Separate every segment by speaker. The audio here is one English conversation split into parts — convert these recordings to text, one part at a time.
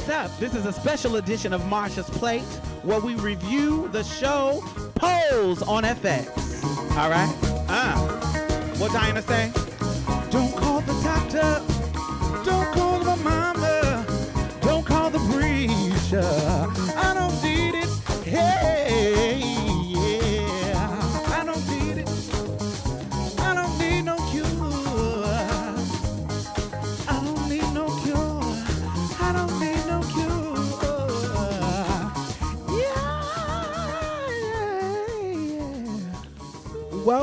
Speaker 1: what's up? This is a special edition of Marsha's Plate where we review the show Pose on FX. All right? Uh, what Diana say? Don't call the doctor. Don't call my mama. Don't call the preacher. I don't need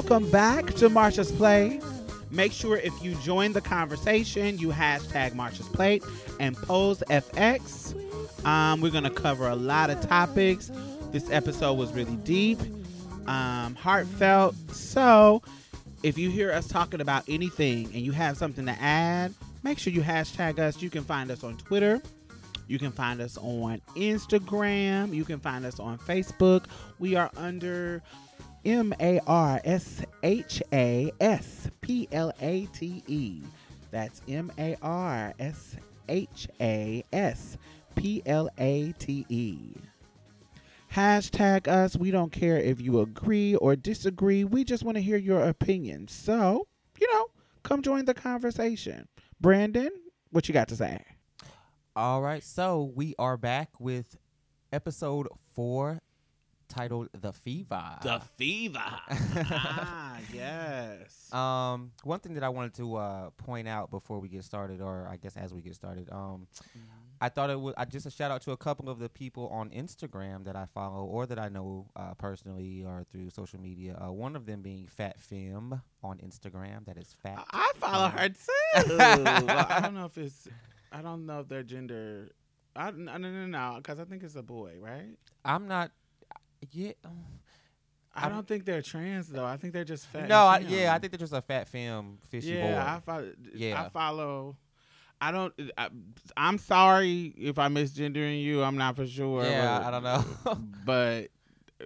Speaker 1: Welcome back to Marsha's Plate. Make sure if you join the conversation, you hashtag Marsha's Plate and pose FX. Um, we're gonna cover a lot of topics. This episode was really deep, um, heartfelt. So, if you hear us talking about anything and you have something to add, make sure you hashtag us. You can find us on Twitter. You can find us on Instagram. You can find us on Facebook. We are under M A R S H A S P L A T E. That's M A R S H A S P L A T E. Hashtag us. We don't care if you agree or disagree. We just want to hear your opinion. So, you know, come join the conversation. Brandon, what you got to say?
Speaker 2: All right, so we are back with episode four, titled "The Fever."
Speaker 1: The Fever. ah, yes.
Speaker 2: Um, one thing that I wanted to uh, point out before we get started, or I guess as we get started, um, I thought it was I just a shout out to a couple of the people on Instagram that I follow or that I know uh, personally or through social media. Uh, one of them being Fat Femme on Instagram. That is Fat.
Speaker 1: I follow her too. well, I don't know if it's. I don't know if their gender. I no no no no because I think it's a boy, right?
Speaker 2: I'm not. Yeah.
Speaker 1: I don't think they're trans though. I think they're just fat.
Speaker 2: no, I, yeah, I think they're just a fat femme fishy
Speaker 1: yeah,
Speaker 2: boy.
Speaker 1: I follow.
Speaker 2: Yeah.
Speaker 1: I follow. I don't. I, I'm sorry if I'm misgendering you. I'm not for sure.
Speaker 2: yeah,
Speaker 1: but,
Speaker 2: I don't know.
Speaker 1: But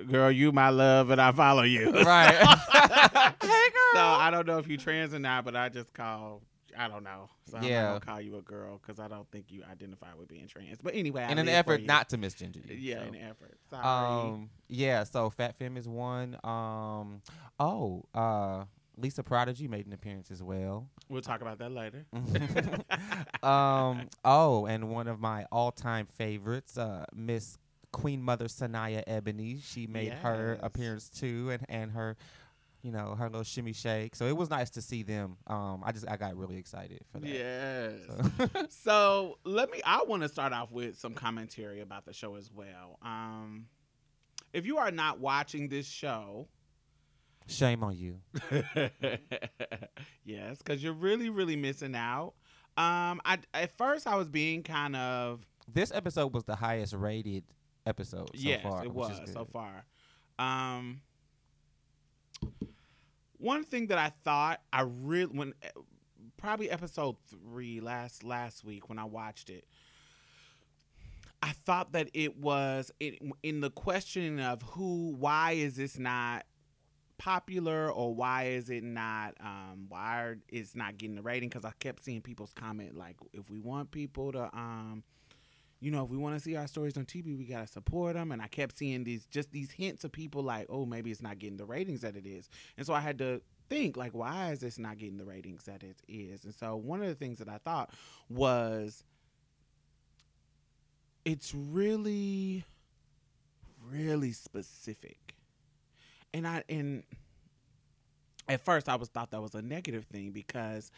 Speaker 1: girl, you my love, and I follow you.
Speaker 2: right. Hey,
Speaker 1: So I don't know if you trans or not, but I just call. I don't know. So I'm not gonna call you a girl because I don't think you identify with being trans. But anyway, I
Speaker 2: in an effort not to misgender you.
Speaker 1: Yeah,
Speaker 2: so.
Speaker 1: in an effort. Sorry.
Speaker 2: Um, yeah. So Fat Femme is one. Um, oh, uh, Lisa Prodigy made an appearance as well.
Speaker 1: we'll talk about that later.
Speaker 2: um, oh, and one of my all-time favorites, uh, Miss Queen Mother Sanaya Ebony. She made her appearance too, and and her. You know her little shimmy shake, so it was nice to see them. Um, I just I got really excited for that.
Speaker 1: Yes.
Speaker 2: So-
Speaker 1: So let me. I want to start off with some commentary about the show as well. Um, if you are not watching this show,
Speaker 2: Shame on you.
Speaker 1: yes, because you're really, really missing out. Um, I at first I was being kind of
Speaker 2: This episode was the highest rated episode so
Speaker 1: yes,
Speaker 2: far.
Speaker 1: it was so far. Um, one thing that I thought I really when probably episode three last last week when I watched it, I thought that it was it, in the question of who, why is this not popular or why is it not um why it's not getting the rating? Because i kept seeing people's comment like if we want people to um you know if we want to see our stories on tv we gotta support them and i kept seeing these just these hints of people like oh maybe it's not getting the ratings that it is. And so i had to think like why is this not getting the ratings that it is? And so one of the things that i thought was it's really really specific. And i and at first i was thought that was a negative thing because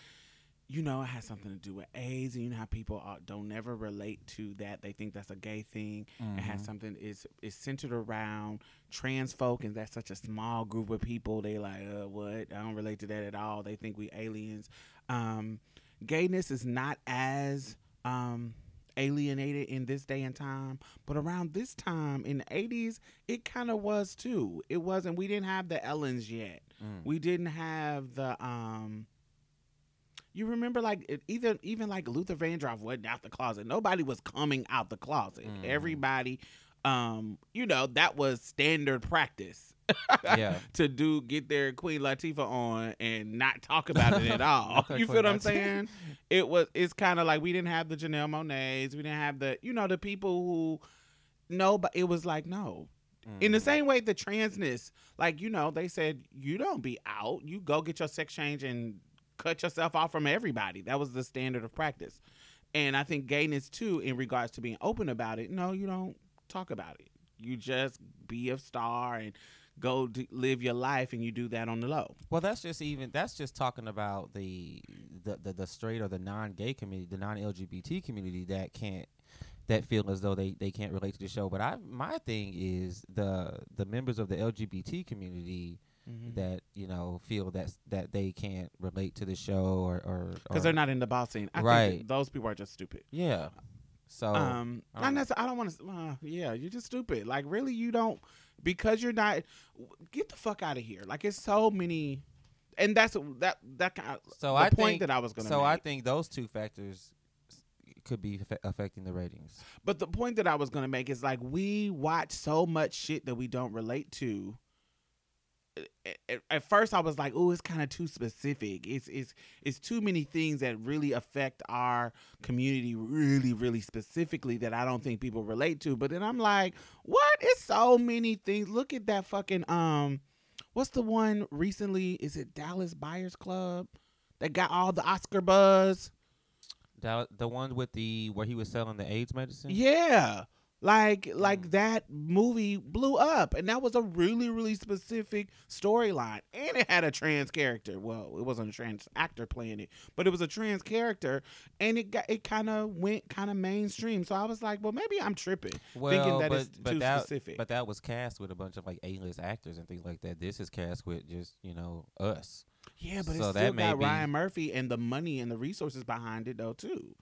Speaker 1: you know it has something to do with aids and you know how people are, don't never relate to that. They think that's a gay thing. It has
Speaker 2: Mhm.
Speaker 1: something is is centered around trans folk and that's such a small group of people. They like uh what? I don't relate to that at all. They think we aliens. Um gayness is not as um alienated in this day and time but around this time in the 80s it kind of was too. It wasn't we didn't have the ellens yet.
Speaker 2: Mm.
Speaker 1: we didn't have the um you remember like it, either even like Luther Vandross wasn't out the closet. Nobody was coming out the closet.
Speaker 2: Mhm.
Speaker 1: Everybody um, you know, that was standard practice
Speaker 2: yeah.
Speaker 1: to do get their Queen Latifah on and not talk about it at all. You feel what I'm saying? It was it's kind of like we didn't have the Janelle Monáes, we didn't have the you know the people who no, but it was like no. In the
Speaker 2: Mhm.
Speaker 1: same way, the transness, like you know, they said you don't be out, you go get your sex change and cut yourself off from everybody. That was the standard of practice, and I think gayness too, in regards to being open about it. No, you don't talk about it. You just be a star and go live your life, and you do that on the low.
Speaker 2: Well, that's just even that's just talking about the the the, the straight or the non-gay community, the non-LGBT community that can't that feel as though they, they can't relate to the show. But I my thing is the the members of the LGBT community that you know feel that that they can't relate to the show or or
Speaker 1: because they're not in the ball scene. I think
Speaker 2: Right.
Speaker 1: those people are just stupid.
Speaker 2: yeah. So
Speaker 1: um,
Speaker 2: I don't
Speaker 1: necessarily. I don't want to. Uh, yeah, you're just stupid. Like, really, you don't because you're not. Get the fuck out of here. Like, it's so many, and that's that that kind. Of,
Speaker 2: so
Speaker 1: the
Speaker 2: I
Speaker 1: point
Speaker 2: think
Speaker 1: that I was gonna.
Speaker 2: so
Speaker 1: make.
Speaker 2: I think those two factors could be affe- affecting the ratings.
Speaker 1: But the point that I was gonna make is like we watch so much shit that we don't relate to. At- first, I was like, "Oh, it's kind of too specific. It's it's it's too many things that really affect our community, really, really specifically that I don't think people relate to." But then I'm like, "What? It's so many things. Look at that fucking um, what's the one recently? Is it Dallas Buyers Club that got all the Oscar buzz?"
Speaker 2: Dal- the one with the where he was selling the AIDS medicine.
Speaker 1: Yeah. Like
Speaker 2: Mm.
Speaker 1: like that movie blew up and that was a really really specific storyline and it had a trans character. Well, it wasn't a trans actor playing it, but it was a trans character and it got it kind of went kind of mainstream. So I was like, well, maybe I'm tripping
Speaker 2: well,
Speaker 1: thinking that
Speaker 2: but,
Speaker 1: it's
Speaker 2: but
Speaker 1: too
Speaker 2: that,
Speaker 1: specific.
Speaker 2: But that was cast with a bunch of like A-list actors and things like that. This is cast with just you know us.
Speaker 1: yeah, but
Speaker 2: so
Speaker 1: it
Speaker 2: that
Speaker 1: still got Ryan Murphy and the money and the resources behind it though too.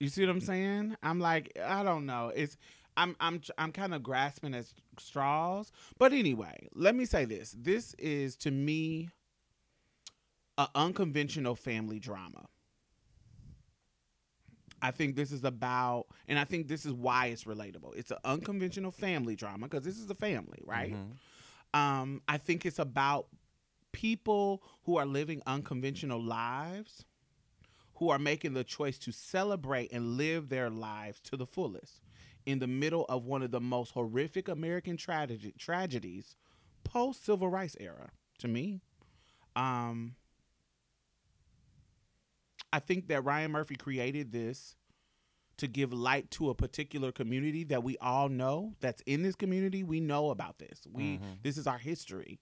Speaker 1: You see what I'm saying? I'm like, I don't know. It's I'm I'm I'm kind of grasping at straws. But anyway, let me say this. This is to me a unconventional family drama. I think this is about and I think this is why it's relatable. It's an unconventional family drama because this is a family, right?
Speaker 2: Mhm.
Speaker 1: Um, I think it's about people who are living unconventional lives, who are making the choice to celebrate and live their lives to the fullest in the middle of one of the most horrific American tragedy tragedies post civil rights era. To me, um, I think that Ryan Murphy created this to give light to a particular community that we all know that's in this community. We know about this. We
Speaker 2: Mhm.
Speaker 1: this is our history.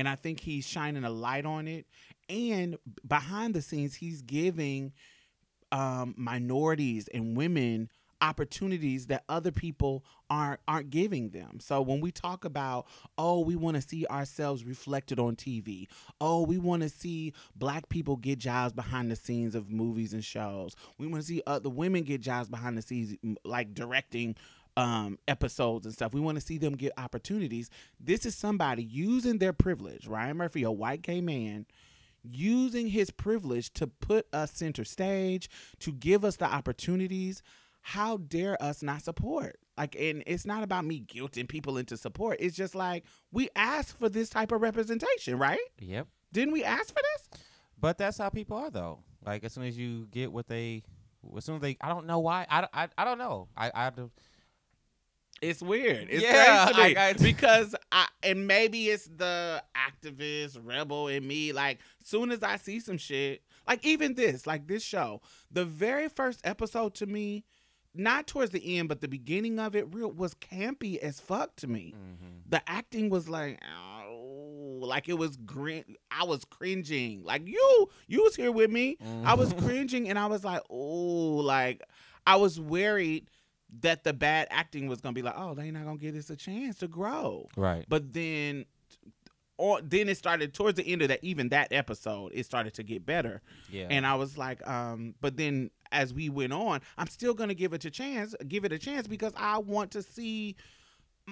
Speaker 1: And I think he's shining a light on it. And behind the scenes, he's giving um, minorities and women opportunities that other people aren't aren't giving them. So when we talk about, oh, we want to see ourselves reflected on TV. Oh, we want to see black people get jobs behind the scenes of movies and shows. We want to see other women get jobs behind the scenes like directing um episodes and stuff. We want to see them get opportunities. This is somebody using their privilege, Ryan Murphy, a white gay man, using his privilege to put us center stage, to give us the opportunities. How dare us not support? Like, and it's not about me guilting people into support. It's just like we asked for this type of representation, right?
Speaker 2: Yep.
Speaker 1: Didn't we ask for this?
Speaker 2: But that's how people are, though. Like as soon as you get what they, as soon as they, I don't know why. I, I, I don't know. I, I.
Speaker 1: It's weird. It's
Speaker 2: Yeah,
Speaker 1: crazy to me
Speaker 2: I- I-
Speaker 1: because I and maybe it's the activist rebel in me. Like, soon as I see some shit, like even this, like this show, the very first episode to me, not towards the end, but the beginning of it, real was campy as fuck to me.
Speaker 2: Mm-hmm.
Speaker 1: The acting was like, oh, like it was grin. I was cringing. Like you, you was here with me. I was cringing and I was like, oh, like I was worried that the bad acting was gonna be like, oh, they're not gonna give this a chance to grow.
Speaker 2: right.
Speaker 1: But then, or then it started towards the end of that, even that episode, it started to get better.
Speaker 2: Yeah.
Speaker 1: And I was like, um, but then as we went on, I'm still gonna give it a chance, give it a chance because I want to see.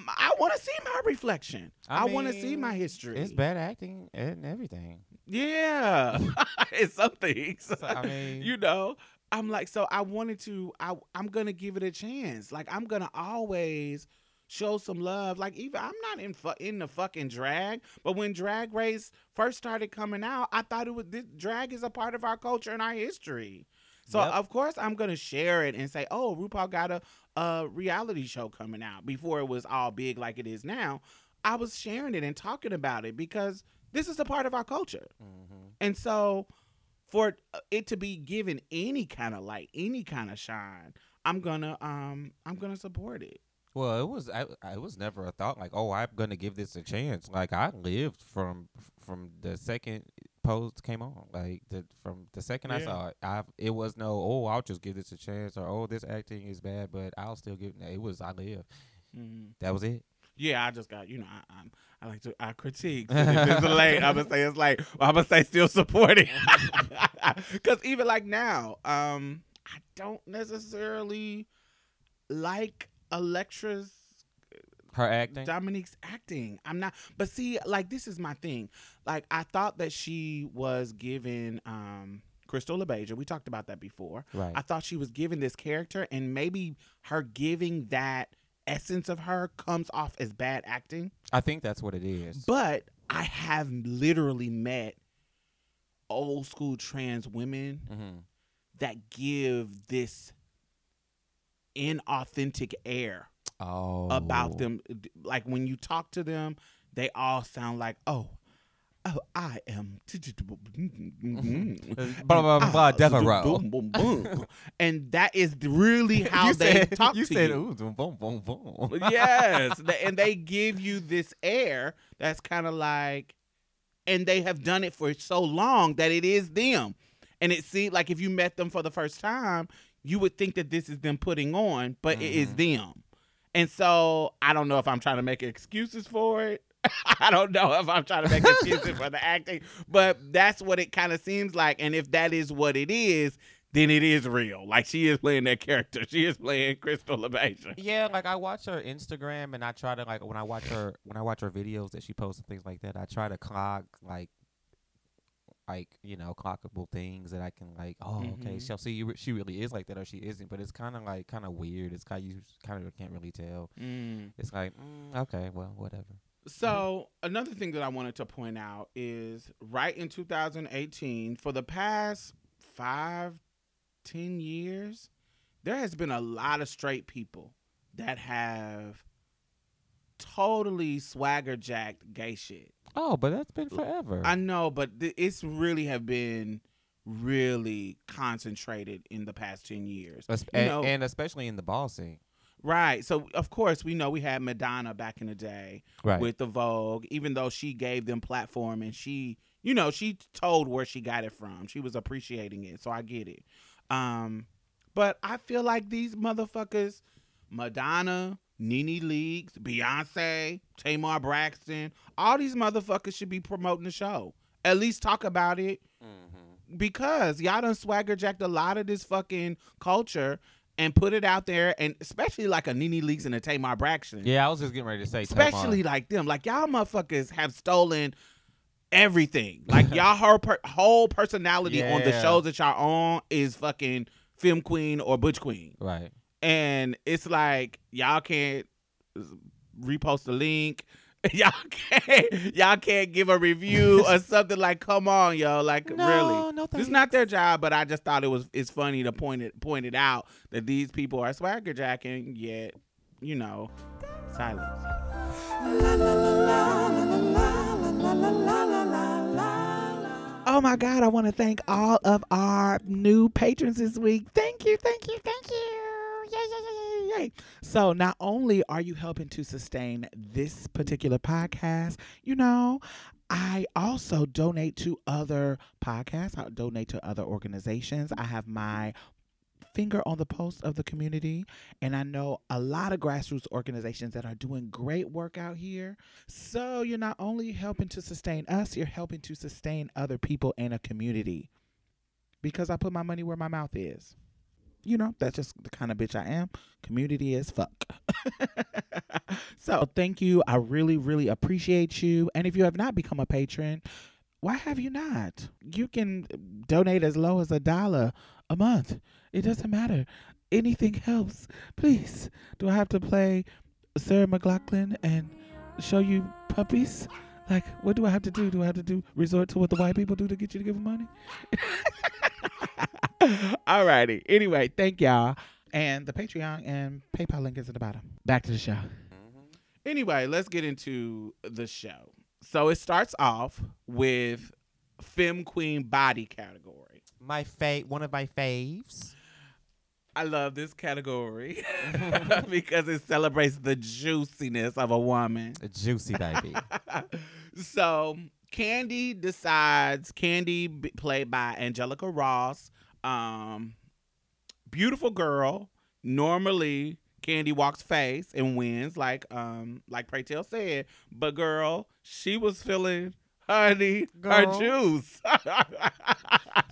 Speaker 1: I want to see my reflection. I, want to see my history.
Speaker 2: It's bad acting and everything.
Speaker 1: Yeah, it's some things.
Speaker 2: So, I mean-
Speaker 1: you know, I'm like, so I wanted to. I I'm gonna give it a chance. Like I'm gonna always show some love. Like even I'm not in fu- in the fucking drag, but when Drag Race first started coming out, I thought it was this drag is a part of our culture and our history. So
Speaker 2: Yep.
Speaker 1: of course I'm gonna share it and say, oh, RuPaul got a a reality show coming out before it was all big like it is now. I was sharing it and talking about it because this is a part of our culture.
Speaker 2: Mhm.
Speaker 1: And so for it to be given any kind of light, any kind of shine, I'm gonna um I'm gonna support it.
Speaker 2: Well, it was I, I it was never a thought like, oh, I'm gonna give this a chance. Like I lived from from the second post came on, like the from the second I saw it. I it was no, oh, I'll just give this a chance, or oh, this acting is bad, but I'll still give. It It was I live. That was it.
Speaker 1: Yeah, I just got you know I I'm, I like to I critique. So it's late, I'm gonna say it's like I'm gonna say still supporting. Because even like now, um, I don't necessarily like Elektra's
Speaker 2: Her acting.
Speaker 1: Dominique's acting. I'm not but see, like this is my thing. Like I thought that she was given um Crystal LaBeija. We talked about that before.
Speaker 2: right.
Speaker 1: I thought she was given this character and maybe her giving that essence of her comes off as bad acting.
Speaker 2: I think that's what it is.
Speaker 1: But I have literally met old school trans women
Speaker 2: hmm
Speaker 1: that give this inauthentic air
Speaker 2: Oh.
Speaker 1: about them. Like when you talk to them, they all sound like, oh, oh, I am.
Speaker 2: Blah, blah, blah,
Speaker 1: Ah,
Speaker 2: Devereaux.
Speaker 1: and that is really how they
Speaker 2: said,
Speaker 1: talk
Speaker 2: you
Speaker 1: to
Speaker 2: said,
Speaker 1: you.
Speaker 2: ooh, boom, boom, boom, boom.
Speaker 1: yes, and they give you this air that's kind of like, and they have done it for so long that it is them, and it seems like if you met them for the first time, you would think that this is them putting on, but it is them, and so I don't know if I'm trying to make excuses for it. I don't know if I'm trying to make excuses for the acting, but that's what it kind of seems like, and if that is what it is. Then it is real. Like she is playing that character. She is playing Crystal LaBeija.
Speaker 2: Yeah, like I watch her Instagram and I try to like when I watch her when I watch her videos that she posts and things like that, I try to clock like like you know clockable things that I can like. Oh, okay,
Speaker 1: Mhm.
Speaker 2: so see, you she really is like that or she isn't, but it's kind of like kind of weird. It's kind of, you kind of can't really tell.
Speaker 1: Mm.
Speaker 2: It's like mm, okay, well, whatever. Mm-hmm.
Speaker 1: So another thing that I wanted to point out is right in 2018, for the past five, ten years, there has been a lot of straight people that have totally swagger jacked gay shit.
Speaker 2: Oh, but that's been forever.
Speaker 1: I know, but th- it's really have been really concentrated in the past 10 years.
Speaker 2: Es-
Speaker 1: you
Speaker 2: and,
Speaker 1: know-
Speaker 2: and especially in the ball scene,
Speaker 1: Right. So of course we know we had Madonna back in the day.
Speaker 2: right?
Speaker 1: with the Vogue, even though she gave them platform and she, you know, she told where she got it from. She was appreciating it, so I get it. Um, but I feel like these motherfuckers, Madonna, Nene Leakes, Beyonce, Tamar Braxton, all these motherfuckers should be promoting the show. At least talk about it
Speaker 2: mm-hmm.
Speaker 1: because y'all done swagger jacked a lot of this fucking culture and put it out there, and especially like a Nene Leakes and a Tamar Braxton
Speaker 2: Yeah, I was just getting ready to say, Tamar.
Speaker 1: especially like them. Like y'all motherfuckers have stolen everything. Like y'all her per- whole personality on the shows that y'all on is fucking film queen or butch queen,
Speaker 2: right.
Speaker 1: and it's like y'all can't repost the link. Y'all can't y'all can't give a review or something like come on yo like
Speaker 2: No,
Speaker 1: really
Speaker 2: no,
Speaker 1: it's not their job but I just thought it was it's funny to point it point it out that these people are swagger jacking yet you know silence Oh my God, I want to thank all of our new patrons this week. Thank you, thank you, thank you. Yay, yay, yay, yay, yay. So, not only are you helping to sustain this particular podcast, you know, I also donate to other podcasts, I donate to other organizations. I have my finger on the pulse of the community, and I know a lot of grassroots organizations that are doing great work out here. So you're not only helping to sustain us, you're helping to sustain other people in a community. Because I put my money where my mouth is. You know, that's just the kind of bitch I am. Community is fuck. so thank you. I really, really appreciate you. And if you have not become a patron, why have you not? You can donate as low as a dollar a month. It doesn't matter. Anything helps. Please. Do I have to play Sarah McLachlan and show you puppies? Like, what do I have to do? Do I have to do resort to what the white people do to get you to give them money? All righty. Anyway, thank y'all. And the Patreon and PayPal link is at the bottom. Back to the show. Mm-hmm. Anyway, let's get into the show. So it starts off with Femme Queen body category.
Speaker 2: My fa- one of my faves.
Speaker 1: I love this category because it celebrates the juiciness of a woman.
Speaker 2: A juicy baby.
Speaker 1: so Candy decides, Candy played by Angelica Ross, um, beautiful girl. Normally, Candy walks face and wins, like um, like Pray Tell said. But girl, she was feeling honey her juice.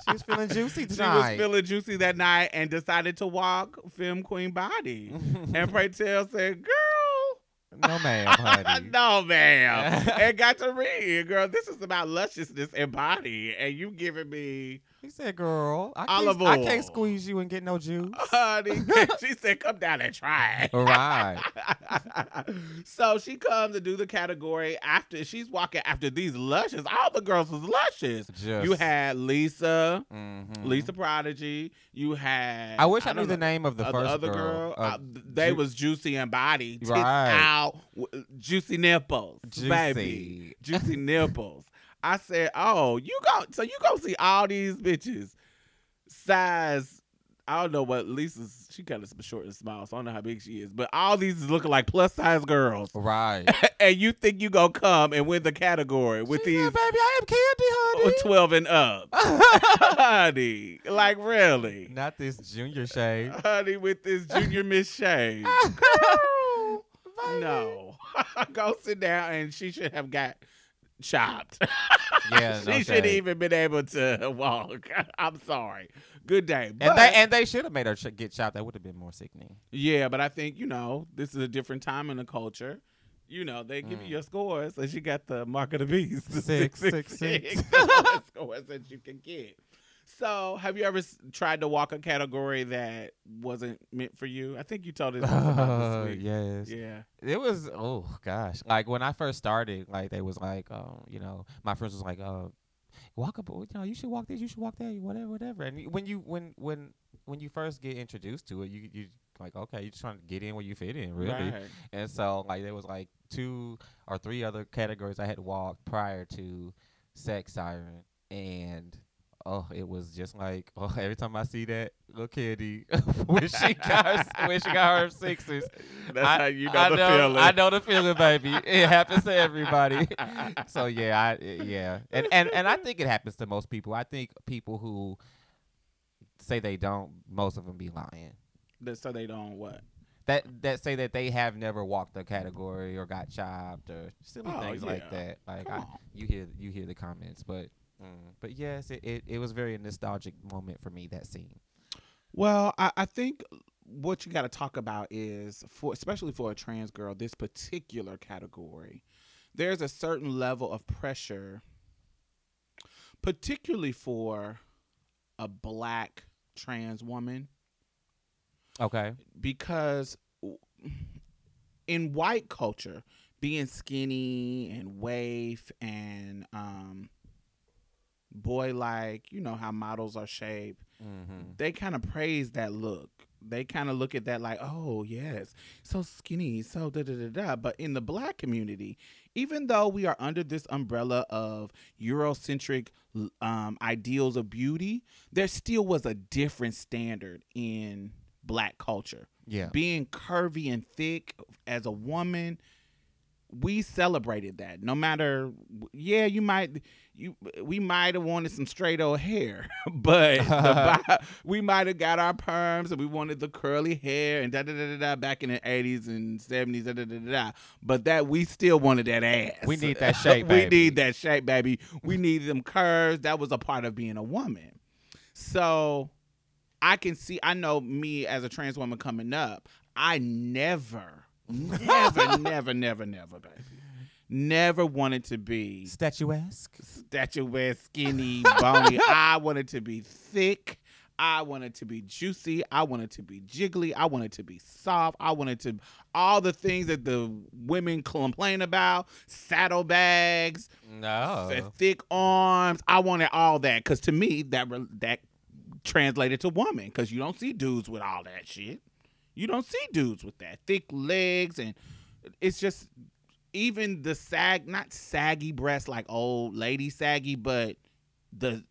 Speaker 2: she was feeling juicy tonight.
Speaker 1: She was feeling juicy that night and decided to walk Femme Queen body. and Pray Tell said, "Girl,
Speaker 2: no, ma'am, honey.
Speaker 1: no, ma'am. and got to read, girl. This is about lusciousness and body, and you giving me,
Speaker 2: He said, "Girl, I
Speaker 1: Olive
Speaker 2: can't, I
Speaker 1: oil.
Speaker 2: can't squeeze you and get no juice."
Speaker 1: honey. she said, "Come down and try."
Speaker 2: All right.
Speaker 1: so she comes to do the category after she's walking after these luscious. All the girls was luscious.
Speaker 2: Just,
Speaker 1: You had Lisa,
Speaker 2: Mhm.
Speaker 1: Lisa Prodigy. You had.
Speaker 2: I wish I, knew
Speaker 1: don't
Speaker 2: the name of the
Speaker 1: uh,
Speaker 2: first
Speaker 1: other girl.
Speaker 2: Uh,
Speaker 1: uh, they
Speaker 2: Ju-
Speaker 1: was juicy and body, tits
Speaker 2: Right.
Speaker 1: out, juicy nipples, baby,
Speaker 2: juicy.
Speaker 1: juicy nipples. I said, "Oh, you go so you go see all these bitches size." I don't know what Lisa's. She kind of short and small, so I don't know how big she is. But all these is looking like plus size girls,
Speaker 2: Right.
Speaker 1: and you think you gonna come and win the category with
Speaker 2: She
Speaker 1: these
Speaker 2: said, baby, I am candy, honey.
Speaker 1: Oh, twelve and up, honey? Like really,
Speaker 2: Not this junior shade.
Speaker 1: honey, with this junior Miss Shade.
Speaker 2: Girl.
Speaker 1: No. Go sit down and she should have got chopped.
Speaker 2: Yeah, no
Speaker 1: she should have
Speaker 2: shade.
Speaker 1: even been able to walk. I'm sorry. Good day. But,
Speaker 2: And they and they should have made her ch- get chopped. That would have been more sickening.
Speaker 1: yeah, but I think, you know, this is a different time in the culture. You know, they give
Speaker 2: Mm.
Speaker 1: you your scores. So she got the mark of the beast. The
Speaker 2: Six,
Speaker 1: six,
Speaker 2: six,
Speaker 1: six,
Speaker 2: six.
Speaker 1: the scores that you can get. So, have you ever s- tried to walk a category that wasn't meant for you? I think you told us this about this week.
Speaker 2: yes.
Speaker 1: Yeah.
Speaker 2: It was oh gosh. Like when I first started, like they was like, um, you know, my friends was like, uh, walk up, you know, you should walk this, you should walk that, whatever, whatever. And when you when when when you first get introduced to it, you you like okay, you're just trying to get in where you fit in, really.
Speaker 1: Right.
Speaker 2: And so like there was like two or three other categories I had walked prior to Sex Siren and oh it was just like oh every time I see that little kitty when she got her, when she got her sixes
Speaker 1: That's
Speaker 2: I,
Speaker 1: how you know
Speaker 2: I
Speaker 1: the
Speaker 2: know,
Speaker 1: feeling.
Speaker 2: I know the feeling baby. It happens to everybody. So yeah I eh, yeah. And, and and I think it happens to most people. I think people who say they don't most of them be lying.
Speaker 1: That- so they don't what?
Speaker 2: that that say that they have never walked a category or got chopped or silly
Speaker 1: Oh,
Speaker 2: things like that. Like I, you hear you hear the comments, but mm, but yes, it, it it was very nostalgic moment for me that scene.
Speaker 1: Well, I, I think what you got to talk about is for especially for a trans girl, this particular category, there's a certain level of pressure, particularly for a black trans woman,
Speaker 2: Okay.
Speaker 1: because in white culture, being skinny and waif and um, boy like, you know how models are shaped
Speaker 2: Mm-hmm.
Speaker 1: they kind of praise that look. They kind of look at that like, oh yes, so skinny, so da da da da. But in the black community, even though we are under this umbrella of Eurocentric um, ideals of beauty, there still was a different standard in black culture.
Speaker 2: Yeah.
Speaker 1: Being curvy and thick as a woman, we celebrated that. No matter, yeah, you might, you we might have wanted some straight old hair, but the, we might have got our perms and we wanted the curly hair and da da da da da back in the eighties and seventies da da da da da. But that we still wanted that ass.
Speaker 2: We need that shape,
Speaker 1: we need that shape, baby. We need them curves. That was a part of being a woman. So I can see. I know me as a trans woman coming up. I never, never, never, never, never, baby, never wanted to be
Speaker 2: Statuesque.
Speaker 1: statuesque, skinny, bony. I wanted to be thick. I wanted to be juicy. I wanted to be jiggly. I wanted to be soft. I wanted to all the things that the women complain about: saddlebags,
Speaker 2: No.
Speaker 1: th- thick arms. I wanted all that because to me that re- that translated to woman because you don't see dudes with all that shit. You don't see dudes with that thick legs and it's just even the sag not saggy breasts like old lady saggy, but the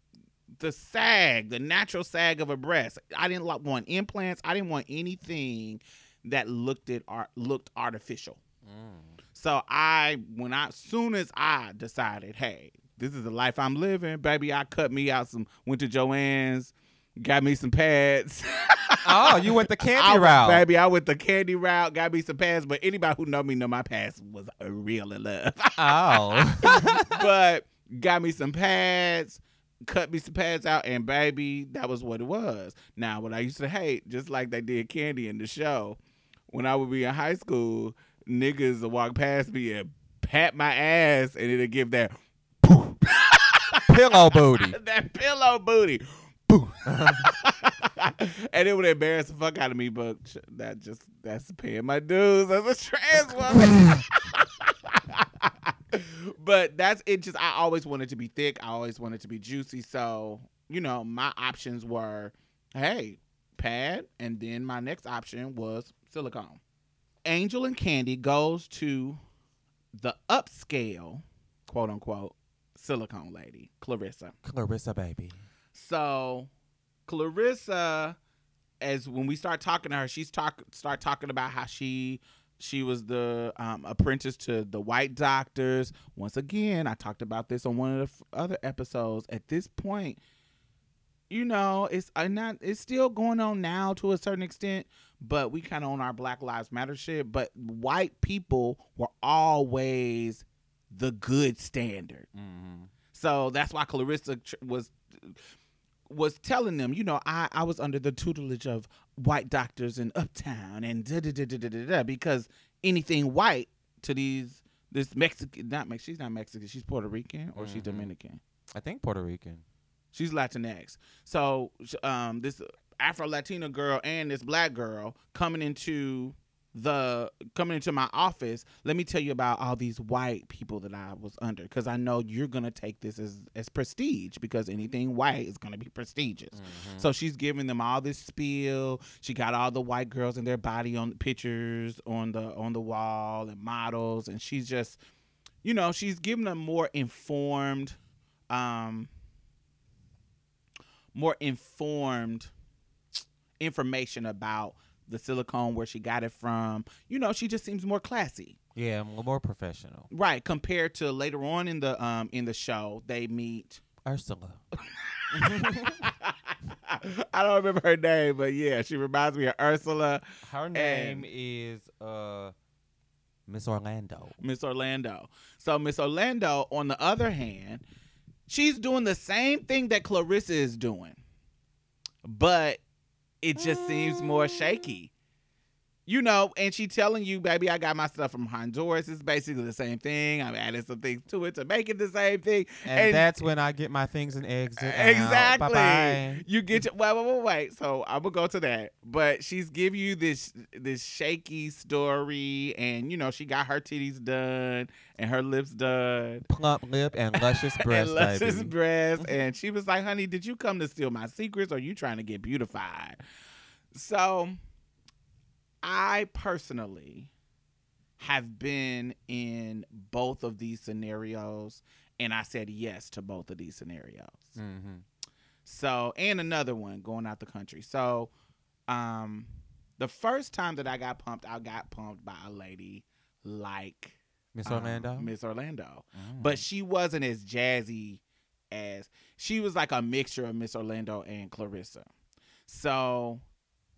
Speaker 1: the sag, the natural sag of a breast. I didn't like want implants. I didn't want anything that looked at art looked artificial.
Speaker 2: Mm.
Speaker 1: So I, when I, soon as I decided, hey, this is the life I'm living, baby, I cut me out some, went to Joann's, got me some pads.
Speaker 2: Oh, you went the candy
Speaker 1: went-
Speaker 2: route.
Speaker 1: baby. I went the candy route, got me some pads. But anybody who know me know my pads was a real in love.
Speaker 2: Oh.
Speaker 1: but got me some pads, cut me some pads out, and baby, that was what it was. Now, what I used to hate, just like they did Candy in the show, when I would be in high school, niggas would walk past me and pat my ass, and it'd give that
Speaker 2: Pillow booty.
Speaker 1: that pillow booty. Boo. and it would embarrass the fuck out of me, but that just that's paying my dues as a trans woman. but that's it. Just I always wanted to be thick. I always wanted to be juicy. So you know, my options were, hey, pad, and then my next option was silicone. Angel and Candy goes to the upscale, quote unquote, silicone lady, Clarissa.
Speaker 2: Clarissa, baby.
Speaker 1: So Clarissa, as when we start talking to her, she's talk start talking about how she she was the um, apprentice to the white doctors. Once again, I talked about this on one of the f- other episodes. At this point, you know, it's uh, not it's still going on now to a certain extent, but we kind of on our Black Lives Matter shit. But white people were always the good standard.
Speaker 2: Mm-hmm.
Speaker 1: So that's why Clarissa tr- was was telling them, you know, I, I was under the tutelage of white doctors in Uptown and da da da da da da da because anything white to these this Mexican not Mex she's not Mexican she's Puerto Rican or she's
Speaker 2: Mhm.
Speaker 1: Dominican
Speaker 2: I think Puerto Rican.
Speaker 1: she's Latinx so um this Afro Latina girl and this black girl coming into the coming into my office let me tell you about all these white people that i was under because i know you're gonna take this as as prestige because anything white is gonna be prestigious
Speaker 2: Mhm.
Speaker 1: so she's giving them all this spiel she got all the white girls and their body on pictures on the on the wall and models and she's just you know she's giving them more informed um more informed information about the silicone where she got it from you know she just seems more classy
Speaker 2: yeah, more professional.
Speaker 1: right compared to later on in the um in the show they meet
Speaker 2: Ursula.
Speaker 1: I don't remember her name, but yeah, she reminds me of Ursula,
Speaker 2: Her name is uh Miss Orlando.
Speaker 1: Miss Orlando. So Miss Orlando, on the other hand, she's doing the same thing that Clarissa is doing, but it just seems more shaky. You know, and she telling you, baby, I got my stuff from Honduras. It's basically the same thing. I'm adding some things to it to make it the same thing.
Speaker 2: And,
Speaker 1: And-
Speaker 2: that's when I get my things and exit. Uh,
Speaker 1: exactly.
Speaker 2: Bye-bye.
Speaker 1: You get your wait, wait, wait, wait. So I'm gonna go to that. But she's give you this this shaky story, and you know she got her titties done and her lips done.
Speaker 2: Plump lip and luscious breast,
Speaker 1: and luscious
Speaker 2: baby.
Speaker 1: breasts, mm-hmm. and she was like, "Honey, did you come to steal my secrets, or you trying to get beautified?" So, I personally have been in both of these scenarios, and I said yes to both of these scenarios.
Speaker 2: Mm-hmm.
Speaker 1: So, and another one going out the country. So, um, the first time that I got pumped, I got pumped by a lady like
Speaker 2: Miss
Speaker 1: um,
Speaker 2: Orlando.
Speaker 1: Miss Orlando,
Speaker 2: Mm.
Speaker 1: but she wasn't as jazzy as she was like a mixture of Miss Orlando and Clarissa. So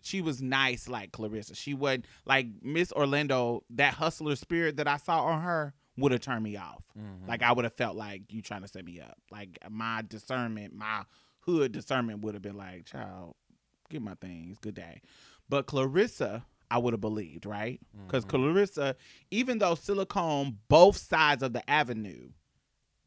Speaker 1: she was nice like Clarissa. She wasn't like Miss Orlando. That hustler spirit that I saw on her would have turned me off.
Speaker 2: Mhm.
Speaker 1: Like I would have felt like you trying to set me up. Like my discernment, my hood discernment would have been like, child, get my things, good day. But Clarissa, I would have believed, right? Because
Speaker 2: Mhm.
Speaker 1: Clarissa, even though silicone, both sides of the avenue,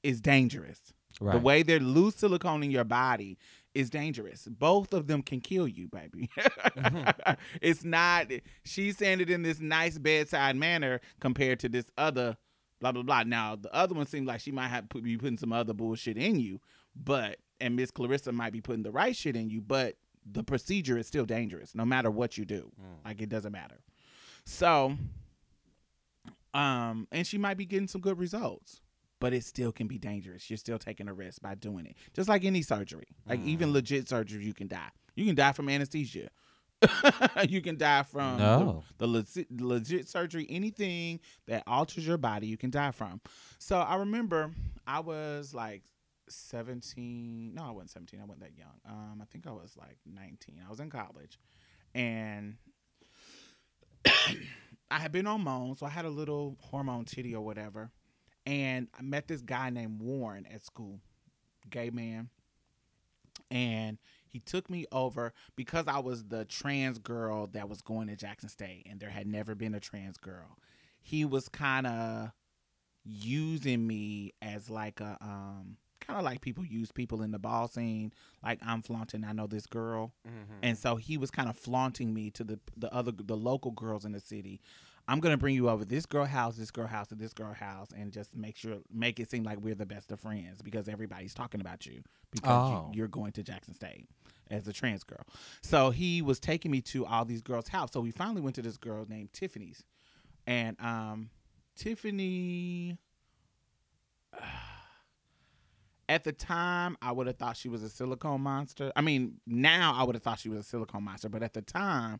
Speaker 1: is dangerous.
Speaker 2: right.
Speaker 1: The way they're loose silicone in your body is dangerous. Both of them can kill you, baby.
Speaker 2: Mhm.
Speaker 1: it's not. She's saying it in this nice bedside manner compared to this other blah blah blah. Now the other one seems like she might have put, be putting some other bullshit in you, but and Miss Clarissa might be putting the right shit in you, but the procedure is still dangerous no matter what you do.
Speaker 2: Mm.
Speaker 1: Like it doesn't matter. So, um, and she might be getting some good results, but it still can be dangerous. You're still taking a risk by doing it. Just like any surgery, like even
Speaker 2: Mm.
Speaker 1: legit surgery, you can die. You can die from anesthesia. you can die from the- the, legit, legit surgery. Anything that alters your body, you can die from. So I remember I was like 17. No, I wasn't 17. I wasn't that young. Um, I think I was like 19. I was in college, and I had been on Moan, so I had a little hormone titty or whatever. And I met this guy named Warren at school, gay man. And he took me over because I was the trans girl that was going to Jackson State, and there had never been a trans girl. He was kind of using me as like a um kind of like people use people in the ball scene like i'm flaunting i know this girl
Speaker 2: Mhm.
Speaker 1: and so he was kind of flaunting me to the the other the local girls in the city. I'm gonna bring you over this girl house, this girl house, and this girl house, and just make sure make it seem like we're the best of friends because everybody's talking about you because
Speaker 2: Oh.
Speaker 1: you, you're going to Jackson State as a trans girl. So he was taking me to all these girls' house. So we finally went to this girl named Tiffany's, and um, Tiffany. At the time, I would have thought she was a silicone monster. I mean, now I would have thought she was a silicone monster, but at the time,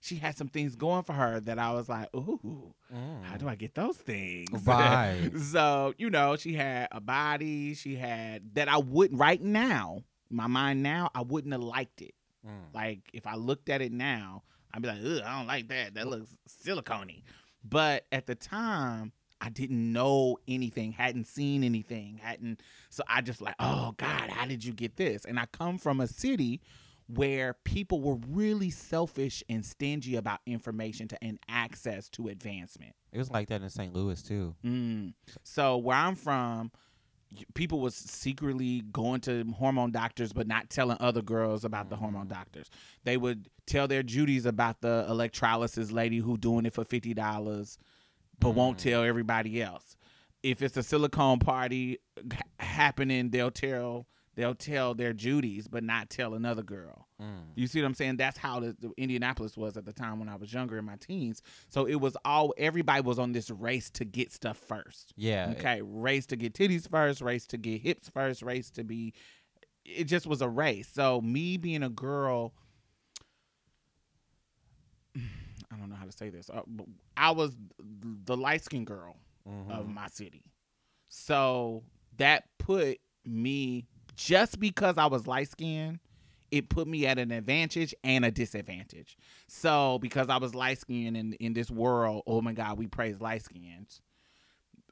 Speaker 1: she had some things going for her that I was like, ooh, how do I get those things?
Speaker 2: Mm. Right.
Speaker 1: so, you know, she had a body, she had that I wouldn't, right now, my mind now, I wouldn't have liked it.
Speaker 2: Mm.
Speaker 1: Like, if I looked at it now, I'd be like, ugh, I don't like that. That looks silicony. But at the time, I didn't know anything, hadn't seen anything, hadn't. So I just like, oh God, how did you get this? And I come from a city where people were really selfish and stingy about information to, and access to advancement.
Speaker 2: It was like that in St. Louis too.
Speaker 1: Mm. So where I'm from, people was secretly going to hormone doctors, but not telling other girls about the hormone doctors. They would tell their Judies about the electrolysis lady who doing it for fifty dollars, but won't
Speaker 2: Mm.
Speaker 1: tell everybody else. If it's a silicone party happening, they'll tell they'll tell their Judies, but not tell another girl.
Speaker 2: Mm.
Speaker 1: You see what I'm saying? That's how the, the Indianapolis was at the time when I was younger in my teens. So it was all everybody was on this race to get stuff first.
Speaker 2: Yeah.
Speaker 1: Okay, race to get titties first, race to get hips first, race to be. It just was a race. So me being a girl, I don't know how to say this. Uh, I was the light skinned girl
Speaker 2: Mhm.
Speaker 1: of my city. So that put me just because I was light skinned, it put me at an advantage and a disadvantage. So because I was light skinned in in this world, oh my God, we praise light skins.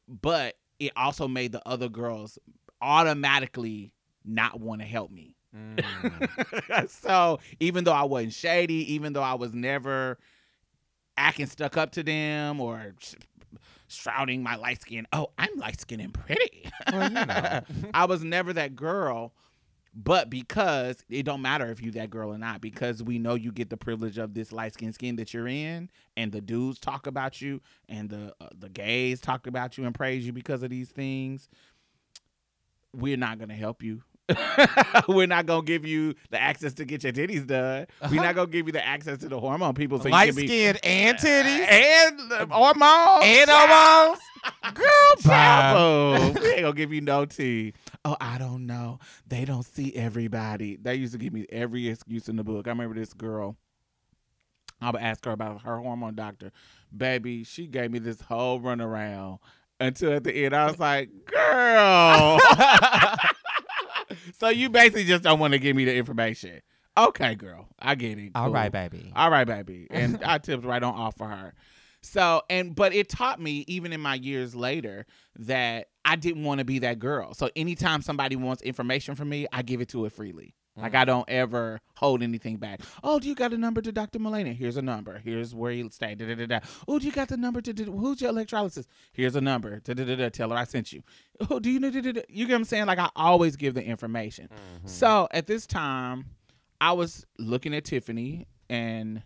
Speaker 1: But it also made the other girls automatically not want to help me.
Speaker 2: Mm.
Speaker 1: so even though I wasn't shady, even though I was never acting stuck up to them or shrouding my light skin, oh, I'm light skinned and pretty.
Speaker 2: Well, you know.
Speaker 1: I was never that girl. But because it don't matter if you that girl or not, because we know you get the privilege of this light skin skin that you're in, and the dudes talk about you, and the uh, the gays talk about you and praise you because of these things. We're not gonna help you. We're not gonna give you the access to get your titties done. We're not gonna give you the access to the hormone people. So
Speaker 2: Light
Speaker 1: you can be
Speaker 2: skinned and titties
Speaker 1: and the hormones
Speaker 2: and hormones.
Speaker 1: Girl. Papa, we ain't gonna give you no tea. Oh, I don't know. They don't see everybody. They used to give me every excuse in the book. I remember this girl. I would ask her about her hormone doctor. Baby, she gave me this whole runaround until at the end I was like, girl. so you basically just don't want to give me the information. Okay, girl. I get it.
Speaker 2: All
Speaker 1: Cool.
Speaker 2: right, baby.
Speaker 1: All right, baby. And I tipped right on off for her. So, and but it taught me even in my years later that I didn't want to be that girl. So anytime somebody wants information from me, I give it to it freely. Like I don't ever hold anything back. Oh, do you got a number to Dr. Mulaney? Here's a number. Here's where you stay. Da, da, da, da. Oh, do you got the number to, to who's your electrolysis? Here's a number. Da, da, da, da. Tell her I sent you. Oh, do you know? Da, da, da. You get what I'm saying? Like I always give the information.
Speaker 2: Mm-hmm.
Speaker 1: So at this time, I was looking at Tiffany and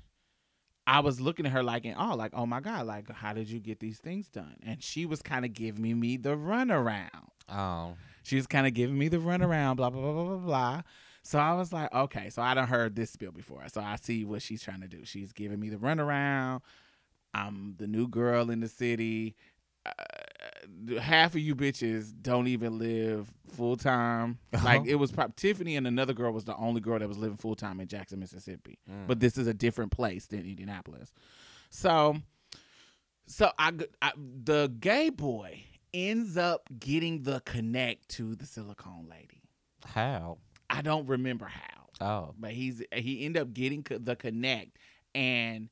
Speaker 1: I was looking at her like in awe, like, oh my God, like, how did you get these things done? And she was kind of giving me the runaround.
Speaker 2: Oh.
Speaker 1: She was kind of giving me the runaround, blah, blah, blah, blah, blah, blah. So I was like, okay, so I done heard this spiel before. So I see what she's trying to do. She's giving me the runaround. I'm the new girl in the city. Uh, half of you bitches don't even live full time. Like
Speaker 2: Uh-huh.
Speaker 1: it was probably Tiffany and another girl was the only girl that was living full time in Jackson, Mississippi.
Speaker 2: Mm.
Speaker 1: But this is a different place than Indianapolis. So, so I the gay boy ends up getting the connect to the silicone lady.
Speaker 2: How?
Speaker 1: I don't remember how,
Speaker 2: Oh.
Speaker 1: but he's he ended up getting the connect, and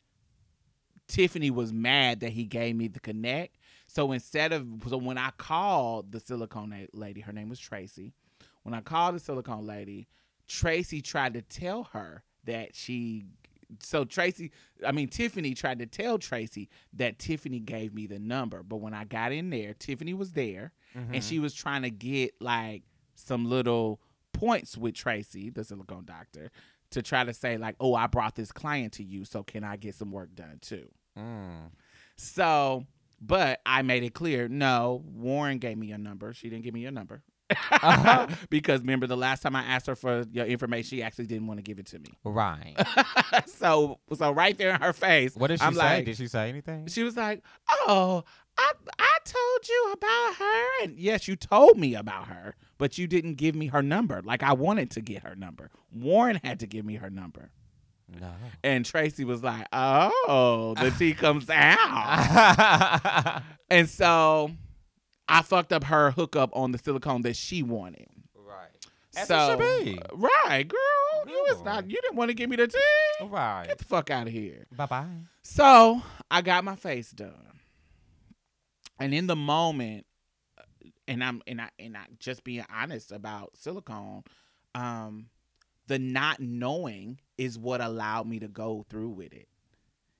Speaker 1: Tiffany was mad that he gave me the connect. So instead of so when I called the silicone lady, her name was Tracy. When I called the silicone lady, Tracy tried to tell her that she. So Tracy, I mean Tiffany tried to tell Tracy that Tiffany gave me the number, but when I got in there, Tiffany was there,
Speaker 2: Mm-hmm.
Speaker 1: and she was trying to get like some little points with Tracy, the silicone doctor, to try to say like, "Oh, I brought this client to you, so can I get some work done too?"
Speaker 2: Mm.
Speaker 1: So, but I made it clear, no, Warren gave me your number. She didn't give me your number.
Speaker 2: Uh-huh.
Speaker 1: because remember the last time I asked her for your information, she actually didn't want to give it to me.
Speaker 2: Right.
Speaker 1: so, so right there in her face,
Speaker 2: What did she
Speaker 1: I'm
Speaker 2: say?
Speaker 1: like,
Speaker 2: did she say anything?
Speaker 1: she was like, "Oh, I I told you about her, and yes, you told me about her, but you didn't give me her number. Like I wanted to get her number. Warren had to give me her number."
Speaker 2: No.
Speaker 1: And Tracy was like, "Oh, the tea comes out." and so I fucked up her hookup on the silicone that she wanted.
Speaker 2: right.
Speaker 1: So, right, girl, you was not. You didn't want to give me the tea.
Speaker 2: Right.
Speaker 1: Get the fuck out of here.
Speaker 2: Bye bye.
Speaker 1: So I got my face done, and in the moment, and I'm and I and I just being honest about silicone, um, the not knowing is what allowed me to go through with it.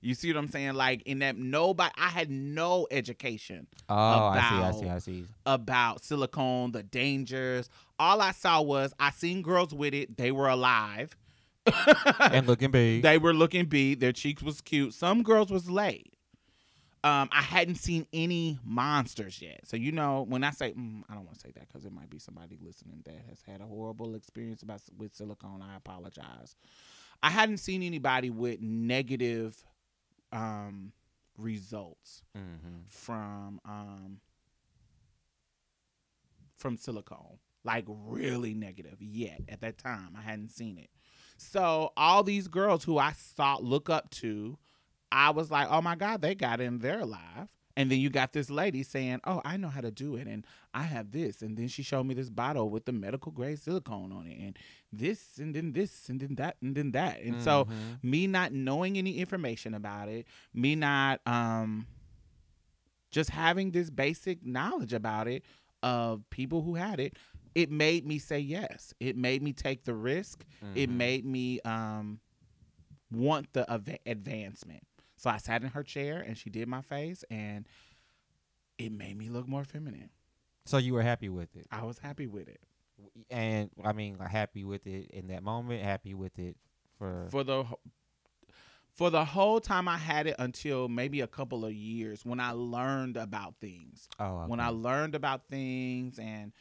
Speaker 1: You see what I'm saying? Like in that nobody, I had no education
Speaker 2: Oh, I see. I
Speaker 1: About-
Speaker 2: see. I see.
Speaker 1: about silicone, the dangers. All I saw was I seen girls with it. They were alive.
Speaker 2: And looking big.
Speaker 1: They were looking big Their cheeks was cute. Some girls was laid. Um, I hadn't seen any monsters yet. So you know, when I say mm, I don't want to say that because it might be somebody listening that has had a horrible experience about with silicone. I apologize. I hadn't seen anybody with negative um, results
Speaker 2: mm-hmm.
Speaker 1: from um, from silicone, like really negative yet at that time. I hadn't seen it. So all these girls who I saw look up to, I was like, oh my God, they got in their life. And then you got this lady saying, Oh, I know how to do it, and I have this. And then she showed me this bottle with the medical grade silicone on it, and this, and then this, and then that, and then that. And so
Speaker 2: Mhm.
Speaker 1: me not knowing any information about it, me not um just having this basic knowledge about it of people who had it, it made me say yes. It made me take the risk. It
Speaker 2: Mhm.
Speaker 1: made me um want the av- advancement. So I sat in her chair and she did my face and it made me look more feminine.
Speaker 2: So you were happy with it,
Speaker 1: I was happy with it.
Speaker 2: and I mean, happy with it in that moment. Happy with it for.
Speaker 1: for the for the whole time I had it until maybe a couple of years when I learned about things.
Speaker 2: oh,
Speaker 1: When I learned about things and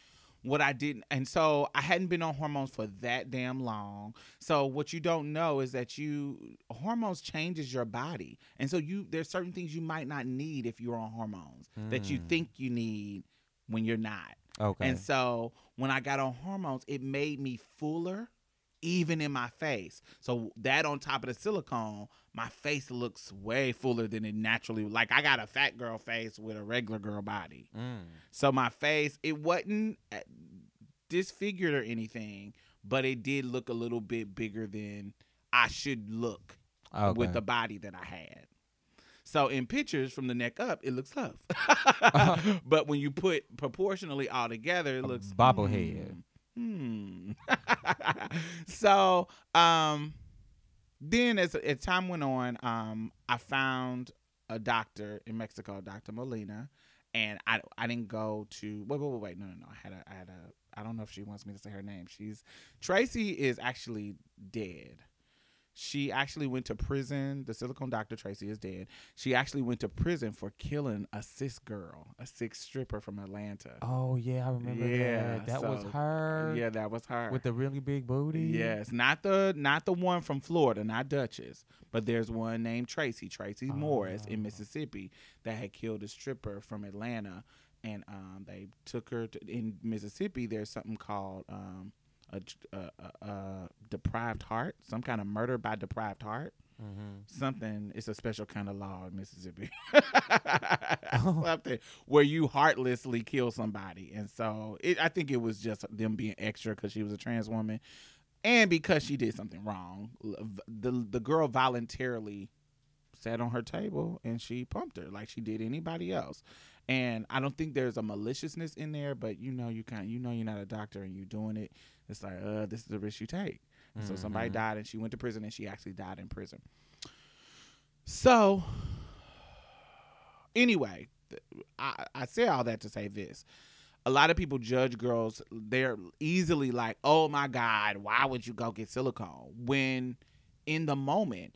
Speaker 1: what I didn't and so I hadn't been on hormones for that damn long. So what you don't know is that you hormones changes your body. And so you there's certain things you might not need if you're on hormones that you
Speaker 2: Mm.
Speaker 1: think you need when you're not.
Speaker 2: okay.
Speaker 1: And so when I got on hormones, it made me fuller, even in my face. So that on top of the silicone, my face looks way fuller than it naturally. Like I got a fat girl face with a regular girl body.
Speaker 2: Mm.
Speaker 1: So my face, it wasn't uh, disfigured or anything, but it did look a little bit bigger than I should look
Speaker 2: Okay.
Speaker 1: with the body that I had. So in pictures from the neck up, it looks tough. but when you put proportionally all together, it
Speaker 2: A
Speaker 1: looks
Speaker 2: bobblehead.
Speaker 1: Hmm. so um then as as time went on, um, I found a doctor in Mexico, Dr. Molina, and I I didn't go to wait wait wait wait no no no I had a I had a I don't know if she wants me to say her name. She's Tracy is actually dead. She actually went to prison. The silicone doctor Tracy is dead. She actually went to prison for killing a cis girl, a cis stripper from Atlanta.
Speaker 2: Oh yeah, I remember
Speaker 1: Yeah,
Speaker 2: that. That was her.
Speaker 1: Yeah, that was her.
Speaker 2: With the really big booty.
Speaker 1: Yes, not the not the one from Florida, not Duchess, but there's one named Tracy, Tracy Morris in
Speaker 2: Oh.
Speaker 1: Mississippi that had killed a stripper from Atlanta, and um, they took her to, in Mississippi. There's something called um, a, a, a, deprived heart, some kind of murder by deprived heart.
Speaker 2: Mm-hmm.
Speaker 1: Something. It's a special kind of law in Mississippi.
Speaker 2: Oh.
Speaker 1: something where you heartlessly kill somebody, and so it, I think it was just them being extra because she was a trans woman, and because she did something wrong. The the girl voluntarily sat on her table and she pumped her like she did anybody else. And I don't think there's a maliciousness in there, but you know you kind you know you're not a doctor and you're doing it. It's like uh this is the risk you take. And So somebody
Speaker 2: Mhm.
Speaker 1: died and she went to prison and she actually died in prison. So anyway, I, I say all that to say this. A lot of people judge girls, they're easily like, oh my God, why would you go get silicone? When in the moment,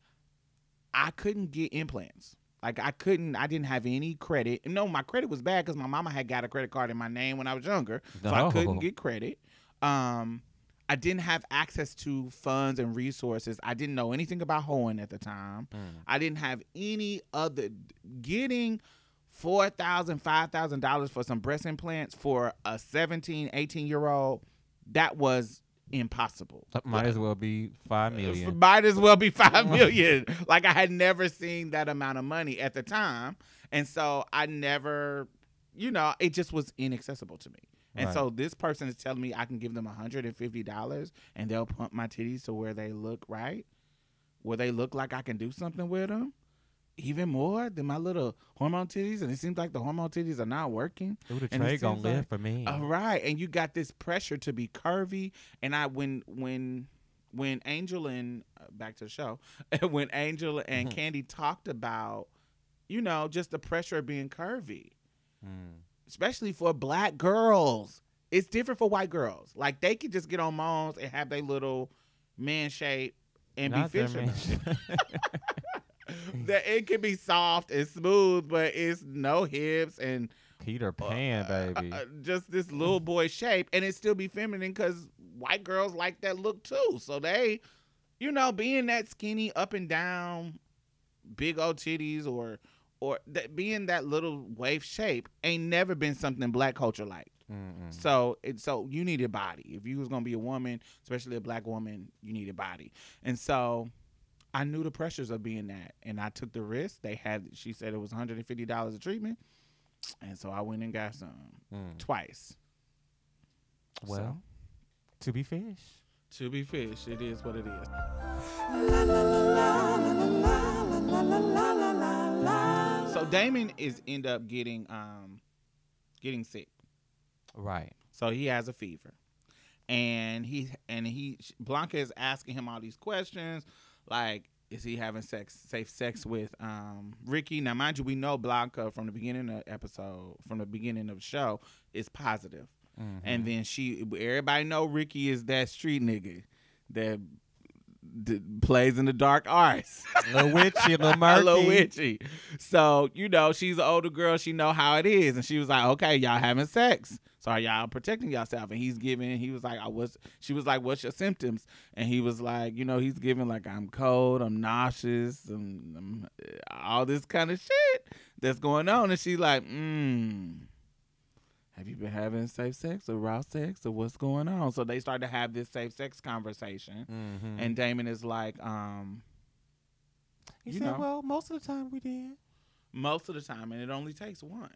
Speaker 1: I couldn't get implants. Like I couldn't, I didn't have any credit. No, my credit was bad because my mama had got a credit card in my name when I was younger, so I couldn't get credit. Um, I didn't have access to funds and resources. I didn't know anything about hoeing at the time.
Speaker 2: Mm.
Speaker 1: I didn't have any other getting four thousand, five thousand dollars for some breast implants for a 17, 18 year old. That was impossible.
Speaker 2: That Might as well be five uh, million.
Speaker 1: Might as well be five million. like I had never seen that amount of money at the time, and so I never, you know, it just was inaccessible to me. And
Speaker 2: Right.
Speaker 1: so this person is telling me I can give them hundred and fifty dollars, and they'll pump my titties to where they look right, where they look like I can do something with them, even more than my little hormone titties. And it seems like the hormone titties are not working.
Speaker 2: Ooh, the trade gonna live
Speaker 1: like-
Speaker 2: for me.
Speaker 1: All right, and you got this pressure to be curvy, and I when when when Angel and uh, back to the show, when Angel and
Speaker 2: Mhm.
Speaker 1: Candy talked about, you know, just the pressure of being curvy,
Speaker 2: Mm.
Speaker 1: especially for black girls. It's different for white girls. Like they could just get on moms and have their little man shape and
Speaker 2: Not
Speaker 1: be
Speaker 2: man-
Speaker 1: that it can be soft and smooth, but it's no hips and
Speaker 2: Peter Pan,
Speaker 1: uh,
Speaker 2: baby.
Speaker 1: uh, just this little boy shape, and it still be feminine because white girls like that look too. So they, you know, being that skinny, up and down, big old titties, or or that being that little wave shape ain't never been something black culture liked.
Speaker 2: Mm-mm.
Speaker 1: So it so you need a body. If you was gonna be a woman, especially a black woman, you need a body. And so I knew the pressures of being that, and I took the risk. They had she said it was one hundred and fifty dollars a treatment, and so I went and got some
Speaker 2: Mm.
Speaker 1: twice.
Speaker 2: Well, to be fish.
Speaker 1: To be fish, it is what it is. So Damon is end up getting um getting sick.
Speaker 2: Right.
Speaker 1: So he has a fever, and he and he Blanca is asking him all these questions, like is he having sex safe sex with um Ricky? Now, mind you, we know Blanca from the beginning of the episode, from the beginning of the show, is positive,
Speaker 2: Mhm.
Speaker 1: and then she everybody know Ricky is that street nigga that d- plays in the dark arts.
Speaker 2: little witchy, little murky.
Speaker 1: little witchy. So, you know, she's an older girl. She know how it is. And she was like, okay, y'all having sex. So y'all protecting yourself? And he's giving, he was like, I was, she was like, what's your symptoms? And he was like, you know, he's giving like, I'm cold, I'm nauseous, and all this kind of shit that's going on. And she's like, mm, have you been having safe sex or raw sex or what's going on? So they start to have this safe sex conversation.
Speaker 2: Mhm.
Speaker 1: And Damon is like, um,
Speaker 2: he
Speaker 1: you
Speaker 2: said,
Speaker 1: know.
Speaker 2: "Well, most of the time we did."
Speaker 1: most of the time, and it only takes one.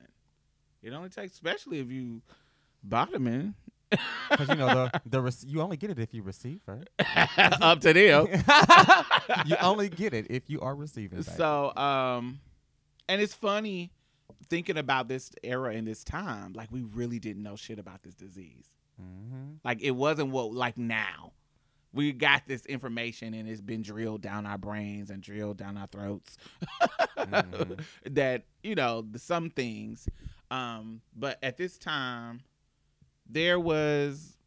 Speaker 1: It only takes, especially if you bottoming
Speaker 2: Because you know the the rec- you only get it if you receive it.
Speaker 1: up to them.
Speaker 2: you only get it if you are receiving. baby.
Speaker 1: so, um, and it's funny thinking about this era and this time. Like we really didn't know shit about this disease.
Speaker 2: Mm-hmm.
Speaker 1: Like it wasn't what like now. we got this information and it's been drilled down our brains and drilled down our throats
Speaker 2: Mhm.
Speaker 1: that you know the, some things um but at this time there was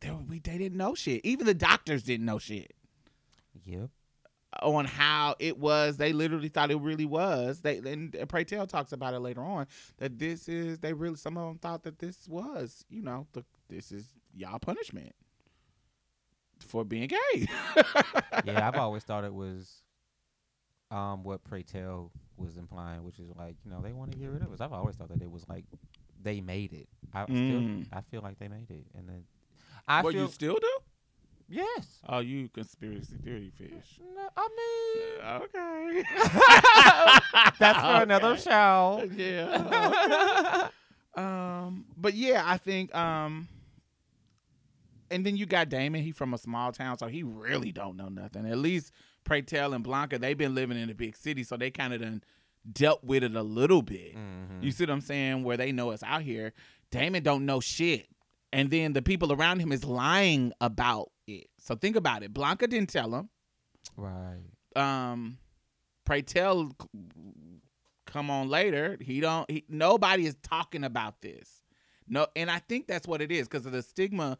Speaker 1: there we they didn't know shit. Even the doctors didn't know shit.
Speaker 2: Yep.
Speaker 1: on how it was. They literally thought it really was. They and pray tell talks about it later on that this is they really some of them thought that this was you know the, this is y'all punishment for being gay.
Speaker 2: Yeah, I've always thought it was um what Pray Tell was implying, which is like, you know, they want to get rid of us. I've always thought that it was like they made it. I still
Speaker 1: Mm.
Speaker 2: I feel like they made it. And then I
Speaker 1: what
Speaker 2: feel
Speaker 1: you still do
Speaker 2: Yes.
Speaker 1: oh you conspiracy theory fish
Speaker 2: No, I mean okay That's for another show.
Speaker 1: yeah Um, but yeah, I think um, and then you got Damon. He from a small town, so he really don't know nothing. At least Pray Tell and Blanca, they've been living in a big city, so they kind of done dealt with it a little bit.
Speaker 2: Mhm.
Speaker 1: You see what I'm saying? Where they know it's out here. Damon don't know shit. And then the people around him is lying about it. So think about it. Blanca didn't tell him.
Speaker 2: Right.
Speaker 1: Um Pray Tell come on later. He don't he, nobody is talking about this. No, and I think that's what it is because of the stigma.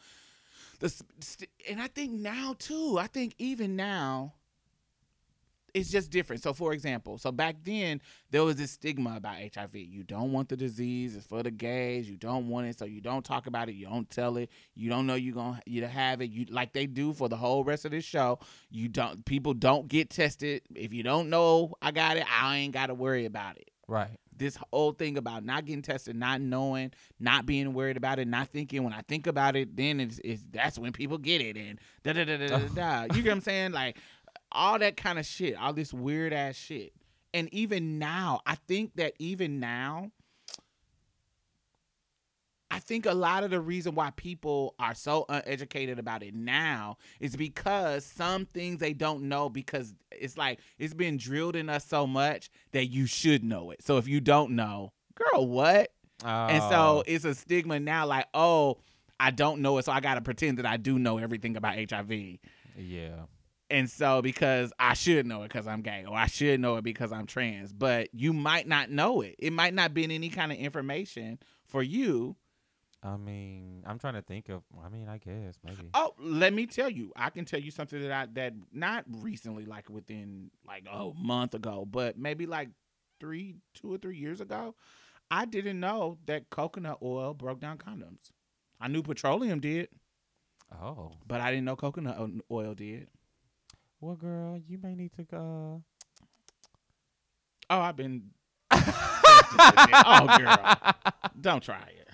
Speaker 1: The st- and I think now too. I think even now, it's just different. So, for example, so back then there was this stigma about HIV. You don't want the disease. It's for the gays. You don't want it, so you don't talk about it. You don't tell it. You don't know you gonna you to have it. You like they do for the whole rest of this show. You don't. People don't get tested. If you don't know I got it, I ain't got to worry about it
Speaker 2: Right.
Speaker 1: this whole thing about not getting tested, not knowing, not being worried about it, not thinking. When I think about it, then it's, it's that's when people get it and da da da da da da. You get what I'm saying? Like all that kind of shit, all this weird ass shit. And even now, I think that even now, I think a lot of the reason why people are so uneducated about it now is because some things they don't know because it's like it's been drilled in us so much that you should know it. So if you don't know, girl, what? And
Speaker 2: Oh.
Speaker 1: so it's a stigma now like, oh, I don't know it, so I got to pretend that I do know everything about HIV.
Speaker 2: yeah.
Speaker 1: And so because I should know it because I'm gay, or I should know it because I'm trans, but you might not know it. It might not be in any kind of information for you.
Speaker 2: I mean, I'm trying to think of. I mean, I guess maybe.
Speaker 1: Oh, let me tell you, I can tell you something that I that not recently, like within like a month ago, but maybe like three, two or three years ago. I didn't know that coconut oil broke down condoms. I knew petroleum did,
Speaker 2: Oh.
Speaker 1: but I didn't know coconut oil did.
Speaker 2: Well, girl, you may need to go.
Speaker 1: Uh, oh, I've been. oh, girl, don't try it.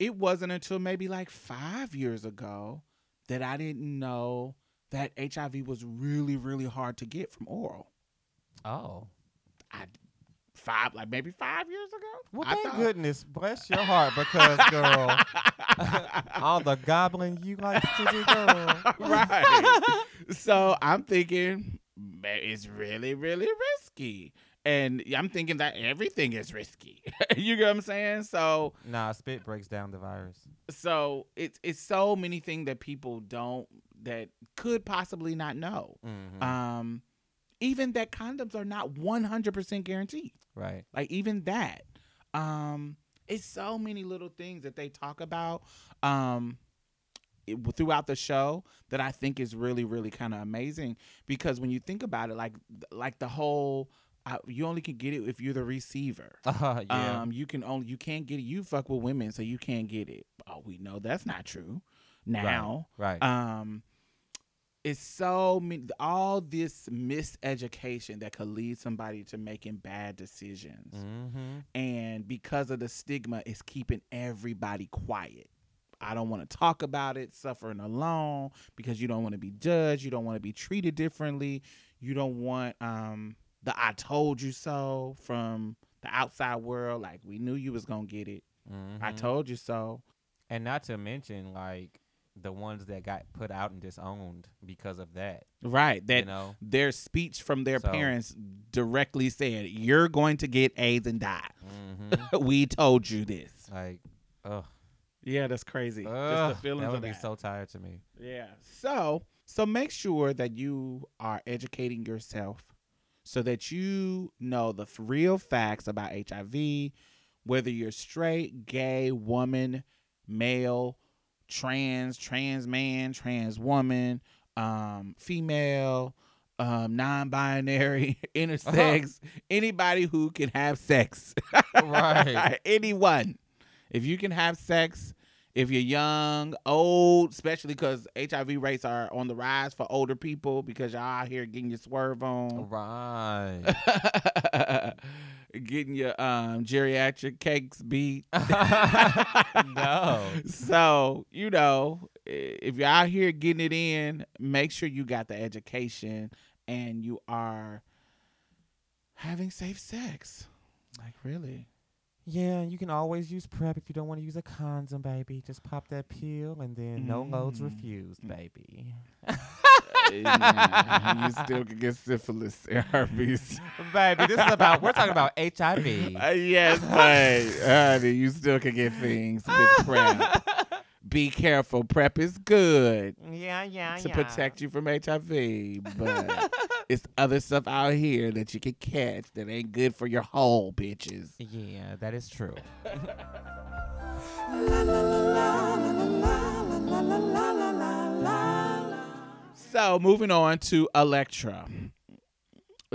Speaker 1: It wasn't until maybe like five years ago that I didn't know that HIV was really, really hard to get from oral.
Speaker 2: Oh.
Speaker 1: I five like maybe five years ago.
Speaker 2: Well,
Speaker 1: I
Speaker 2: thank
Speaker 1: thought-
Speaker 2: goodness. Bless your heart, because girl, all the gobbling you like to do, girl.
Speaker 1: right. so I'm thinking it's really, really risky. And I'm thinking that everything is risky. you get what I'm saying? So
Speaker 2: Nah, spit breaks down the virus.
Speaker 1: so it's it's so many things that people don't that could possibly not know.
Speaker 2: Mm-hmm.
Speaker 1: Um even that condoms are not 100% guaranteed.
Speaker 2: right.
Speaker 1: like even that um it's so many little things that they talk about um it- throughout the show that I think is really really kind of amazing because when you think about it like like the whole uh, you only can get it if you're the receiver
Speaker 2: Uh, yeah.
Speaker 1: um you can only you can't get it you fuck with women so you can't get it oh we know that's not true now
Speaker 2: right.
Speaker 1: um it's so many all this miseducation that could lead somebody to making bad decisions.
Speaker 2: Mm-hmm.
Speaker 1: and because of the stigma it's keeping everybody quiet. I don't want to talk about it suffering alone because you don't want to be judged you don't want to be treated differently. You don't want um the i told you so from the outside world like we knew you was gonna get it. I
Speaker 2: Mhm.
Speaker 1: told you so.
Speaker 2: And not to mention like the ones that got put out and disowned because of that.
Speaker 1: right that
Speaker 2: you know.
Speaker 1: their speech from their
Speaker 2: So-
Speaker 1: parents directly said, "You're going to get AIDS and die."
Speaker 2: Mm-hmm.
Speaker 1: we told you this.
Speaker 2: like, ugh.
Speaker 1: Yeah, that's crazy. Just
Speaker 2: Ugh,
Speaker 1: the feelings
Speaker 2: that would
Speaker 1: of
Speaker 2: be so tired to me.
Speaker 1: Yeah. So, so make sure that you are educating yourself so that you know the f- real facts about HIV, whether you're straight, gay, woman, male, trans, trans man, trans woman, um, female, um, non-binary, intersex, anybody who can have sex.
Speaker 2: Right.
Speaker 1: Anyone. If you can have sex, if you're young, old, especially because HIV rates are on the rise for older people because y'all out here getting your swerve on,
Speaker 2: Right.
Speaker 1: getting your um, geriatric cakes beat.
Speaker 2: No.
Speaker 1: So, you know, if you're out here getting it in, make sure you got the education and you are having safe sex. Like, really?
Speaker 2: Yeah, you can always use PrEP if you don't want to use a condom, baby. Just pop that pill and then no loads
Speaker 1: Mm.
Speaker 2: refused, baby.
Speaker 1: You still can get syphilis and herpes.
Speaker 2: baby, this is about, we're talking about HIV.
Speaker 1: Uh, yes, but honey, you still can get things with PrEP. Be careful. PrEP is good
Speaker 2: yeah, yeah,
Speaker 1: to
Speaker 2: yeah.
Speaker 1: protect you from HIV, but it's other stuff out here that you can catch that ain't good for your whole bitches.
Speaker 2: Yeah, that is true.
Speaker 1: So moving on to Elektra.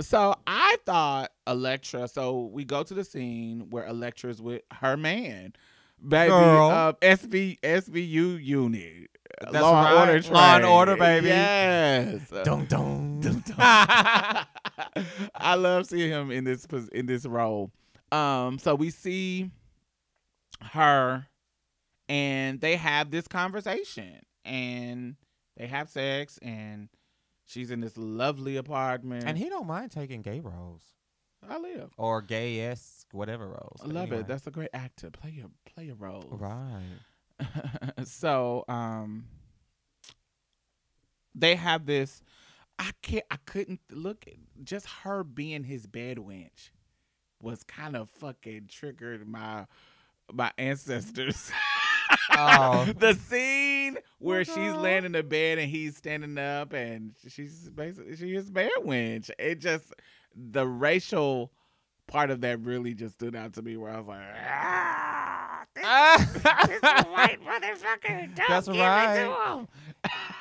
Speaker 1: So I thought Elektra. So we go to the scene where Elektra's with her man, baby, uh, SV SVU unit,
Speaker 2: That's
Speaker 1: Law and
Speaker 2: right.
Speaker 1: Order,
Speaker 2: Law and. Order, baby.
Speaker 1: Yes.
Speaker 2: Dun dun.
Speaker 1: I love seeing him in this in this role. Um, so we see her, and they have this conversation, and they have sex, and she's in this lovely apartment.
Speaker 2: And he don't mind taking gay roles
Speaker 1: I live.
Speaker 2: or gay esque whatever roles.
Speaker 1: I love
Speaker 2: anyway.
Speaker 1: it. That's a great actor. Play your play your role.
Speaker 2: right.
Speaker 1: so um they have this I can't I couldn't look at just her being his bed wench was kind of fucking triggered my my ancestors.
Speaker 2: Oh.
Speaker 1: the scene where she's
Speaker 2: Okay.
Speaker 1: laying in the bed and he's standing up and she's basically she is bed wench. It just the racial part of that really just stood out to me where I was like, ah, this, this white motherfucker. Don't
Speaker 2: That's
Speaker 1: give
Speaker 2: right.
Speaker 1: it to him.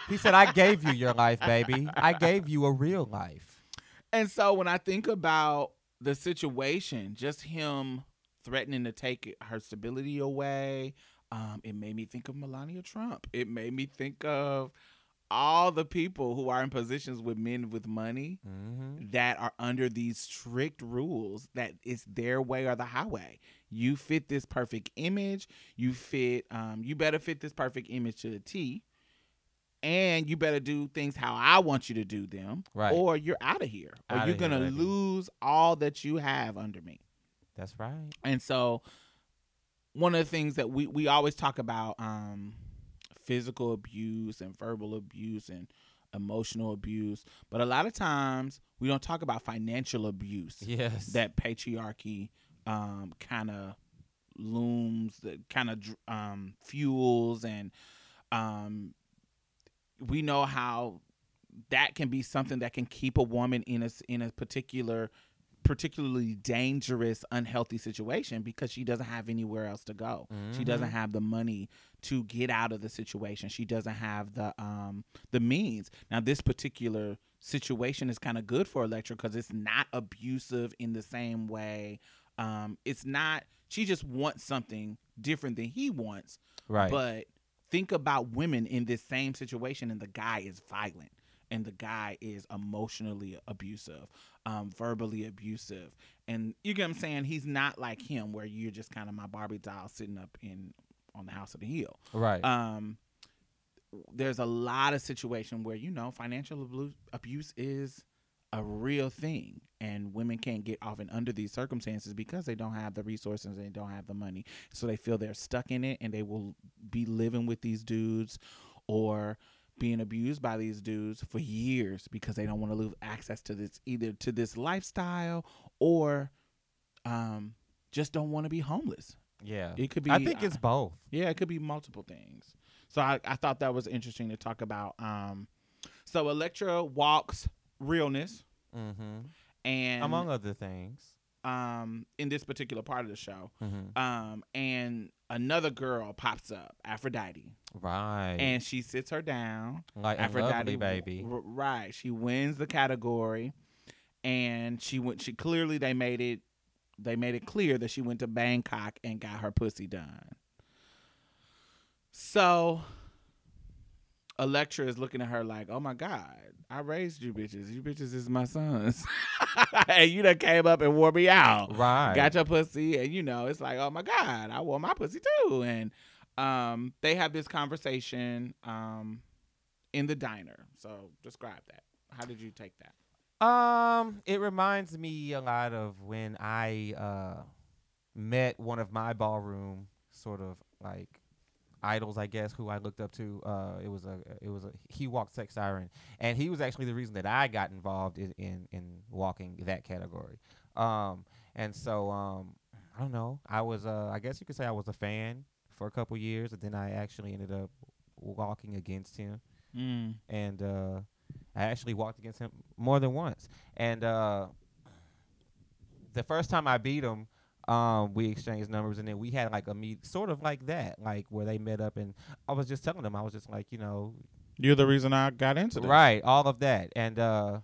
Speaker 2: He said, I gave you your life, baby. I gave you a real life.
Speaker 1: And so when I think about the situation, just him threatening to take her stability away, um, it made me think of Melania Trump. It made me think of all the people who are in positions with men with money
Speaker 2: Mm-hmm.
Speaker 1: that are under these strict rules that it's their way or the highway. You fit this perfect image. You fit. Um, you better fit this perfect image to the T. And you better do things how I want you to do them,
Speaker 2: Right.
Speaker 1: or you're out of here, or
Speaker 2: Outta
Speaker 1: you're gonna
Speaker 2: baby.
Speaker 1: lose all that you have under me.
Speaker 2: That's right.
Speaker 1: And so, one of the things that we we always talk about, um, physical abuse and verbal abuse and emotional abuse, but a lot of times we don't talk about financial abuse
Speaker 2: Yes.
Speaker 1: that patriarchy um, kind of looms, that kind of um, fuels, and um, we know how that can be something that can keep a woman in a in a particular particularly dangerous unhealthy situation because she doesn't have anywhere else to go. She doesn't
Speaker 2: Mhm.
Speaker 1: have the money to get out of the situation. She doesn't have the um the means. Now this particular situation is kind of good for Elektra because it's not abusive in the same way. Um it's not she just wants something different than he wants.
Speaker 2: Right.
Speaker 1: but think about women in this same situation and the guy is violent and the guy is emotionally abusive, um, verbally abusive. And you get what I'm saying? He's not like him where you're just kind of my Barbie doll sitting up in on the house of the hill.
Speaker 2: right.
Speaker 1: Um there's a lot of situation where you know financial abuse, abuse is a real thing and women can't get off and under these circumstances because they don't have the resources and they don't have the money so they feel they're stuck in it and they will be living with these dudes or being abused by these dudes for years because they don't want to lose access to this either to this lifestyle or um just don't want to be homeless
Speaker 2: Yeah.
Speaker 1: It could be.
Speaker 2: I think it's both.
Speaker 1: Yeah, it could be multiple things. So I, I thought that was interesting to talk about. Um, so Elektra walks realness,
Speaker 2: Mm-hmm.
Speaker 1: and
Speaker 2: Among other things.
Speaker 1: Um, in this particular part of the show,
Speaker 2: Mm-hmm.
Speaker 1: um, and another girl pops up, Aphrodite,
Speaker 2: Right.
Speaker 1: and she sits her down.
Speaker 2: like
Speaker 1: Aphrodite,
Speaker 2: lovely baby.
Speaker 1: r- right? She wins the category, and she went. She clearly they made it. They made it clear that she went to Bangkok and got her pussy done. So, Elektra is looking at her like, "Oh my god, I raised you bitches. You bitches is my sons, and you done came up and wore me out."
Speaker 2: Right.
Speaker 1: got your pussy and you know it's like oh my god i wore my pussy too and um they have this conversation um in the diner so describe that how did you take that
Speaker 2: Um, it reminds me a lot of when I uh met one of my ballroom sort of like idols, I guess, who I looked up to. Uh, it was a it was a he walked sex siren, and he was actually the reason that I got involved in in, in walking that category. Um, and so um, I don't know. I was uh, I guess you could say I was a fan for a couple years, and then I actually ended up walking against him
Speaker 1: mm.
Speaker 2: and uh, I actually walked against him more than once. And uh, the first time I beat him, um, we exchanged numbers, and then we had like a meet, sort of like that, like where they met up, and I was just telling them, I was just like, you know,
Speaker 1: you're the reason i got into this
Speaker 2: right, all of that, and uh,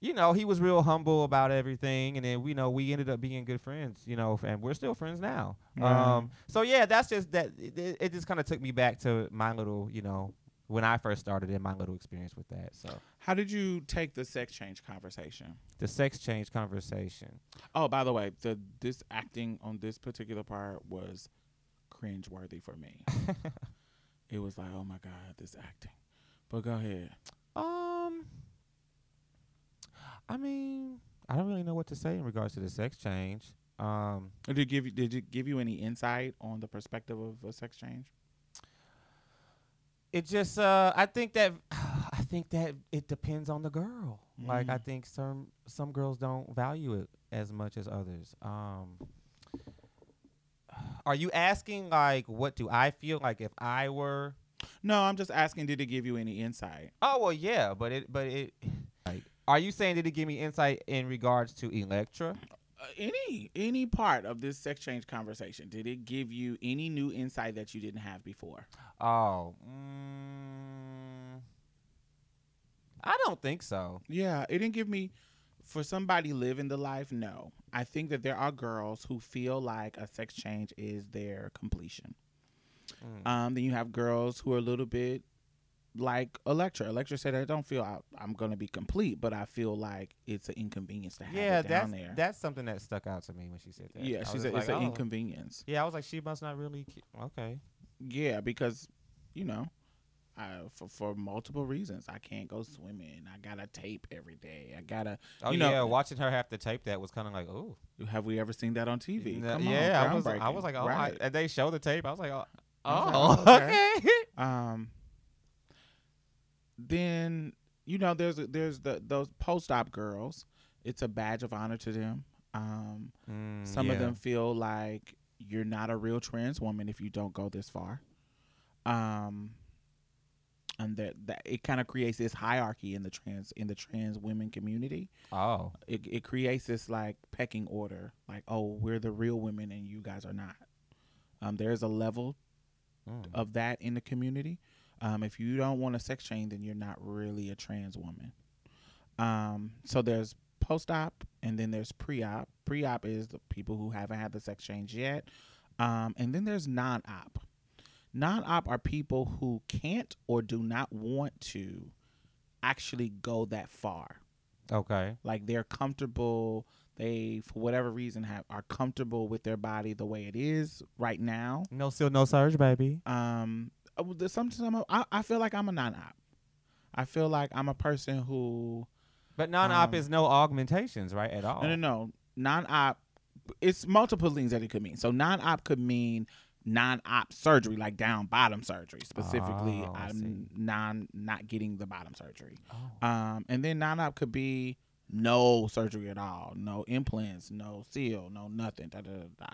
Speaker 2: you know, he was real humble about everything, and then we know we ended up being good friends, you know, and we're still friends now.
Speaker 1: Right.
Speaker 2: Um, so yeah, that's just that. It, it just kind of took me back to my little, you know, when I first started in my little experience with that. So
Speaker 1: how did you take the sex change conversation
Speaker 2: the sex change conversation.
Speaker 1: oh by the way the this acting on this particular part was cringe worthy for me it was like oh my god this acting but go ahead
Speaker 2: Um, I mean, I don't really know what to say in regards to the sex change. Um,
Speaker 1: did it give you did it give you any insight on the perspective of a sex change
Speaker 2: it just, uh, I think that, I think that it depends on the girl. Like, I
Speaker 1: Mm.
Speaker 2: think some some girls don't value it as much as others. Um, are you asking like, what do I feel like if I were?
Speaker 1: No, I'm just asking. Did it give you any insight?
Speaker 2: Oh well, yeah, but it, but it. Like, are you saying did it give me insight in regards to Elektra?
Speaker 1: Uh, any any part of this sex change conversation? Did it give you any new insight that you didn't have before?
Speaker 2: Oh, mm, I don't think so.
Speaker 1: Yeah, it didn't give me. For somebody living the life, no. I think that there are girls who feel like a sex change is their completion.
Speaker 2: Mm.
Speaker 1: Um, then you have girls who are a little bit like Elektra. Elektra said, "I don't feel I, I'm going to be complete, but I feel like it's an inconvenience to have
Speaker 2: yeah,
Speaker 1: it
Speaker 2: that's
Speaker 1: down there."
Speaker 2: that's something that stuck out to me when she said that.
Speaker 1: yeah,
Speaker 2: I
Speaker 1: she said
Speaker 2: like,
Speaker 1: it's an
Speaker 2: oh.
Speaker 1: inconvenience.
Speaker 2: Yeah, I was like, she must not really. Okay.
Speaker 1: Yeah, because you know, I, for for multiple reasons, I can't go swimming. I gotta tape every day. I gotta.
Speaker 2: Oh
Speaker 1: You know-
Speaker 2: yeah, watching her have to tape that was kind of like, oh.
Speaker 1: Have we ever seen that on TV?
Speaker 2: N-
Speaker 1: Come on,
Speaker 2: yeah, I was. I was like, oh,
Speaker 1: right.
Speaker 2: I, and they show the tape. I was like, oh,
Speaker 1: was
Speaker 2: oh,
Speaker 1: like, oh, okay.
Speaker 2: okay.
Speaker 1: Um. Then you know, there's there's the those post op girls. It's a badge of honor to them. Um,
Speaker 2: Mm,
Speaker 1: some of them feel like you're not a real trans woman if you don't go this far. Um, and that that it kind of creates this hierarchy in the trans in the trans women community.
Speaker 2: Oh,
Speaker 1: It it creates this like pecking order, like oh we're the real women and you guys are not. Um, there's a level
Speaker 2: mm.
Speaker 1: of that in the community. Um, if you don't want a sex change, then you're not really a trans woman. Um, so there's post op and then there's pre op. Pre op is the people who haven't had the sex change yet. Um, and then there's non op. Non op are people who can't or do not want to actually go that far.
Speaker 2: okay.
Speaker 1: Like they're comfortable. They, for whatever reason, have are comfortable with their body the way it is right now
Speaker 2: No seal, no surge, baby.
Speaker 1: um uh, well, there's some, some I, I feel like I'm a non-op. I feel like I'm a person who
Speaker 2: But non-op
Speaker 1: Um,
Speaker 2: is no augmentations, right? At all.
Speaker 1: no no no non-op. It's multiple things that it could mean. So non-op could mean non-op surgery, like down bottom surgery. Specifically,
Speaker 2: Oh.
Speaker 1: I'm non not getting the bottom surgery.
Speaker 2: Oh.
Speaker 1: Um, and then non-op could be no surgery at all, no implants, no seal, no nothing. Da, da, da, da.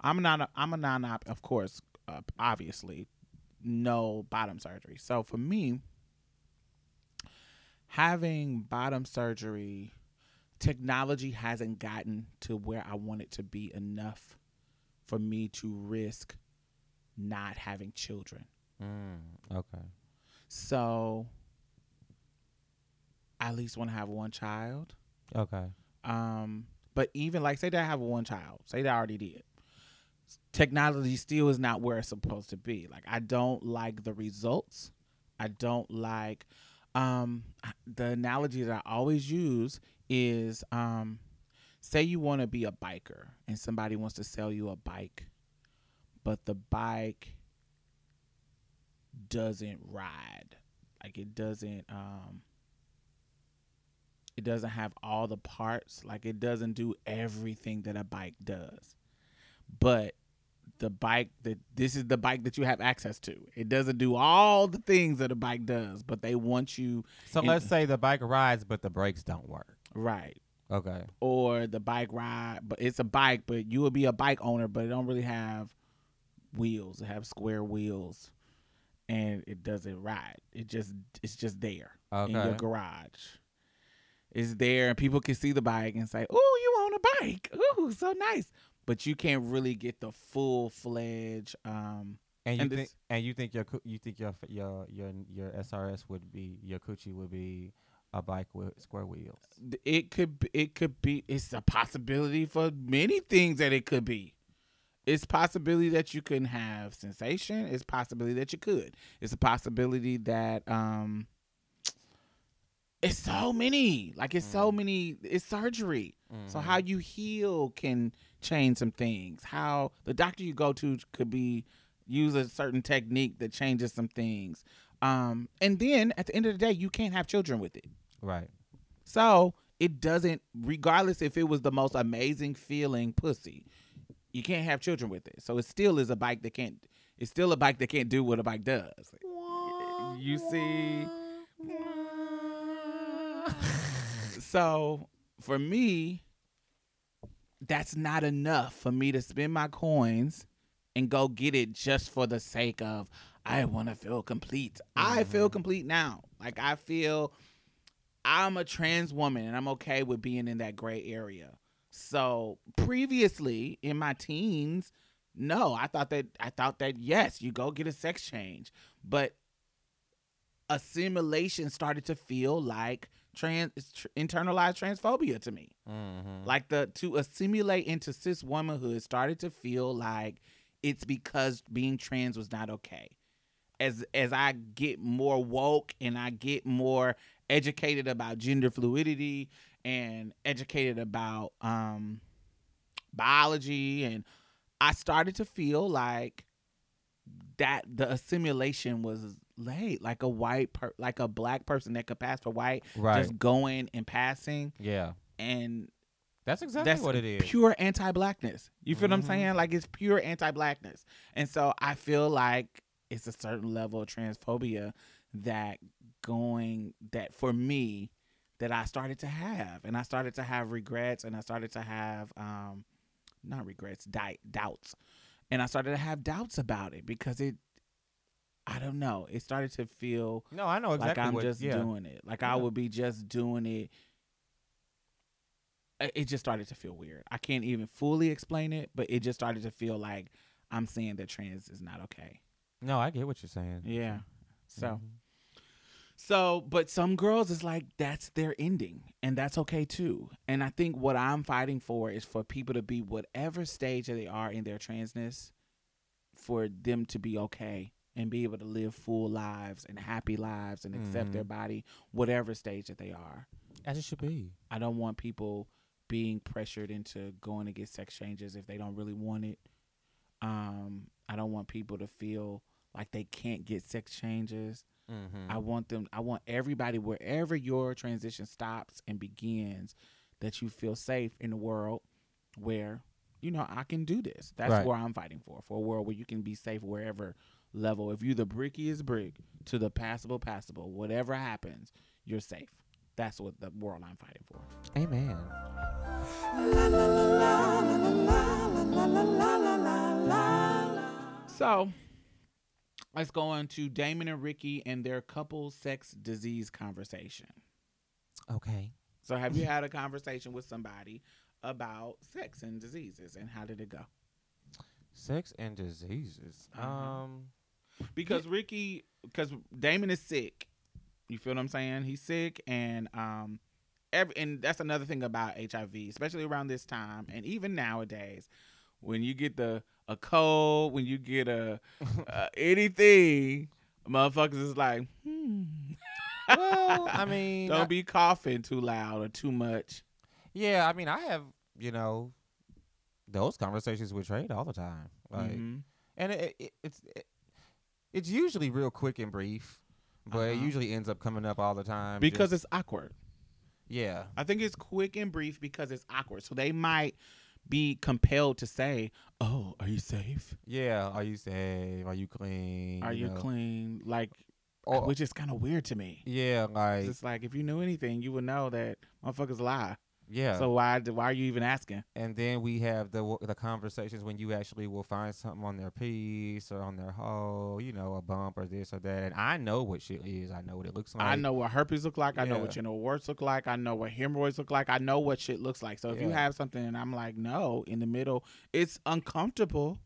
Speaker 1: I'm not. A, I'm a non-op, of course. Uh, obviously, no bottom surgery. So for me, having bottom surgery, technology hasn't gotten to where I want it to be enough for me to risk not having children.
Speaker 2: Mm, okay.
Speaker 1: So I at least want to have one child.
Speaker 2: Okay.
Speaker 1: Um, but even like say that I have one child, say that I already did. Technology still is not where it's supposed to be. Like I don't like the results. I don't like um the analogy that I always use is um say you want to be a biker and somebody wants to sell you a bike, but the bike doesn't ride. Like it doesn't um it doesn't have all the parts. Like it doesn't do everything that a bike does. But the bike that this is the bike that you have access to. It doesn't do all the things that a bike does, but they want you
Speaker 2: So
Speaker 1: And-
Speaker 2: let's say the bike rides, but the brakes don't work.
Speaker 1: right.
Speaker 2: Okay.
Speaker 1: Or the bike ride, but it's a bike, but you would be a bike owner, but it don't really have wheels. It have square wheels, and it doesn't ride. It just it's just there. in your garage. It's there, and people can see the bike and say, "Oh, you own a bike? Ooh, so nice." But you can't really get the full fledged. Um,
Speaker 2: And you
Speaker 1: And
Speaker 2: think and you think your you think your your your your SRS would be your coochie would be a bike with square wheels.
Speaker 1: it could be, it could be. It's a possibility for many things that it could be. It's possibility that you couldn't have sensation. It's possibility that you could. It's a possibility that um. It's so many. Like it's so
Speaker 2: Mm.
Speaker 1: many. It's surgery. So
Speaker 2: Mhm.
Speaker 1: how you heal can change some things. How the doctor you go to could be use a certain technique that changes some things. Um, and then at the end of the day, you can't have children with it.
Speaker 2: right.
Speaker 1: So it doesn't, regardless if it was the most amazing feeling pussy, you can't have children with it. So it still is a bike that can't. It's still a bike that can't do what a bike does. You see. so for me, that's not enough for me to spend my coins and go get it just for the sake of I want to feel complete. I mm-hmm.
Speaker 2: feel
Speaker 1: complete now. Like I feel I'm a trans woman and I'm okay with being in that gray area. So previously in my teens, no, I thought that I thought that yes, you go get a sex change, but assimilation started to feel like trans tr- internalized transphobia to me.
Speaker 2: Mm-hmm.
Speaker 1: Like the to assimilate into cis womanhood started to feel like it's because being trans was not okay. As as I get more woke and I get more educated about gender fluidity and educated about um biology and I started to feel like that the assimilation was late like a white per, like a black person that could pass for white
Speaker 2: right.
Speaker 1: just going and passing
Speaker 2: yeah.
Speaker 1: and
Speaker 2: That's exactly
Speaker 1: that's
Speaker 2: what it is.
Speaker 1: pure anti-blackness. You feel what I'm
Speaker 2: Mhm.
Speaker 1: saying? Like it's pure anti-blackness. And so I feel like it's a certain level of transphobia that going that for me that I started to have and I started to have regrets and I started to have um not regrets, di- doubts. And I started to have doubts about it because it I don't know. It started to feel
Speaker 2: no, I know exactly
Speaker 1: like I'm
Speaker 2: what.
Speaker 1: just
Speaker 2: yeah.
Speaker 1: doing it. Like I would be just doing it. It just started to feel weird. I can't even fully explain it, but it just started to feel like I'm saying that trans is not okay.
Speaker 2: No, I get what you're saying.
Speaker 1: Yeah. So,
Speaker 2: Mhm.
Speaker 1: so, but some girls is like that's their ending, and that's okay too. And I think what I'm fighting for is for people to be whatever stage that they are in their transness, for them to be okay and be able to live full lives and happy lives and accept
Speaker 2: Mhm.
Speaker 1: their body, whatever stage that they are.
Speaker 2: as it should be.
Speaker 1: I don't want people being pressured into going to get sex changes if they don't really want it. Um, I don't want people to feel like they can't get sex changes.
Speaker 2: Mm-hmm.
Speaker 1: I want them I want everybody wherever your transition stops and begins that you feel safe in a world where you know I can do this. That's
Speaker 2: Right.
Speaker 1: where I'm fighting for. For a world where you can be safe wherever level. If you're the brickiest brick to the passable passable, whatever happens, you're safe. That's what the world I'm fighting for.
Speaker 2: Amen.
Speaker 1: So let's go on to Damon and Ricky and their couple sex disease conversation.
Speaker 2: Okay.
Speaker 1: So have you had a conversation with somebody about sex and diseases and how did it go?
Speaker 2: Sex and diseases.
Speaker 1: Mm-hmm.
Speaker 2: Um
Speaker 1: because Ricky, because Damon is sick. You feel what I'm saying? He's sick, and um, every and that's another thing about HIV, especially around this time, and even nowadays, when you get the a cold, when you get a uh, anything, motherfuckers is like, hmm.
Speaker 2: well, I mean,
Speaker 1: don't be coughing too loud or too much.
Speaker 2: Yeah, I mean, I have you know those conversations with Trade all the time, like,
Speaker 1: Mhm.
Speaker 2: and it, it, it's it, it's usually real quick and brief, but it
Speaker 1: Uh-huh.
Speaker 2: usually ends up coming up all the time
Speaker 1: because
Speaker 2: just-
Speaker 1: it's awkward.
Speaker 2: yeah,
Speaker 1: I think it's quick and brief because it's awkward. So they might be compelled to say, "Oh, are you safe?
Speaker 2: yeah. Are you safe? Are you clean?
Speaker 1: Are you
Speaker 2: know?
Speaker 1: clean?" Like,
Speaker 2: Or,
Speaker 1: which is kind of weird to me.
Speaker 2: yeah, like
Speaker 1: It's like if you knew anything, you would know that motherfuckers lie.
Speaker 2: Yeah.
Speaker 1: So why why are you even asking?
Speaker 2: and then we have the the conversations when you actually will find something on their piece or on their hole, you know, a bump or this or that. And I know what shit is. I know what it looks like.
Speaker 1: I know what herpes look like. I know what genital warts look like. I know what hemorrhoids look like. I know what shit looks like. So if you have something and I'm like, no, in the middle, it's uncomfortable.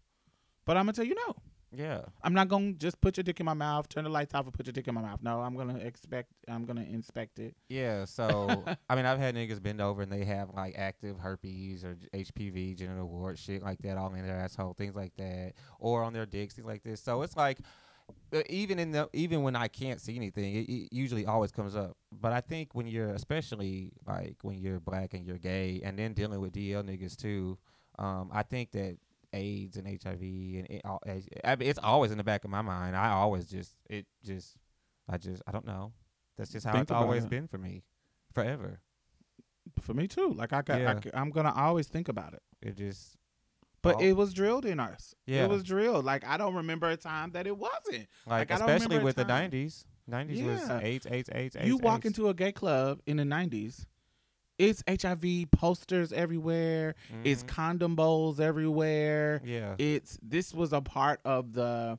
Speaker 1: But I'm gonna tell you no.
Speaker 2: Yeah.
Speaker 1: I'm not gonna just put your dick in my mouth, turn the lights off, and put your dick in my mouth. No, I'm gonna expect. I'm gonna inspect it.
Speaker 2: Yeah, so I mean, I've had niggas bend over and they have like active herpes or HPV, genital wart, shit like that, all in their asshole, things like that, or on their dicks, things like this. So it's like, uh, even in the even when I can't see anything, it, it usually always comes up. But I think when you're, especially like when you're black and you're gay, and then dealing with DL niggas too, um, I think that AIDS and HIV and it, I mean, it's always in the back of my mind. I always just it just I just I don't know. That's just how
Speaker 1: Think
Speaker 2: it's always
Speaker 1: it.
Speaker 2: been for me, forever.
Speaker 1: For me too. Like I got,
Speaker 2: Yeah.
Speaker 1: I, am gonna always think about it.
Speaker 2: It just
Speaker 1: But
Speaker 2: Oh.
Speaker 1: it was drilled in us.
Speaker 2: Yeah.
Speaker 1: It was drilled. Like I don't remember a time that it wasn't.
Speaker 2: like,
Speaker 1: Like,
Speaker 2: especially with the
Speaker 1: time-
Speaker 2: nineties. Nineties was
Speaker 1: Yeah.
Speaker 2: AIDS, AIDS, AIDS, AIDS.
Speaker 1: you walk
Speaker 2: AIDS.
Speaker 1: into a gay club in the '90s. It's HIV posters everywhere. It's
Speaker 2: Mhm.
Speaker 1: condom bowls everywhere.
Speaker 2: yeah,
Speaker 1: It's this was a part of the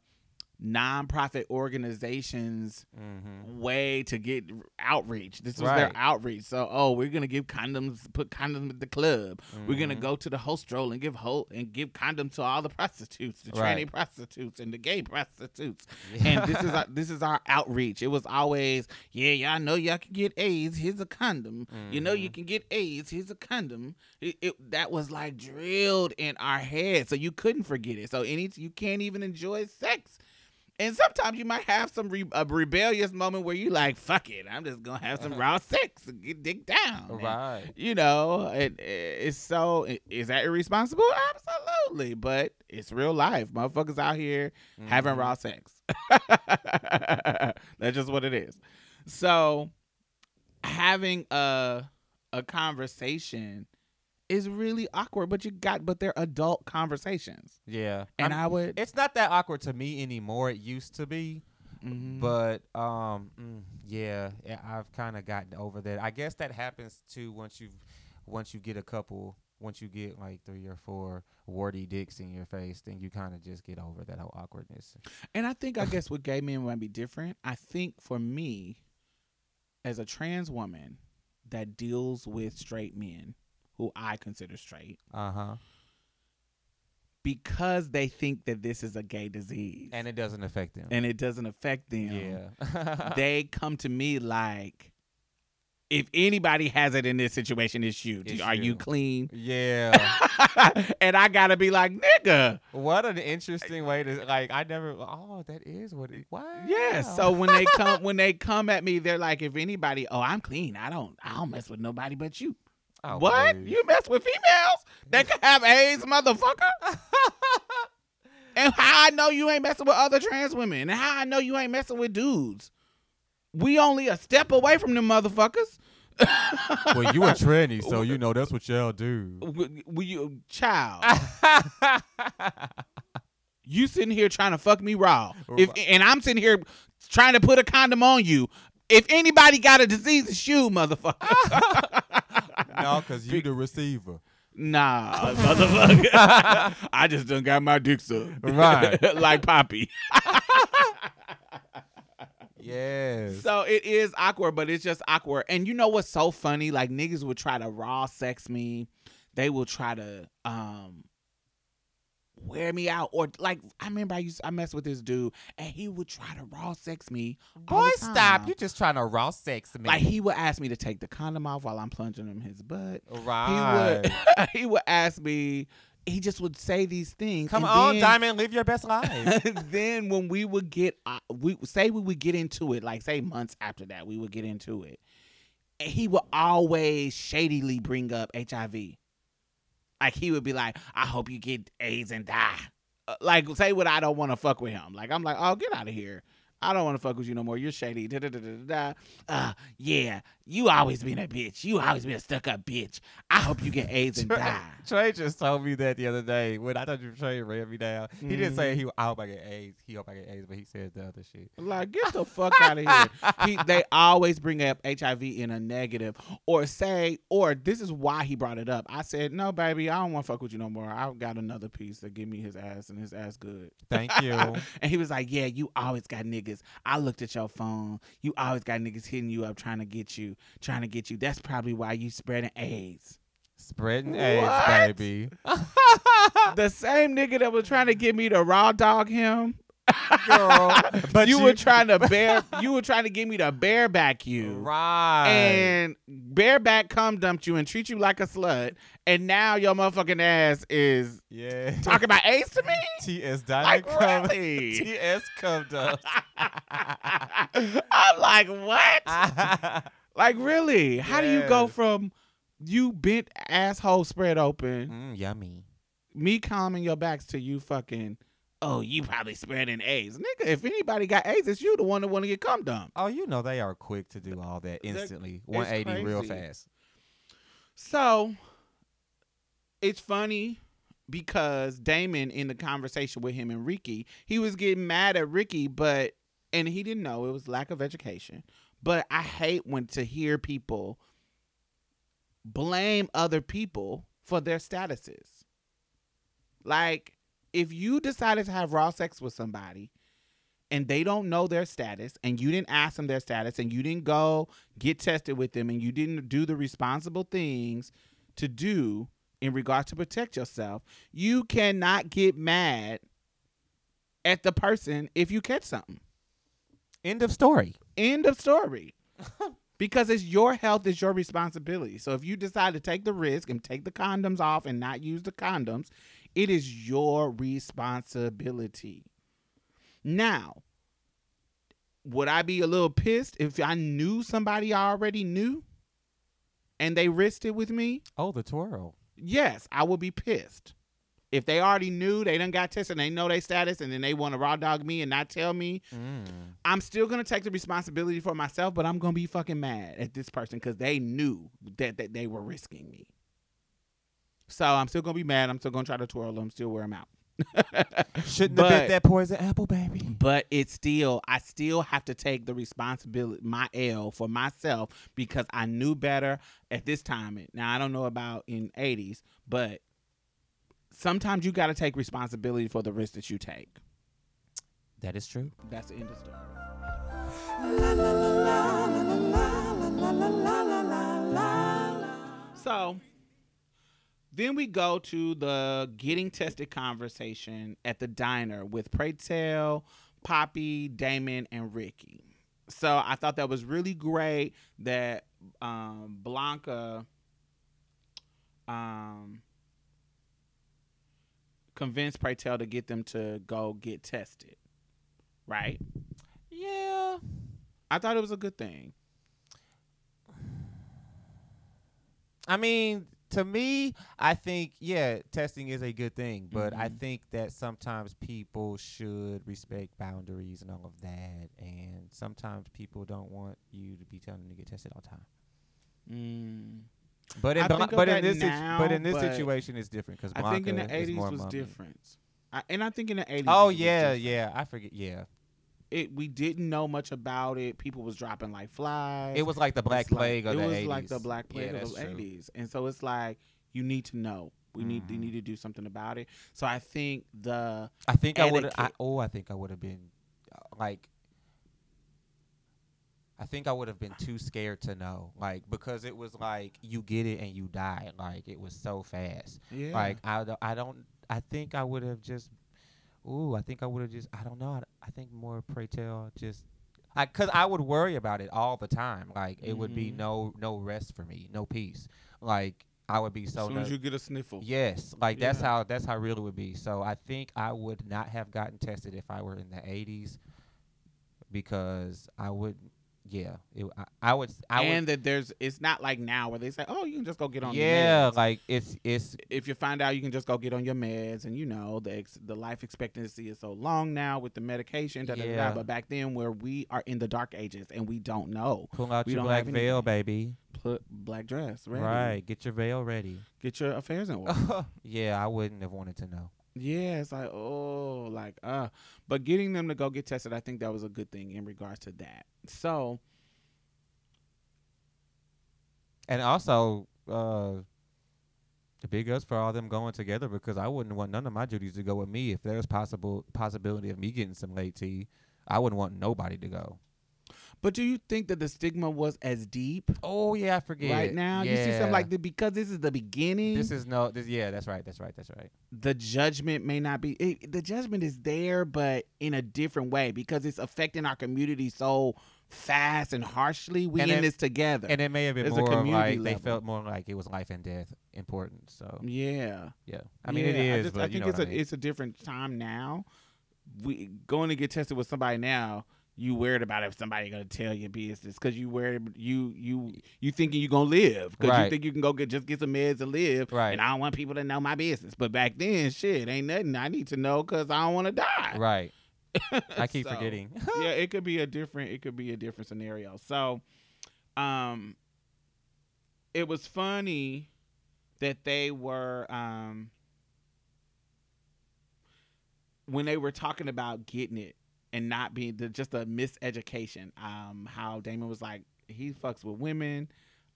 Speaker 1: nonprofit organizations
Speaker 2: mm-hmm.
Speaker 1: way to get outreach. This was their outreach. So, oh, we're gonna give condoms, put condoms at the club. We're gonna
Speaker 2: Mhm.
Speaker 1: go to the host and give ho- and give condoms to all the prostitutes, the
Speaker 2: Right.
Speaker 1: tranny prostitutes, and the gay prostitutes.
Speaker 2: Yeah.
Speaker 1: And this is our, this is our outreach. It was always, yeah, y'all know y'all can get AIDS. Here's a condom. You know you
Speaker 2: Mhm.
Speaker 1: can get AIDS. Here's a condom. It, it that was like drilled in our head, so you couldn't forget it. So any you can't even enjoy sex. And sometimes you might have some re- a rebellious moment where you like, fuck it, I'm just gonna have some raw sex and get dick down. And,
Speaker 2: right.
Speaker 1: you know, it, it's so i- is that irresponsible? Absolutely, but it's real life. Motherfuckers out here having
Speaker 2: Mhm.
Speaker 1: raw sex. That's just what it is. So having a a conversation is really awkward, but you got but they're adult conversations.
Speaker 2: Yeah,
Speaker 1: And
Speaker 2: I'm-
Speaker 1: I would
Speaker 2: it's not that awkward to me anymore. It used to be,
Speaker 1: Mhm.
Speaker 2: but um, mm, yeah, yeah, I've kind of gotten over that. I guess that happens too once you've once you get a couple. Once you get like three or four warty dicks in your face, then you kind of just get over that whole awkwardness.
Speaker 1: And I think I guess with gay men might be different. I think for me, as a trans woman that deals with straight men who I consider straight,
Speaker 2: Uh huh.
Speaker 1: because they think that this is a gay disease
Speaker 2: And it doesn't affect them.
Speaker 1: and it doesn't affect them,
Speaker 2: yeah.
Speaker 1: they come to me like, if anybody has it in this situation, it's you.
Speaker 2: It's
Speaker 1: Are you
Speaker 2: you.
Speaker 1: clean?
Speaker 2: yeah.
Speaker 1: and I gotta be like, nigga.
Speaker 2: What an interesting way to like. I never. Oh, that is what. It, wow.
Speaker 1: Yeah. So when they come when they come at me, they're like, if anybody, oh, I'm clean. I don't I don't mess with nobody but you.
Speaker 2: Oh,
Speaker 1: what?
Speaker 2: please.
Speaker 1: You mess with females? They can have AIDS, motherfucker. and how I know you ain't messing with other trans women, and how I know you ain't messing with dudes. We only a step away from them motherfuckers.
Speaker 2: well, you a tranny, so you know that's what y'all do.
Speaker 1: we, we you child. you sitting here trying to fuck me raw. If and I'm sitting here trying to put a condom on you. If anybody got a disease, it's you, motherfucker.
Speaker 2: No, because you the receiver.
Speaker 1: Nah, motherfucker. I just done got my dick sucked.
Speaker 2: Right.
Speaker 1: like Papi.
Speaker 2: yes.
Speaker 1: So it is awkward, but it's just awkward. And you know what's so funny? Like niggas would try to raw sex me. They will try to um wear me out. Or like I remember I used I messed with this dude and he would try to raw sex me.
Speaker 2: Boy, stop! You're just trying to raw sex me.
Speaker 1: like he would ask me to take the condom off while I'm plunging him his butt.
Speaker 2: right.
Speaker 1: He would he would ask me he just would say these things.
Speaker 2: Come on,
Speaker 1: then-
Speaker 2: Diamond, live your best life.
Speaker 1: then when we would get uh, we say we would get into it like say months after that we would get into it and he would always shadily bring up hiv like he would be like i hope you get aids and die. Uh, like say what i don't want to fuck with him. Like i'm like oh get out of here I don't want to fuck with you no more. You're shady. Da, da, da, da, da. Uh, yeah, you always been a bitch. You always been a stuck up bitch. I hope you get AIDS and
Speaker 2: Trey,
Speaker 1: die.
Speaker 2: Trey just told me that the other day when I thought you Trey ran me down. He didn't say he I hope I get AIDS. He hope I get AIDS, but he said the other shit.
Speaker 1: Like, get the fuck out of here. He, they always bring up HIV in a negative or say, or this is why he brought it up. I said, no, baby, I don't want to fuck with you no more. I've got another piece to give me his ass and his ass good.
Speaker 2: Thank you.
Speaker 1: And he was like, yeah, you always got niggas. I looked at your phone. You always got niggas hitting you up trying to get you, trying to get you. That's probably why you spreading AIDS.
Speaker 2: Spreading AIDS,
Speaker 1: What?
Speaker 2: baby.
Speaker 1: the same nigga that was trying to get me to raw dog him.
Speaker 2: Girl, but
Speaker 1: you,
Speaker 2: you-
Speaker 1: were trying to bear you were trying to get me to bareback you.
Speaker 2: right.
Speaker 1: and bareback cum dumped you and treat you like a slut, and now your motherfucking ass is
Speaker 2: yeah.
Speaker 1: talking about AIDS to me?
Speaker 2: TS
Speaker 1: Like,
Speaker 2: Diamond come.
Speaker 1: really?
Speaker 2: TS come up.
Speaker 1: I'm like, what? Like, really? How do you go from you bent asshole spread open,
Speaker 2: mm, yummy.
Speaker 1: me calming your backs to you fucking, oh, you probably spreading AIDS. Nigga, if anybody got AIDS, it's you the one that want to get cum dumped.
Speaker 2: Oh, you know they are quick to do all that
Speaker 1: They're-
Speaker 2: instantly. 180 real fast.
Speaker 1: So it's funny because Damon in the conversation with him and Ricky, he was getting mad at Ricky, but and he didn't know it was lack of education. But I hate when to hear people blame other people for their statuses. Like if you decided to have raw sex with somebody and they don't know their status and you didn't ask them their status and you didn't go get tested with them and you didn't do the responsible things to do in regard to protect yourself, you cannot get mad at the person if you catch something.
Speaker 2: End of story.
Speaker 1: End of story. because it's your health is your responsibility. So if you decide to take the risk and take the condoms off and not use the condoms, it is your responsibility. Now, would I be a little pissed if I knew somebody I already knew and they risked it with me?
Speaker 2: Oh, the twirl.
Speaker 1: Yes, I would be pissed. If they already knew they done got tested and they know their status and then they want to raw dog me and not tell me,
Speaker 2: Mm.
Speaker 1: I'm still gonna take the responsibility for myself, but I'm gonna be fucking mad at this person because they knew that, that they were risking me. So I'm still gonna be mad. I'm still gonna try to twirl them, still wear them out.
Speaker 2: Shouldn't
Speaker 1: But-
Speaker 2: have been that poison apple, baby.
Speaker 1: But it's still, I still have to take the responsibility, my L for myself because I knew better at this time. Now I don't know about in '80s, but sometimes you got to take responsibility for the risk that you take.
Speaker 2: That is true.
Speaker 1: That's the end of story. So then we go to the getting tested conversation at the diner with Praytel, Papi, Damon, and Ricky. So I thought that was really great that um, Blanca um, convinced Pray Tell to get them to go get tested. Right?
Speaker 2: Yeah.
Speaker 1: I thought it was a good thing.
Speaker 2: I mean, to me, I think yeah, testing is a good thing, but I
Speaker 1: Mhm.
Speaker 2: think that sometimes people should respect boundaries and all of that, and sometimes people don't want you to be telling them to get tested all the time.
Speaker 1: Mm.
Speaker 2: But in
Speaker 1: I of
Speaker 2: but in this situ- but in this situation, it's different because
Speaker 1: I think in the eighties was different. I, and I think in the eighties.
Speaker 2: Oh yeah, yeah. I forget. Yeah,
Speaker 1: It we didn't know much about it. People was dropping like flies.
Speaker 2: it was like the Black
Speaker 1: like-
Speaker 2: Plague of
Speaker 1: it
Speaker 2: the
Speaker 1: was
Speaker 2: 80s.
Speaker 1: like the Black Plague
Speaker 2: Yeah,
Speaker 1: of the
Speaker 2: true.
Speaker 1: eighties, and so it's like You need to know. We need you need to do something about it. So I think the
Speaker 2: I think I would. I, oh, I think I would have been uh, like. I think I would have been too scared to know, like because it was like you get it and you die, like it was so fast.
Speaker 1: yeah.
Speaker 2: Like I, I don't. I think I would have just. Ooh, I think I would have just. I don't know. I, I think more pray tell just. I, cause I would worry about it all the time. Like it would be
Speaker 1: Mhm.
Speaker 2: no no rest for me, no peace. Like I would be so.
Speaker 1: as
Speaker 2: so.
Speaker 1: soon as you get a sniffle.
Speaker 2: Yes, like that's how that's how real it would be. So I think I would not have gotten tested if I were in the 80s because I would yeah, it, I, I would I
Speaker 1: and
Speaker 2: would
Speaker 1: that there's it's not like now where they say, Oh, you can just go get on your
Speaker 2: Yeah, like it's it's
Speaker 1: if you find out you can just go get on your meds and you know the ex- the life expectancy is so long now with the medication da, da, da, da.
Speaker 2: Yeah.
Speaker 1: but back then where we are in the dark ages and we don't know
Speaker 2: pull out
Speaker 1: We
Speaker 2: your black veil, baby.
Speaker 1: put black dress ready
Speaker 2: Right, get your veil ready.
Speaker 1: get your affairs in order
Speaker 2: yeah, I wouldn't have wanted to know.
Speaker 1: Yeah it's like oh like uh but getting them to go get tested i think that was a good thing in regards to that so
Speaker 2: And also, uh, the big ups for all them going together because I wouldn't want none of my duties to go with me if there's possible possibility of me getting some late tea. I wouldn't want nobody to go.
Speaker 1: But do you think that the stigma was as deep
Speaker 2: Oh yeah, I forget.
Speaker 1: right now you see something like the, because this is the beginning
Speaker 2: this is no. This yeah, that's right. That's right. That's right.
Speaker 1: the judgment may not be it, the judgment is there but in a different way because it's affecting our community so fast and harshly we
Speaker 2: And
Speaker 1: in
Speaker 2: it-
Speaker 1: this together
Speaker 2: And it may have been
Speaker 1: There's a
Speaker 2: more
Speaker 1: community
Speaker 2: like they felt more like it was life and death important. So
Speaker 1: yeah
Speaker 2: yeah, I mean it
Speaker 1: Yeah,
Speaker 2: is,
Speaker 1: I, just,
Speaker 2: but
Speaker 1: I think it's a
Speaker 2: I mean.
Speaker 1: it's a different time now we going to get tested with somebody now you worried about if somebody gonna tell your business because you worried you you you thinking you gonna live because you think you can go get just get some meds and live
Speaker 2: Right.
Speaker 1: and I don't want people to know my business but back then shit ain't nothing I need to know because I don't want to die
Speaker 2: right. I keep
Speaker 1: So,
Speaker 2: forgetting.
Speaker 1: yeah, it could be a different it could be a different scenario. So um it was funny that they were um when they were talking about getting it and not being the, just a miseducation um how Damon was like he fucks with women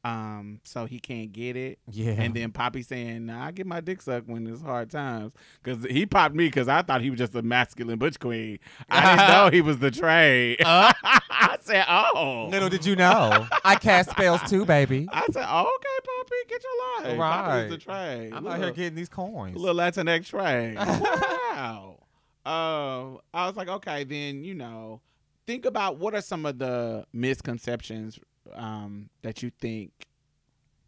Speaker 1: um so he can't get it
Speaker 2: yeah.
Speaker 1: and then Papi saying, nah, I get my dick sucked when it's hard times. Because he popped me because I thought he was just a masculine butch queen. I didn't know he was the trade.
Speaker 2: Uh.
Speaker 1: I said, oh.
Speaker 2: Little did you know, I cast spells too, baby.
Speaker 1: I said, oh, okay, Papi, get your life. Papi's the
Speaker 2: Right.
Speaker 1: trade.
Speaker 2: I'm out here getting these coins.
Speaker 1: Little Latinx trade. wow. Um, I was like, okay, then, you know, think about what are some of the misconceptions um, that you think,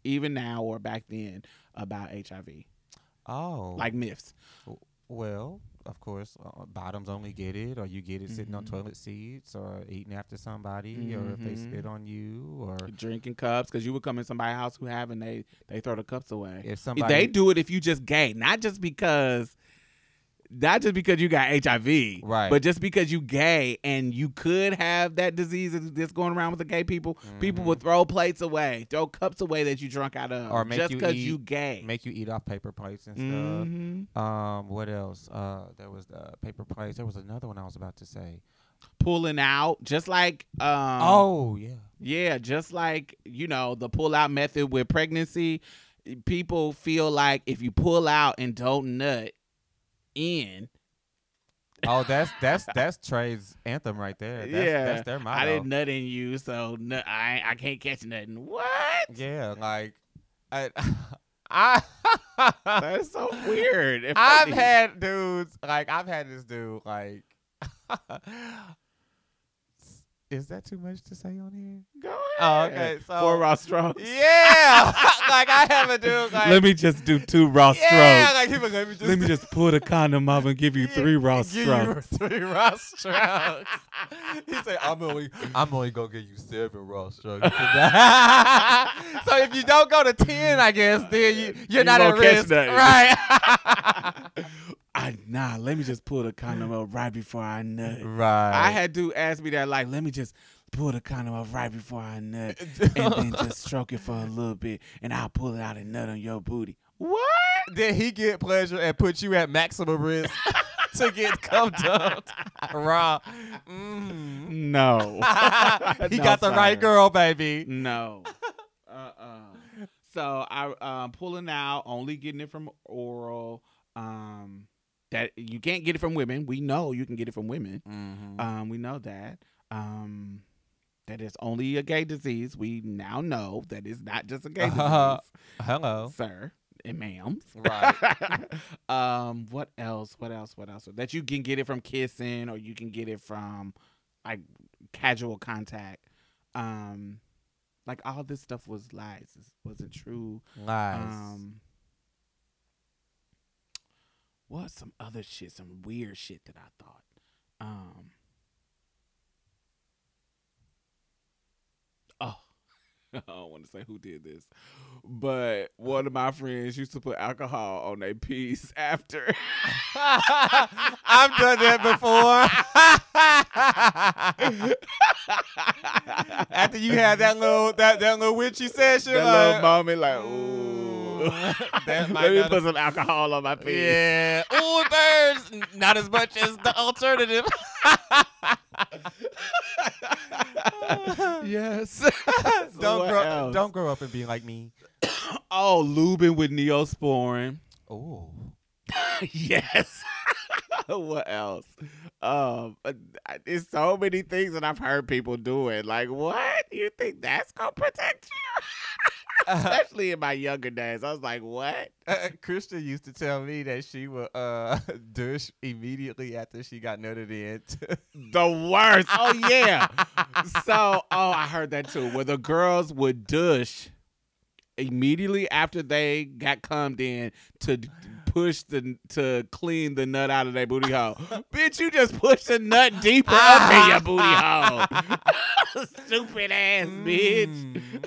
Speaker 1: even now or back then, about HIV?
Speaker 2: oh,
Speaker 1: Like myths.
Speaker 2: well, of course, uh, bottoms only get it, or you get it sitting on
Speaker 1: Mhm.
Speaker 2: toilet seats, or eating after somebody, or if they
Speaker 1: Mhm.
Speaker 2: spit on you, or
Speaker 1: drinking cups because you would come in somebody's house who have and they they throw the cups away.
Speaker 2: if somebody
Speaker 1: they do it if you just gay, not just because, not just because you got HIV,
Speaker 2: Right.
Speaker 1: But just because you gay and you could have that disease that's going around with the gay people, people
Speaker 2: Mhm.
Speaker 1: would throw plates away, throw cups away that you drunk out of,
Speaker 2: Or make
Speaker 1: just because
Speaker 2: eat-
Speaker 1: you gay.
Speaker 2: make you eat off paper plates and
Speaker 1: Mhm.
Speaker 2: stuff. Um, what else? Uh, there was the paper plates. There was another one I was about to say.
Speaker 1: Pulling out, just like um,
Speaker 2: oh yeah.
Speaker 1: Yeah, just like, you know, the pull out method with pregnancy, people feel like if you pull out and don't nut in,
Speaker 2: Oh, that's that's that's Trey's anthem right there. That's,
Speaker 1: yeah,
Speaker 2: that's their motto.
Speaker 1: I didn't nut in you, so I I can't catch nothing. What?
Speaker 2: Yeah, like I, I,
Speaker 1: That's so weird. and
Speaker 2: I've had dudes like I've had this dude like. Is that too much to say on here?
Speaker 1: Go
Speaker 2: Oh, okay, so-
Speaker 1: Four raw strokes.
Speaker 2: Yeah, like I have a dude like.
Speaker 1: Let me just do two raw
Speaker 2: yeah,
Speaker 1: strokes.
Speaker 2: like he was let me just
Speaker 1: Let me just pull the condom off and give you three raw
Speaker 2: Give you
Speaker 1: strokes.
Speaker 2: Three raw strokes. he said, "I'm only, I'm only gonna give you seven raw strokes." so if you don't go to ten, I guess then you you're
Speaker 1: You
Speaker 2: not at
Speaker 1: won't
Speaker 2: risk,
Speaker 1: nothing.
Speaker 2: right?
Speaker 1: I nah, let me just pull the condom up right before I nut.
Speaker 2: right.
Speaker 1: I had to ask me that, like, let me just pull the condom up right before I nut, and then just stroke it for a little bit, and I'll pull it out and nut on your booty. What?
Speaker 2: Did he get pleasure and put you at maximum risk to get cum dumped raw? Mm.
Speaker 1: No.
Speaker 2: he
Speaker 1: No,
Speaker 2: got the right girl, baby.
Speaker 1: No. Uh-uh. So I um pulling out, only getting it from oral. Um, that you can't get it from women. We know you can get it from women.
Speaker 2: Mm-hmm.
Speaker 1: Um, we know that. Um, that is only a gay disease. We now know that it's not just a gay disease,
Speaker 2: Uh-huh. Hello.
Speaker 1: sir and ma'am.
Speaker 2: Right.
Speaker 1: um, what else? What else? What else? That you can get it from kissing, or you can get it from like casual contact. Um, like all this stuff was lies. It wasn't true.
Speaker 2: Lies.
Speaker 1: Um, what some other shit? Some weird shit that I thought. Um. Oh, I don't want to say who did this, but one of my friends used to put alcohol on their piece after.
Speaker 2: I've done that before. After you had that little that, that little witchy session,
Speaker 1: that
Speaker 2: like,
Speaker 1: little moment, like, ooh.
Speaker 2: That might
Speaker 1: Let me put some alcohol on my piece.
Speaker 2: Yeah. Ooh, it burns. Not as much as the alternative.
Speaker 1: yes.
Speaker 2: Don't grow
Speaker 1: else?
Speaker 2: don't grow up and be like me.
Speaker 1: Oh, lubing with neosporin.
Speaker 2: Oh.
Speaker 1: yes. what else? Um, uh, there's so many things that I've heard people doing. Like, what? You think that's gonna protect you? Especially in my younger days, I was like, what?
Speaker 2: Uh, Krista used to tell me that she would uh douche immediately after she got nutted in.
Speaker 1: The worst. Oh yeah. so, oh, I heard that too. Where the girls would douche immediately after they got cummed in to push the to clean the nut out of their booty hole. Bitch, you just pushed the nut deeper up in your booty hole. Stupid ass bitch.
Speaker 2: Mm.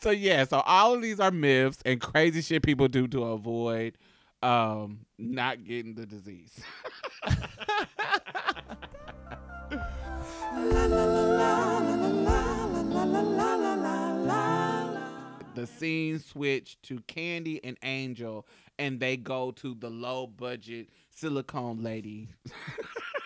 Speaker 1: So yeah, so all of these are myths and crazy shit people do to avoid um not getting the disease. The scene switch to Candy and Angel, and they go to the low budget silicone lady.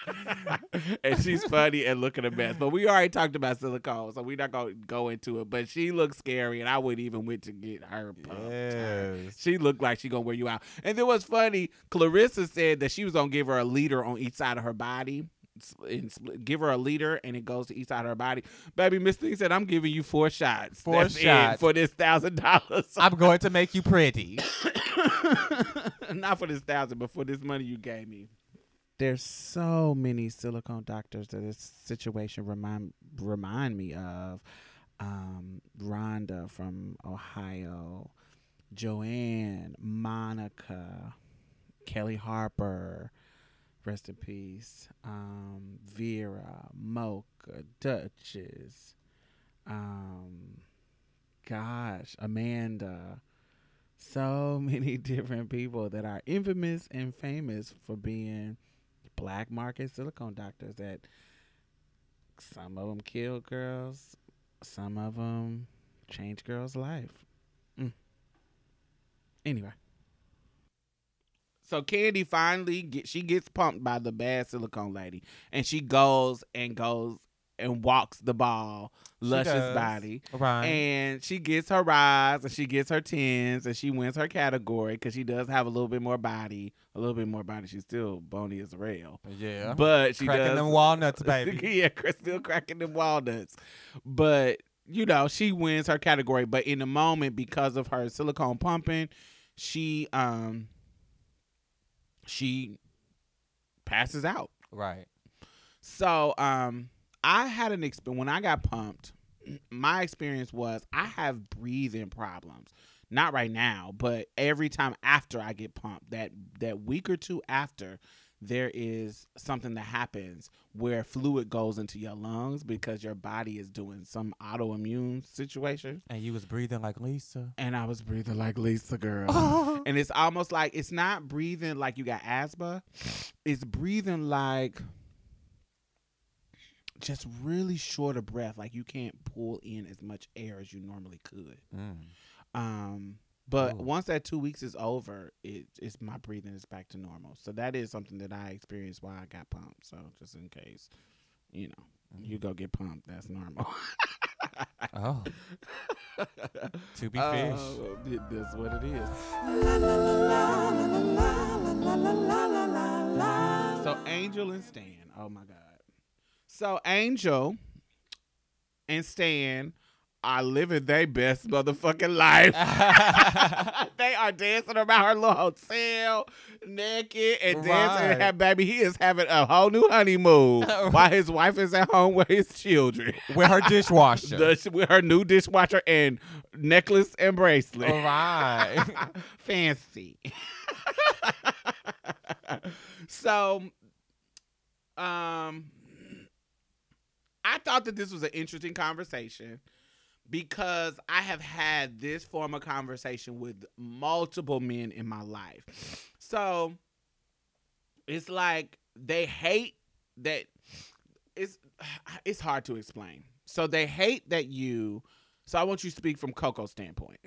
Speaker 1: and she's funny and looking a mess. But we already talked about silicone, so we're not gonna go into it. But she looks scary, and I wouldn't even went to get her pumped.
Speaker 2: Yes.
Speaker 1: She looked like she gonna wear you out. And then what's funny, Clarissa said that she was gonna give her a leader on each side of her body. And split- give her a liter, and it goes to each side of her body. Baby, Miss Thing said, "I'm giving you four shots.
Speaker 2: Four
Speaker 1: That's
Speaker 2: shots.
Speaker 1: for this thousand dollars.
Speaker 2: I'm going to make you pretty.
Speaker 1: Not for this thousand, but for this money you gave me." There's so many silicone doctors that this situation remind remind me of. Um, Rhonda from Ohio, Joanne, Monica, Kelly Harper, rest in peace. Um, Vera, Mocha, Duchess, um, gosh, Amanda. So many different people that are infamous and famous for being black market silicone doctors that some of them kill girls, some of them change girls' life. Mm. Anyway. So Candy finally get she gets pumped by the bad silicone lady, and she goes and goes and walks the ball, luscious body,
Speaker 2: Right.
Speaker 1: and she gets her rise and she gets her tens and she wins her category because she does have a little bit more body, a little bit more body. She's still bony as a rail,
Speaker 2: yeah.
Speaker 1: but she
Speaker 2: Cracking
Speaker 1: does
Speaker 2: them walnuts, baby.
Speaker 1: yeah, still cracking them walnuts. But you know, she wins her category. But in the moment, because of her silicone pumping, she um she passes out.
Speaker 2: right.
Speaker 1: So um I had an experience when I got pumped. My experience was I have breathing problems. Not right now, but every time after I get pumped, that that week or two after, there is something that happens where fluid goes into your lungs because your body is doing some autoimmune situation.
Speaker 2: And you was breathing like Lisa.
Speaker 1: And I was breathing like Lisa girl. and it's almost like it's not breathing like you got asthma. It's breathing like just really short of breath, like you can't pull in as much air as you normally could.
Speaker 2: Mm.
Speaker 1: Um, but
Speaker 2: Ooh.
Speaker 1: once that two weeks is over, it, it's my breathing is back to normal. So that is something that I experienced while I got pumped. So just in case, you know, you go get pumped, that's normal.
Speaker 2: Oh. To be
Speaker 1: Uh,
Speaker 2: fish.
Speaker 1: it- That's what it is. So Angel and Stan. Oh my God. So Angel and Stan are living their best motherfucking life. they are dancing around her little hotel, naked and dancing. And have, baby, he is having a whole new honeymoon while his wife is at home with his children.
Speaker 2: With her dishwasher.
Speaker 1: The- with her new dishwasher and necklace and bracelet.
Speaker 2: All right.
Speaker 1: Fancy. so, um, I thought that this was an interesting conversation because I have had this form of conversation with multiple men in my life. So, it's like they hate that it's it's hard to explain. So they hate that you so I want you to speak from Coco's standpoint.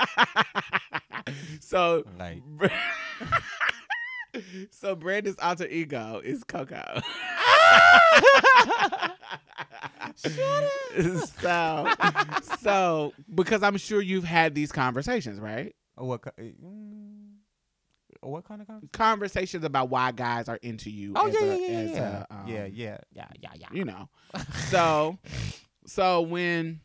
Speaker 1: so
Speaker 2: like,
Speaker 1: so Brandon's alter ego is Coco. Shut up. so so because I'm sure you've had these conversations, right?
Speaker 2: what? Mm, what kind of conversation?
Speaker 1: Conversations about why guys are into you.
Speaker 2: Oh
Speaker 1: as
Speaker 2: yeah,
Speaker 1: a,
Speaker 2: yeah, yeah,
Speaker 1: as
Speaker 2: yeah.
Speaker 1: a, um,
Speaker 2: yeah, yeah, yeah, yeah, yeah.
Speaker 1: you know. So so when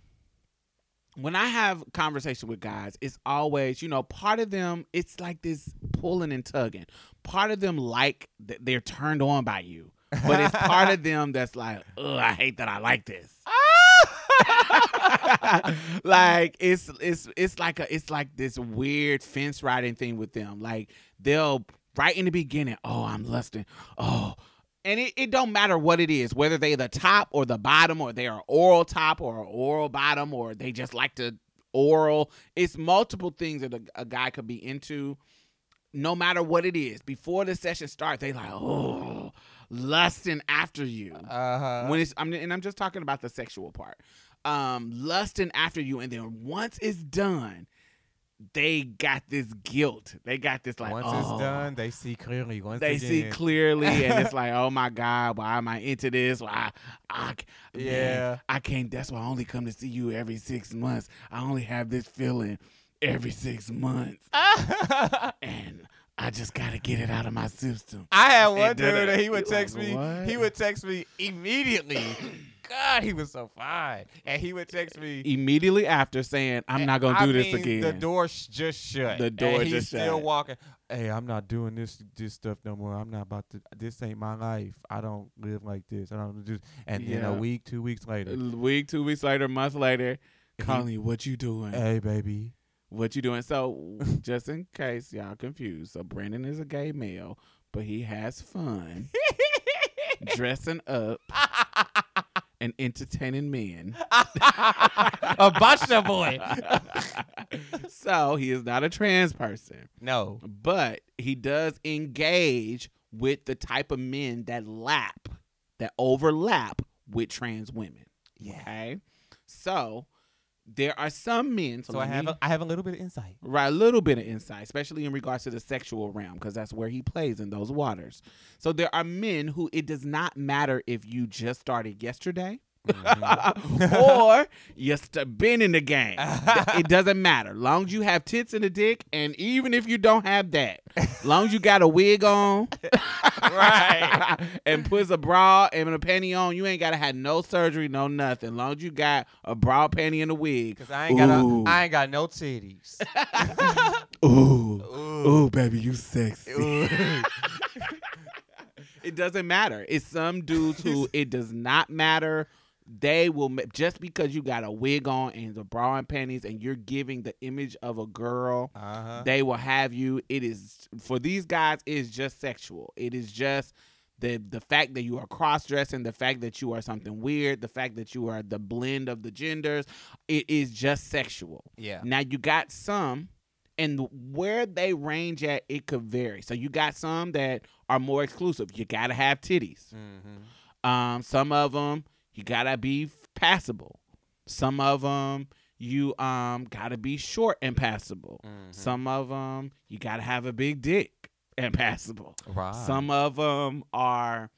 Speaker 1: when I have conversation with guys, it's always, you know, part of them, it's like this pulling and tugging. Part of them like that they're turned on by you. But it's part of them that's like, ugh, I hate that I like this. like it's it's it's like a it's like this weird fence riding thing with them. Like they'll right in the beginning, oh, I'm lusting. Oh, and it, it don't matter what it is, whether they the top or the bottom, or they are oral top or oral bottom, or they just like to oral. It's multiple things that a, a guy could be into. No matter what it is, before the session starts, they like, oh, lusting after you
Speaker 2: Uh-huh.
Speaker 1: when it's I'm and I'm just talking about the sexual part. Um, lusting after you, and then once it's done, they got this guilt. They got this like,
Speaker 2: Once
Speaker 1: oh,
Speaker 2: it's done, they see clearly. Once
Speaker 1: they
Speaker 2: again.
Speaker 1: see clearly, and it's like, oh my god, why am I into this? Why, I, yeah,
Speaker 2: Yeah.
Speaker 1: I can't. That's why I only come to see you every six months. I only have this feeling every six months, and I just gotta get it out of my system.
Speaker 2: I had one dude that he would
Speaker 1: you're like,
Speaker 2: text me.
Speaker 1: "What?"
Speaker 2: He would text me immediately. God, he was so fine, and he would text me.
Speaker 1: Immediately after saying, "I'm not gonna
Speaker 2: I
Speaker 1: do this again."
Speaker 2: The door sh- just shut.
Speaker 1: The door
Speaker 2: and he's
Speaker 1: just
Speaker 2: still
Speaker 1: shut.
Speaker 2: walking. Hey, I'm not doing this this stuff no more. I'm not about to. This ain't my life. I don't live like this. I don't do. And then a week, two weeks later,
Speaker 1: A week, two weeks later, month later, you, what you doing?
Speaker 2: hey baby.
Speaker 1: What you doing? So, just in case y'all confused, so Brandon is a gay male, but he has fun dressing up and entertaining men.
Speaker 2: a Basha boy.
Speaker 1: so he is not a trans person,
Speaker 2: No.
Speaker 1: but he does engage with the type of men that lap, that overlap with trans women.
Speaker 2: Yeah.
Speaker 1: Okay, so there are some men. So,
Speaker 2: So I have a, I have a little bit of insight.
Speaker 1: Right, a little bit of insight, especially in regards to the sexual realm, because that's where he plays in those waters. So there are men who it does not matter if you just started yesterday Mm-hmm. or you st- been in the game. it doesn't matter. Long as you have tits and a dick, and even if you don't have that, long as you got a wig on,
Speaker 2: Right.
Speaker 1: and puts a bra and a panty on, you ain't gotta have no surgery, no nothing. Long as you got a bra, panty, and a wig.
Speaker 2: Cause I ain't got a, I ain't got no titties.
Speaker 1: Ooh,
Speaker 2: Ooh.
Speaker 1: ooh, baby, you sexy. It doesn't matter. It's some dudes who it does not matter. They will just because you got a wig on and the bra and panties and you're giving the image of a girl,
Speaker 2: Uh-huh.
Speaker 1: they will have you. It is for these guys. It is just sexual. It is just the the fact that you are cross dressing, the fact that you are something weird, the fact that you are the blend of the genders. It is just sexual.
Speaker 2: yeah.
Speaker 1: Now you got some, and where they range at, it could vary. So you got some that are more exclusive. You gotta have titties.
Speaker 2: Mm-hmm.
Speaker 1: Um, some of them you gotta be passable. Some of them you um gotta be short and passable.
Speaker 2: Mm-hmm.
Speaker 1: Some of them you gotta have a big dick and passable.
Speaker 2: Right.
Speaker 1: Some of them are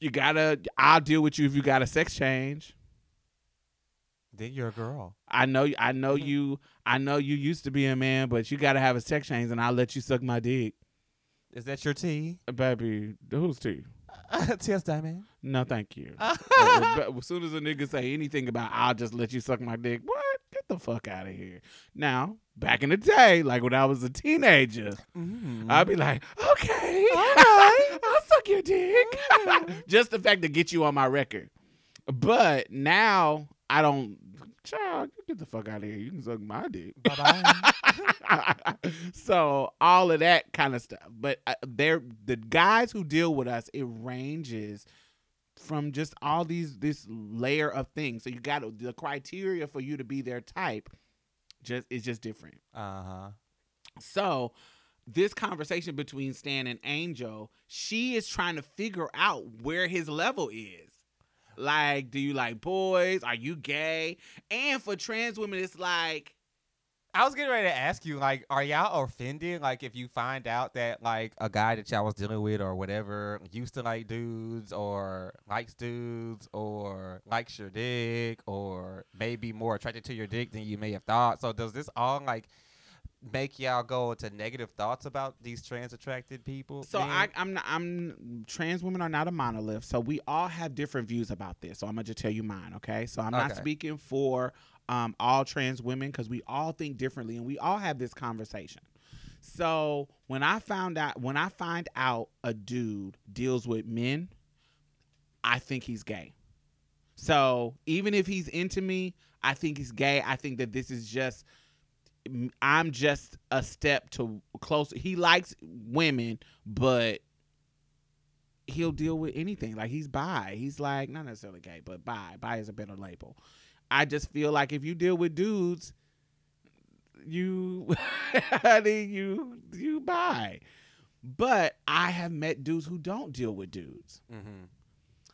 Speaker 1: you gotta. I'll deal with you if you got a sex change.
Speaker 2: Then you're a girl.
Speaker 1: I know, I know you, I know you used to be a man, but you got to have a sex change, and I'll let you suck my dick,
Speaker 2: Is that your tea?
Speaker 1: baby. Who's tea?
Speaker 2: T.S. Diamond.
Speaker 1: No, thank you. Uh, as soon as a nigga say anything about I'll just let you suck my dick, what? Get the fuck out of here. Now, back in the day, like when I was a teenager,
Speaker 2: Mm.
Speaker 1: I'd be like, okay,
Speaker 2: right.
Speaker 1: I'll suck your dick. just the fact to get you on my record. But now I don't. Child, you get the fuck out of here. You can suck my dick. So all of that kind of stuff. But uh, they're the guys who deal with us. It ranges from just all these this layer of things. So you got the criteria for you to be their type. Just is just different.
Speaker 2: uh huh.
Speaker 1: So this conversation between Stan and Angel, she is trying to figure out where his level is. Like, do you like boys? Are you gay? And for trans women, it's like
Speaker 2: I was getting ready to ask you, like, are y'all offended? Like, if you find out that like a guy that y'all was dealing with or whatever used to like dudes or likes dudes or likes your dick or maybe more attracted to your dick than you may have thought. So does this all like make y'all go into negative thoughts about these trans attracted people?
Speaker 1: So? I, I'm not, I'm trans women are not a monolith. So we all have different views about this. So I'm gonna just tell you mine, okay? So I'm not speaking for um, all trans women because we all think differently and we all have this conversation. So when I found out, when I find out a dude deals with men, I think he's gay. So even if he's into me, I think he's gay. I think that this is just I'm just a step to closer. He likes women, but he'll deal with anything. Like he's bi. He's like not necessarily gay, but bi. Bi is a better label. I just feel like if you deal with dudes, you, honey, you you bi. But I have met dudes who don't deal with dudes.
Speaker 2: Mhm.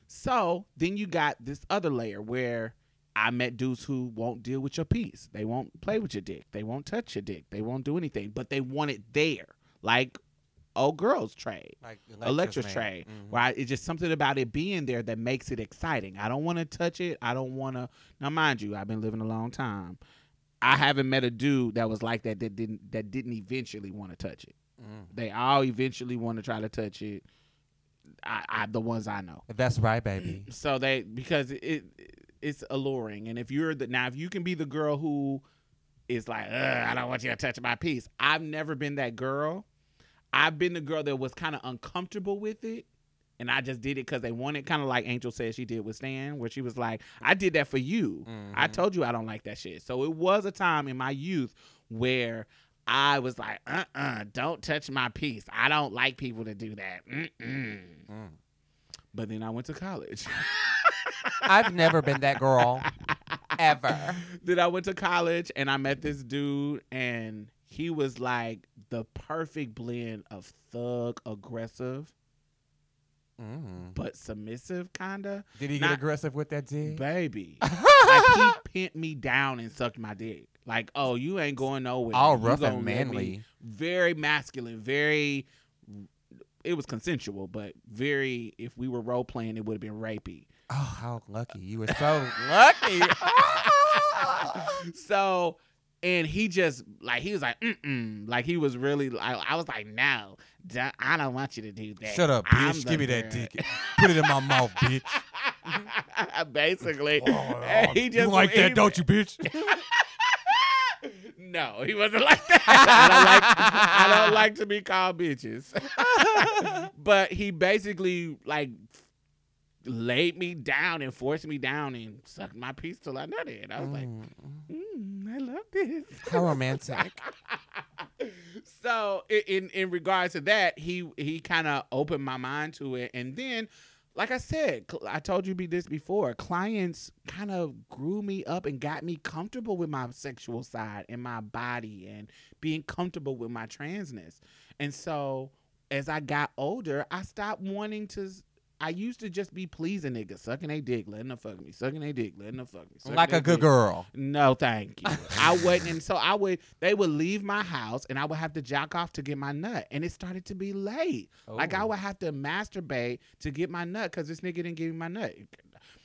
Speaker 1: So then you got this other layer where I met dudes who won't deal with your piece. They won't play with your dick. They won't touch your dick. They won't do anything, but they want it there. Like old girls trade,
Speaker 2: like
Speaker 1: electric trade.
Speaker 2: Mhm.
Speaker 1: Right? It's just something about it being there that makes it exciting. I don't want to touch it. I don't want to. Now, mind you, I've been living a long time. I haven't met a dude that was like that that didn't that didn't eventually want to touch it.
Speaker 2: Mm.
Speaker 1: They all eventually want to try to touch it. I, I the ones I know.
Speaker 2: That's right, baby.
Speaker 1: So they because it, it it's alluring, and if you're the now if you can be the girl who is like, I don't want you to touch my piece. I've never been that girl. I've been the girl that was kind of uncomfortable with it, and I just did it because they wanted, kind of like Angel said she did with Stan, where she was like, I did that for you. I
Speaker 2: Mhm.
Speaker 1: told you I don't like that shit. So it was a time in my youth where I was like, uh uh-uh, uh, do not touch my piece. I don't like people to do that. Mm-mm.
Speaker 2: Mm.
Speaker 1: But then I went to college.
Speaker 2: I've never been that girl ever.
Speaker 1: then I went to college and I met this dude, and he was like the perfect blend of thug, aggressive,
Speaker 2: Mm.
Speaker 1: but submissive, kinda.
Speaker 2: Did he
Speaker 1: Not-
Speaker 2: get aggressive with that dick?
Speaker 1: Baby. like he pinned me down and sucked my dick. Like, oh, you ain't going nowhere.
Speaker 2: All
Speaker 1: You
Speaker 2: rough and manly.
Speaker 1: Very masculine, very. It was consensual, but very. If we were role playing, it would have been rapey.
Speaker 2: Oh, how lucky. You were so lucky.
Speaker 1: so and he just like he was like mm-mm like he was really like i was like no i don't want you to do that
Speaker 2: Shut up,
Speaker 1: I'm
Speaker 2: bitch.
Speaker 1: the
Speaker 2: Give me that
Speaker 1: girl."
Speaker 2: dick. Put it in my mouth, bitch.
Speaker 1: basically And he just
Speaker 2: you like
Speaker 1: he-
Speaker 2: that, don't you, bitch?
Speaker 1: no he wasn't like that I, don't like, I don't like to be called bitches but he basically like laid me down and forced me down and sucked my piece till i nutted i was like
Speaker 2: Mm,
Speaker 1: mm, i love this
Speaker 2: How romantic.
Speaker 1: so in in regards to that, he he kind of opened my mind to it, and then, like I said, I told you be this before. Clients kind of grew me up and got me comfortable with my sexual side and my body, and being comfortable with my transness. And so, as I got older, I stopped wanting to. I used to just be pleasing niggas, sucking a dick, letting them fuck me, sucking a dick, letting them fuck me,
Speaker 2: like a good
Speaker 1: dick.
Speaker 2: girl.
Speaker 1: No, thank you. I wouldn't. And so I would, they would leave my house and I would have to jack off to get my nut. And it started to be late. Like I
Speaker 2: oh.
Speaker 1: would have to masturbate to get my nut because this nigga didn't give me my nut.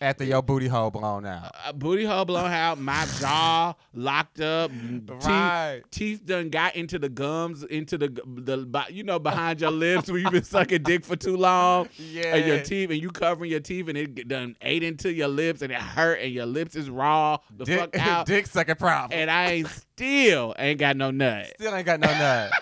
Speaker 2: After your booty hole blown out.
Speaker 1: a booty hole blown out, my jaw locked up, mm, teeth, teeth done got into the gums, into the the you know behind your lips where you've been sucking dick for too long,
Speaker 2: Yeah.
Speaker 1: and your teeth, and you covering your teeth, and it done ate into your lips, and it hurt, and your lips is raw the
Speaker 2: dick,
Speaker 1: fuck out,
Speaker 2: dick sucking problem.
Speaker 1: and I ain't still ain't got no nut.
Speaker 2: Still ain't got no nut.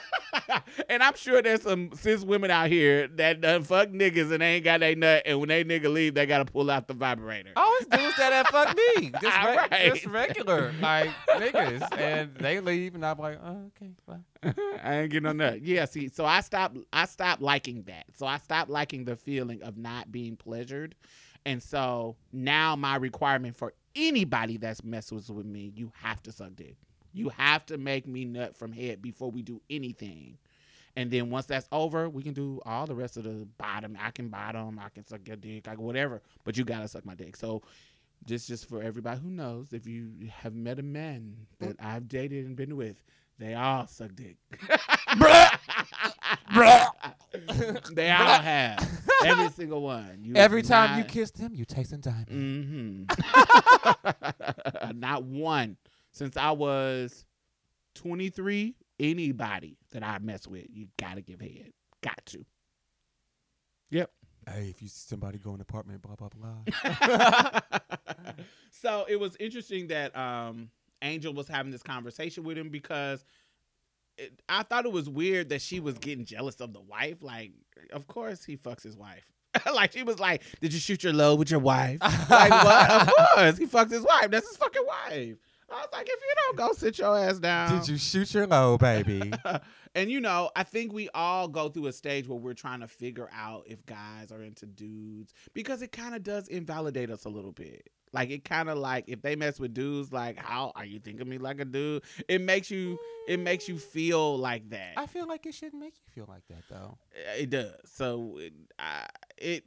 Speaker 1: and I'm sure there's some cis women out here that done fuck niggas and they ain't got they nut, and when they nigga leave, they gotta pull out the vibrator.
Speaker 2: I always dudes that have fuck me. Just, re-
Speaker 1: Right.
Speaker 2: just regular, like niggas. And they leave, and I'm like, oh, okay, well.
Speaker 1: I ain't getting no nut. Yeah, see, so I stopped. I stopped liking that. So I stopped liking the feeling of not being pleasured, and so now my requirement for anybody that's messes with me, you have to suck dick. You have to make me nut from head before we do anything. And then once that's over, we can do all the rest of the bottom. I can bottom, I can suck your dick, like whatever. But you gotta suck my dick. So just just for everybody who knows, if you have met a man that I've dated and been with, they all suck dick. they all have. Every single one. You
Speaker 2: Every time you
Speaker 1: kissed
Speaker 2: kiss them, you taste them diamond.
Speaker 1: Mm-hmm. Not one. Since I was 23, anybody that I mess with, you gotta give head. Got to. Yep.
Speaker 2: Hey, if you see somebody go in apartment, blah blah blah.
Speaker 1: so it was interesting that um, Angel was having this conversation with him because it, I thought it was weird that she was getting jealous of the wife. Like, of course he fucks his wife. like she was like, "Did you shoot your load with your wife?" like what? Of course he fucked his wife. That's his fucking wife. I was like, if you don't go sit your ass down.
Speaker 2: Did you shoot your low, baby?
Speaker 1: and you know, I think we all go through a stage where we're trying to figure out if guys are into dudes because it kind of does invalidate us a little bit. Like it kind of like if they mess with dudes, like how are you thinking me like a dude? It makes you it makes you feel like that.
Speaker 2: I feel like it shouldn't make you feel like that though.
Speaker 1: It does. So it, I, it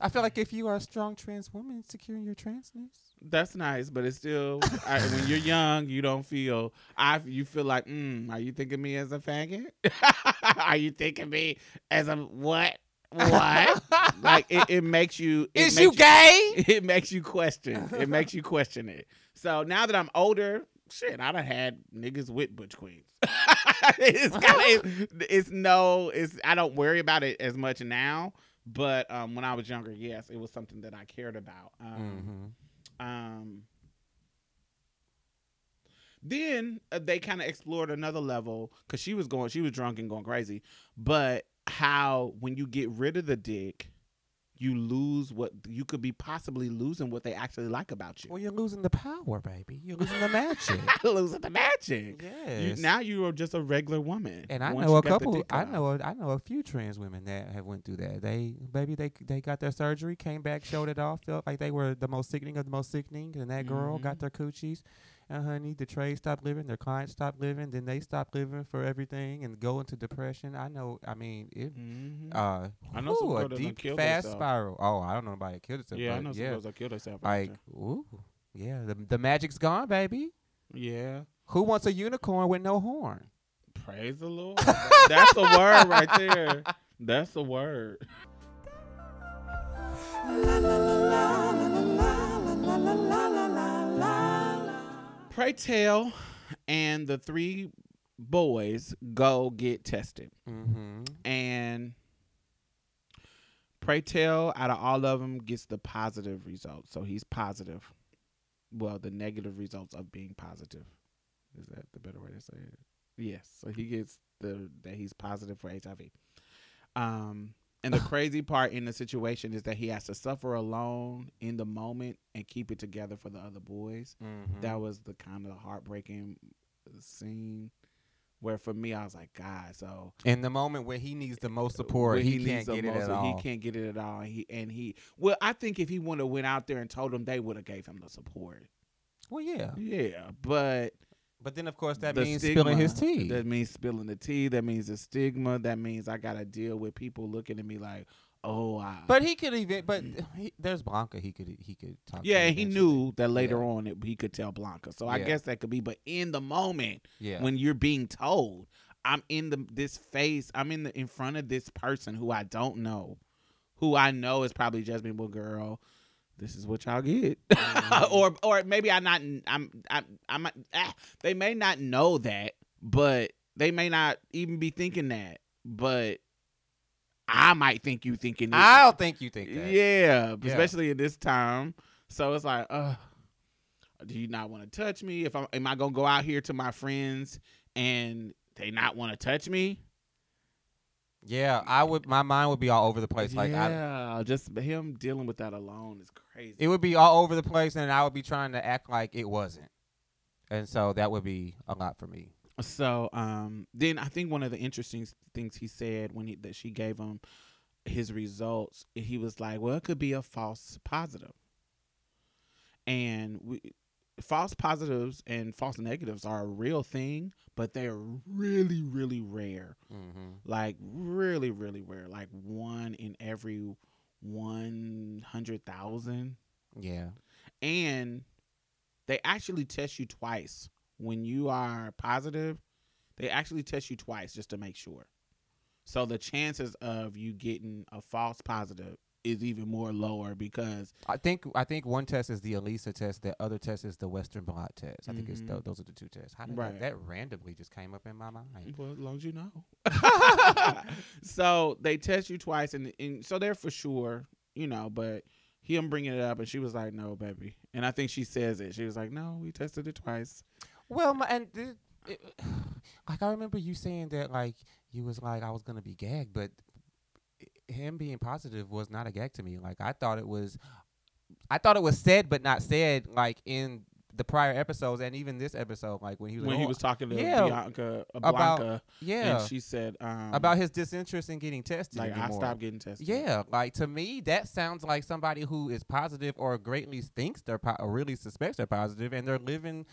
Speaker 2: I feel like if you are a strong trans woman, securing your transness.
Speaker 1: That's nice, but it's still I, when you're young, you don't feel I you feel like, mm, are you thinking me as a faggot? are you thinking me as a what? What? like it, it makes you it
Speaker 2: Is you
Speaker 1: makes
Speaker 2: gay?
Speaker 1: It makes you question. It makes you question it. So now that I'm older, shit, I done had niggas with butch queens. it's kind of it's no, it's I don't worry about it as much now. But um, when I was younger, yes, it was something that I cared about. Um,
Speaker 2: Mm-hmm.
Speaker 1: Um, then uh, they kind of explored another level because she was going, she was drunk and going crazy. But how when you get rid of the dick, you lose what you could be possibly losing what they actually like about you.
Speaker 2: Well, you're losing the power, baby. You're losing the magic.
Speaker 1: losing the magic.
Speaker 2: yes.
Speaker 1: You, now you are just a regular woman.
Speaker 2: and I know a couple. I know. A, I know a few trans women that have went through that. They, baby, they they got their surgery, came back, showed it off, felt like they were the most sickening of the most sickening. And that girl
Speaker 1: Mhm.
Speaker 2: got their coochies, and honey, the trade stopped living, their clients stopped living, then they stopped living for everything and go into depression. I know. I mean, it.
Speaker 1: Mhm.
Speaker 2: Uh,
Speaker 1: I know some
Speaker 2: ooh,
Speaker 1: girl
Speaker 2: a
Speaker 1: that done
Speaker 2: deep fast
Speaker 1: herself.
Speaker 2: spiral. Oh, I don't know nobody that killed herself.
Speaker 1: yeah, I
Speaker 2: but
Speaker 1: know some
Speaker 2: yeah,
Speaker 1: girls that killed themselves.
Speaker 2: like ooh, yeah, the the magic's gone, baby.
Speaker 1: yeah.
Speaker 2: Who wants a unicorn with no horn?
Speaker 1: Praise the Lord. That's a word right there. That's a word. Pray tell and the three boys go get tested.
Speaker 2: Mm-hmm.
Speaker 1: And Pray tell out of all of them gets the positive results. So he's positive. Well, the negative results of being positive. Is that the better way to say it? Yes. So he gets the that he's positive for HIV. Um and the crazy part in the situation is that he has to suffer alone in the moment and keep it together for the other boys.
Speaker 2: Mm-hmm.
Speaker 1: That was the kind of heartbreaking scene where for me I was like, God, so
Speaker 2: In the moment where he needs the most support,
Speaker 1: where
Speaker 2: he, can't get it at all.
Speaker 1: He can't get it at all. He and he well, I think if he would have went out there and told them, they would have gave him the support.
Speaker 2: Well, yeah,
Speaker 1: Yeah, but
Speaker 2: but then of course that
Speaker 1: the
Speaker 2: means
Speaker 1: stigma,
Speaker 2: spilling his tea.
Speaker 1: That means spilling the tea. That means the stigma. That means I gotta deal with people looking at me like, oh, I.
Speaker 2: but he could even. But he, there's Blanca. He could. He could talk.
Speaker 1: yeah, and he knew that later
Speaker 2: Yeah.
Speaker 1: on it, he could tell Blanca. So I
Speaker 2: Yeah.
Speaker 1: guess that could be. But in the moment,
Speaker 2: Yeah.
Speaker 1: when you're being told, I'm in the this face, I'm in the in front of this person who I don't know, who I know is probably well, girl, this is what y'all get,
Speaker 2: Mhm.
Speaker 1: or or maybe I not I'm I'm I'm ah, they may not know that, but they may not even be thinking that, but I might think you thinking it.
Speaker 2: I don't think you think that.
Speaker 1: Yeah,
Speaker 2: Yeah.
Speaker 1: especially in this time. So it's like, uh, do you not want to touch me? If I'm, am I gonna go out here to my friends and they not want to touch me?
Speaker 2: Yeah, I would. My mind would be all over the place. Like I,
Speaker 1: yeah, just him dealing with that alone is crazy.
Speaker 2: it would be all over the place, and I would be trying to act like it wasn't. And so that would be a lot for me.
Speaker 1: So um, then I think one of the interesting things he said when he that she gave him his results, he was like, "Well, it could be a false positive." And we, false positives and false negatives are a real thing, but they're really, really rare.
Speaker 2: Mm-hmm.
Speaker 1: Like really, really rare. Like one in every one hundred thousand
Speaker 2: Yeah.
Speaker 1: and they actually test you twice when you are positive they actually test you twice just to make sure so the chances of you getting a false positive is even more lower because
Speaker 2: I think I think one test is the Elisa test. The other test is the Western blot test. I think it's
Speaker 1: Mhm.
Speaker 2: th- those are the two tests. How did
Speaker 1: Right.
Speaker 2: that, that randomly just came up in my mind?
Speaker 1: well as long as you know so they test you twice and, and so they're for sure you know but him bringing it up and she was like no baby and i think she says it she was like no we tested it twice
Speaker 2: Well, my, and th- it, like I remember you saying that like you was like I was gonna be gagged, but him being positive was not a gag to me. Like I thought it was, I thought it was said but not said. Like in the prior episodes and even this episode, like when he was
Speaker 1: when
Speaker 2: like,
Speaker 1: he
Speaker 2: "Oh,
Speaker 1: was talking to
Speaker 2: yeah,
Speaker 1: Bianca uh,
Speaker 2: about-
Speaker 1: Blanca,
Speaker 2: yeah
Speaker 1: and she said um,
Speaker 2: about his disinterest in getting tested
Speaker 1: like I stopped getting tested.
Speaker 2: Yeah, like to me, that sounds like somebody who is positive or greatly thinks they're po- or really suspects they're positive, and they're living.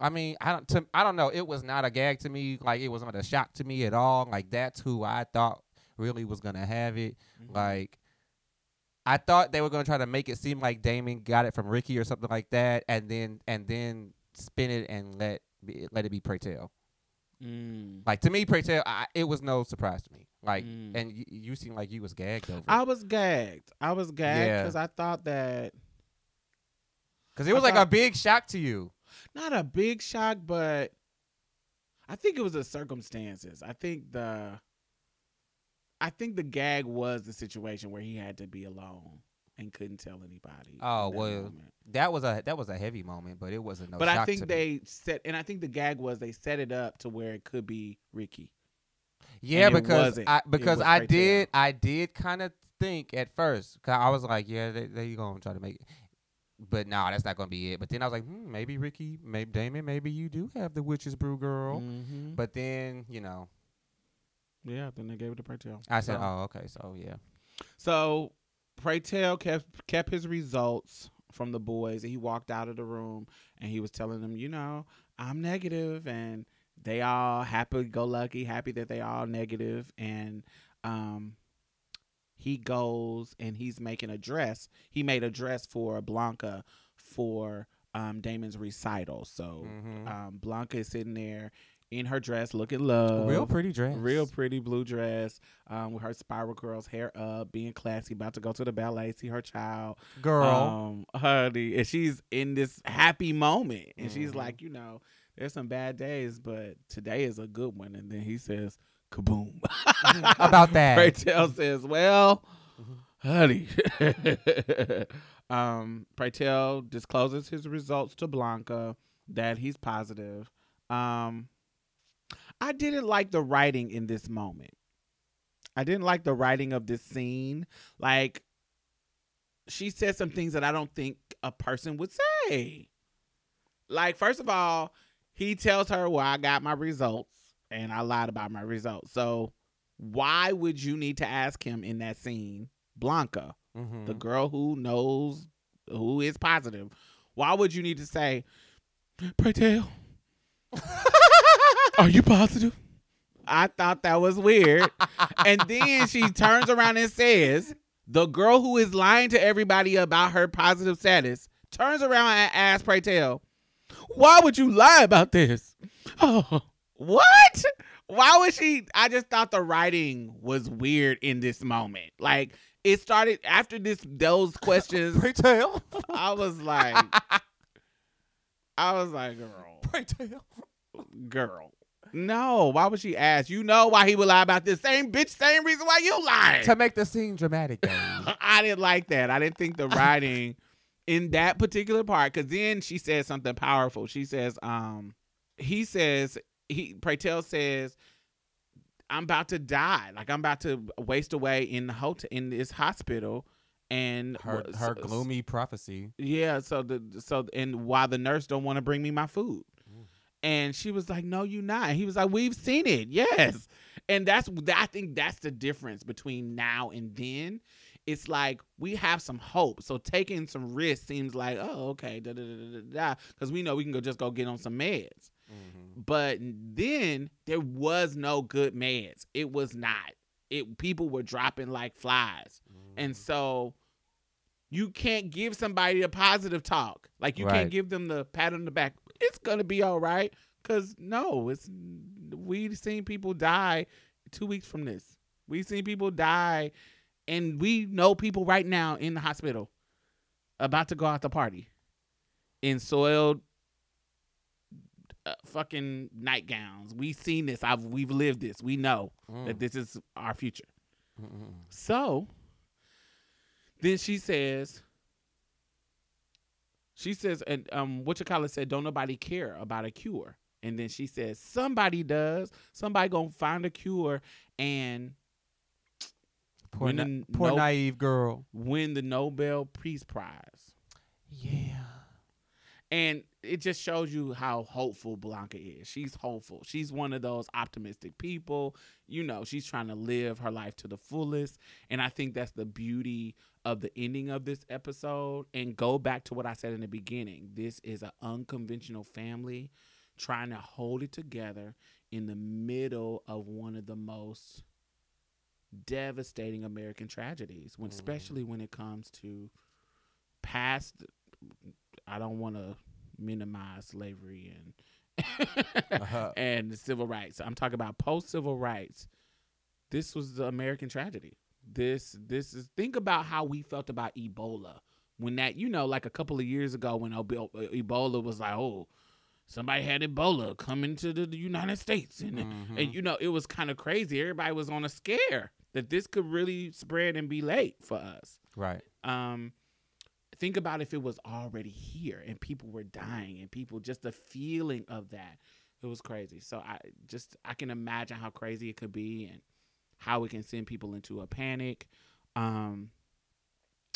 Speaker 2: I mean, I don't. To, I don't know. It was not a gag to me. Like it was not a shock to me at all. Like that's who I thought really was gonna have it.
Speaker 1: Mhm.
Speaker 2: Like I thought they were gonna try to make it seem like Damon got it from Ricky or something like that, and then and then spin it and let be, let it be Pray Tell.
Speaker 1: Mm.
Speaker 2: Like to me, Pray Tell, I, it was no surprise to me. Like,
Speaker 1: Mm.
Speaker 2: and you, you seem like you was gagged over. it.
Speaker 1: I was gagged. I was gagged
Speaker 2: Yeah.
Speaker 1: because I thought that
Speaker 2: Cause it was
Speaker 1: I
Speaker 2: like a big shock to you.
Speaker 1: not a big shock, but I think it was the circumstances. I think the I think the gag was the situation where he had to be alone and couldn't tell anybody.
Speaker 2: Oh,
Speaker 1: that
Speaker 2: well,
Speaker 1: moment.
Speaker 2: That was a that was a heavy moment, but it wasn't no.
Speaker 1: but I think
Speaker 2: to me.
Speaker 1: they set, and I think the gag was they set it up to where it could be Ricky.
Speaker 2: yeah
Speaker 1: and
Speaker 2: because. I because I
Speaker 1: right there.
Speaker 2: did I did kind of think at first I was like yeah they they gonna try to make it, but nah that's not gonna be it. But then I was like hmm, maybe Ricky, maybe Damon, maybe you do have the witch's brew girl.
Speaker 1: Mhm.
Speaker 2: But then you know
Speaker 1: yeah, then they gave it to Pray Tell.
Speaker 2: I said
Speaker 1: So-
Speaker 2: oh okay so yeah
Speaker 1: So Pray Tell kept kept his results from the boys and he walked out of the room and he was telling them, you know, I'm negative and they all happy go lucky, happy that they all negative and um he goes and he's making a dress. He made a dress for Blanca for um Damon's recital. So
Speaker 2: Mhm.
Speaker 1: um Blanca is sitting there in her dress looking love.
Speaker 2: real pretty dress
Speaker 1: Real pretty blue dress, um, with her spiral curls, hair up, being classy, about to go to the ballet, see her child,
Speaker 2: girl
Speaker 1: um, honey, and she's in this happy moment, and she's
Speaker 2: Mhm.
Speaker 1: like, you know, there's some bad days, but today is a good one. And then he says, "Kaboom!"
Speaker 2: About that.
Speaker 1: Rachel says, "Well,
Speaker 2: Mhm.
Speaker 1: honey." um, Pray Tell discloses his results to Blanca that he's positive. Um, I didn't like the writing in this moment. I didn't like the writing of this scene. Like, she said some things that I don't think a person would say. Like, first of all, he tells her, Well, I got my results and I lied about my results. So, why would you need to ask him in that scene, Blanca,
Speaker 2: Mhm.
Speaker 1: the girl who knows who is positive? Why would you need to say, Pray tell, are you positive? I thought that was weird. and then she turns around and says, the girl who is lying to everybody about her positive status turns around and asks Pray tell, why would you lie about this? Oh, what? Why would she? I just thought the writing was weird in this moment. Like, it started after this those questions.
Speaker 2: Pray tell.
Speaker 1: I was like, I was like, girl,
Speaker 2: Pray tell.
Speaker 1: girl. No, why would she ask? You know why he would lie about this same bitch, same reason why you lying.
Speaker 2: To make the scene dramatic.
Speaker 1: I didn't like that. I didn't think the writing in that particular part, because then she says something powerful. She says, um, he says, he Pray Tell says, I'm about to die. Like I'm about to waste away in the hotel in this hospital. And
Speaker 2: her her
Speaker 1: so-
Speaker 2: gloomy prophecy.
Speaker 1: Yeah, so the so and why the nurse don't want to bring me my food. And she was like, "No, you not." And he was like, "We've seen it, yes." And that's I think that's the difference between now and then. It's like we have some hope, so taking some risks seems like, oh, okay, da da da da da, because we know we can go just go get on some meds.
Speaker 2: Mm-hmm.
Speaker 1: But then there was no good meds. It was not. It people were dropping like flies.
Speaker 2: Mm-hmm.
Speaker 1: And so you can't give somebody a positive talk. Like you
Speaker 2: Right.
Speaker 1: can't give them the pat on the back. It's gonna be all right. Cause no, it's we've seen people die two weeks from this. We've seen people die, and we know people right now in the hospital about to go out to party in soiled uh, fucking nightgowns. We've seen this. I've we've lived this. We know
Speaker 2: Mm.
Speaker 1: that this is our future.
Speaker 2: Mm-mm.
Speaker 1: So then she says, she says, and um, what you call it said, don't nobody care about a cure. And then she says, somebody does. Somebody gonna find a cure and
Speaker 2: Poor, na-
Speaker 1: the
Speaker 2: poor
Speaker 1: no-
Speaker 2: naive girl.
Speaker 1: win the Nobel Peace Prize.
Speaker 2: Yeah.
Speaker 1: And it just shows you how hopeful Blanca is. She's hopeful. She's one of those optimistic people. You know, she's trying to live her life to the fullest. And I think that's the beauty of the ending of this episode. And go back to what I said in the beginning. This is an unconventional family trying to hold it together in the middle of one of the most devastating American tragedies, when
Speaker 2: Mhm.
Speaker 1: especially when it comes to past I don't want to minimize slavery and
Speaker 2: Uh-huh.
Speaker 1: and the civil rights. I'm talking about post civil rights. This was the American tragedy. This this is think about how we felt about Ebola when that you know like a couple of years ago when Ebola was like oh somebody had Ebola coming to the, United States and
Speaker 2: Mhm.
Speaker 1: and you know it was kind of crazy. Everybody was on a scare that this could really spread and be late for us
Speaker 2: right.
Speaker 1: um think about if it was already here and people were dying and people just the feeling of that it was crazy so i just i can imagine how crazy it could be and how it can send people into a panic um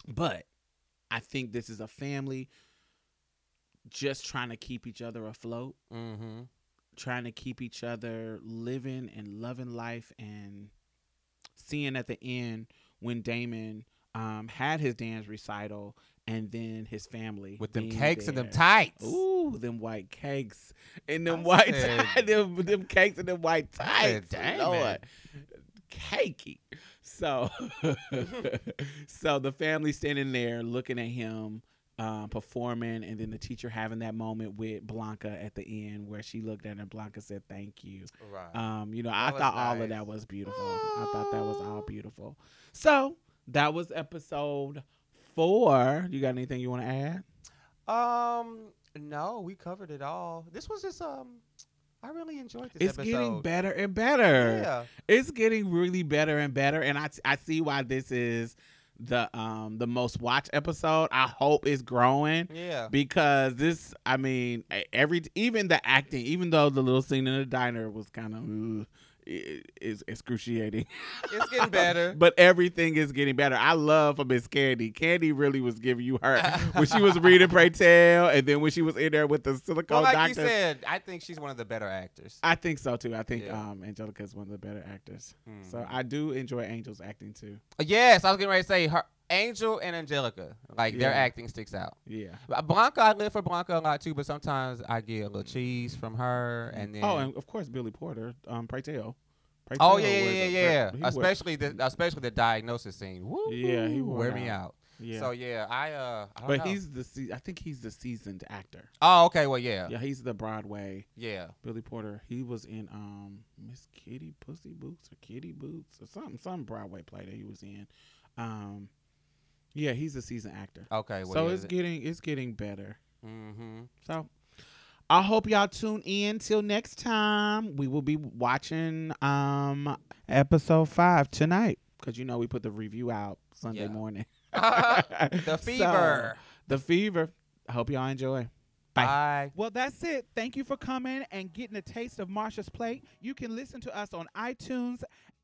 Speaker 1: but i think this is a family just trying to keep each other afloat
Speaker 2: Mm-hmm.
Speaker 1: trying to keep each other living and loving life and seeing at the end when Damon um, had his dance recital and then his family
Speaker 2: With them cakes and them tights.
Speaker 1: Ooh, them white cakes and them
Speaker 2: I
Speaker 1: white
Speaker 2: said-
Speaker 1: tights, them, them cakes and them white
Speaker 2: said,
Speaker 1: tights.
Speaker 2: "Damn
Speaker 1: Lord, cakey. So, so the family standing there looking at him um, performing, and then the teacher having that moment with Blanca at the end where she looked at her and Blanca said, "Thank you."
Speaker 2: Right.
Speaker 1: Um, you know,
Speaker 2: That
Speaker 1: I thought all of that was beautiful. I thought that was all beautiful. So that was episode four. You got anything you want to add?
Speaker 2: Um, no, we covered it all. This was just um, I really enjoyed this episode.
Speaker 1: It's
Speaker 2: episode.
Speaker 1: getting better and better.
Speaker 2: Yeah.
Speaker 1: It's getting really better and better, and I I see why this is the um the most watched episode. I hope it's growing
Speaker 2: Yeah.
Speaker 1: because this. I mean, every even the acting, even though the little scene in the diner was kind of. Is excruciating.
Speaker 2: It's getting better.
Speaker 1: but everything is getting better. I love for Miss Candy. Candy really was giving you her when she was reading Pray Tell, and then when she was in there with the silicone
Speaker 2: well, like
Speaker 1: doctor.
Speaker 2: you said, I think she's one of the better actors.
Speaker 1: I think so too. I think
Speaker 2: Yeah.
Speaker 1: um, Angelica is one of the better actors. So
Speaker 2: Mhm.
Speaker 1: I do enjoy Angel's acting too.
Speaker 2: yes, I was getting ready to say her Angel and Angelica, like their acting sticks out.
Speaker 1: Yeah.
Speaker 2: Blanca, I live for Blanca a lot too, but sometimes I get a little cheese from her, and then
Speaker 1: Oh, and of course Billy Porter, um. Pray
Speaker 2: oh yeah, yeah, yeah, yeah. Especially the especially the diagnosis scene. Woo,
Speaker 1: Yeah, he wore
Speaker 2: wear
Speaker 1: it
Speaker 2: me
Speaker 1: out.
Speaker 2: out.
Speaker 1: yeah.
Speaker 2: So yeah, I uh, I
Speaker 1: but
Speaker 2: know.
Speaker 1: he's the se- I think he's the seasoned actor.
Speaker 2: oh okay, well yeah,
Speaker 1: Yeah, he's the Broadway
Speaker 2: yeah.
Speaker 1: Billy Porter. He was in um Miss Kitty Pussy Boots or Kitty Boots or something some Broadway play that he was in. Um, yeah, he's a seasoned actor.
Speaker 2: Okay. Well,
Speaker 1: so it's getting it's getting better.
Speaker 2: mm-hmm.
Speaker 1: So I hope y'all tune in till next time. We will be watching um episode five tonight because you know we put the review out Sunday
Speaker 2: Yeah.
Speaker 1: morning.
Speaker 2: the
Speaker 1: So,
Speaker 2: fever.
Speaker 1: the fever. I hope y'all enjoy.
Speaker 2: Bye.
Speaker 1: Well, that's it. Thank you for coming and getting a taste of Marsha's plate. You can listen to us on iTunes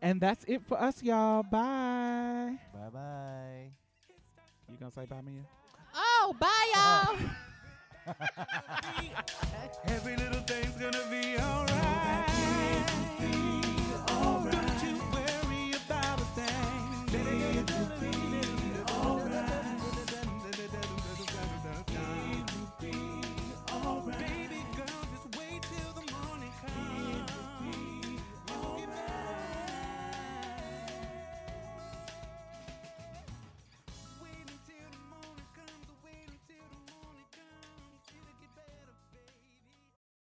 Speaker 1: And that's it for us, y'all. Bye.
Speaker 3: Bye bye.
Speaker 1: You gonna say bye, Mia?
Speaker 4: Oh, bye, y'all. Every little thing's gonna be alright.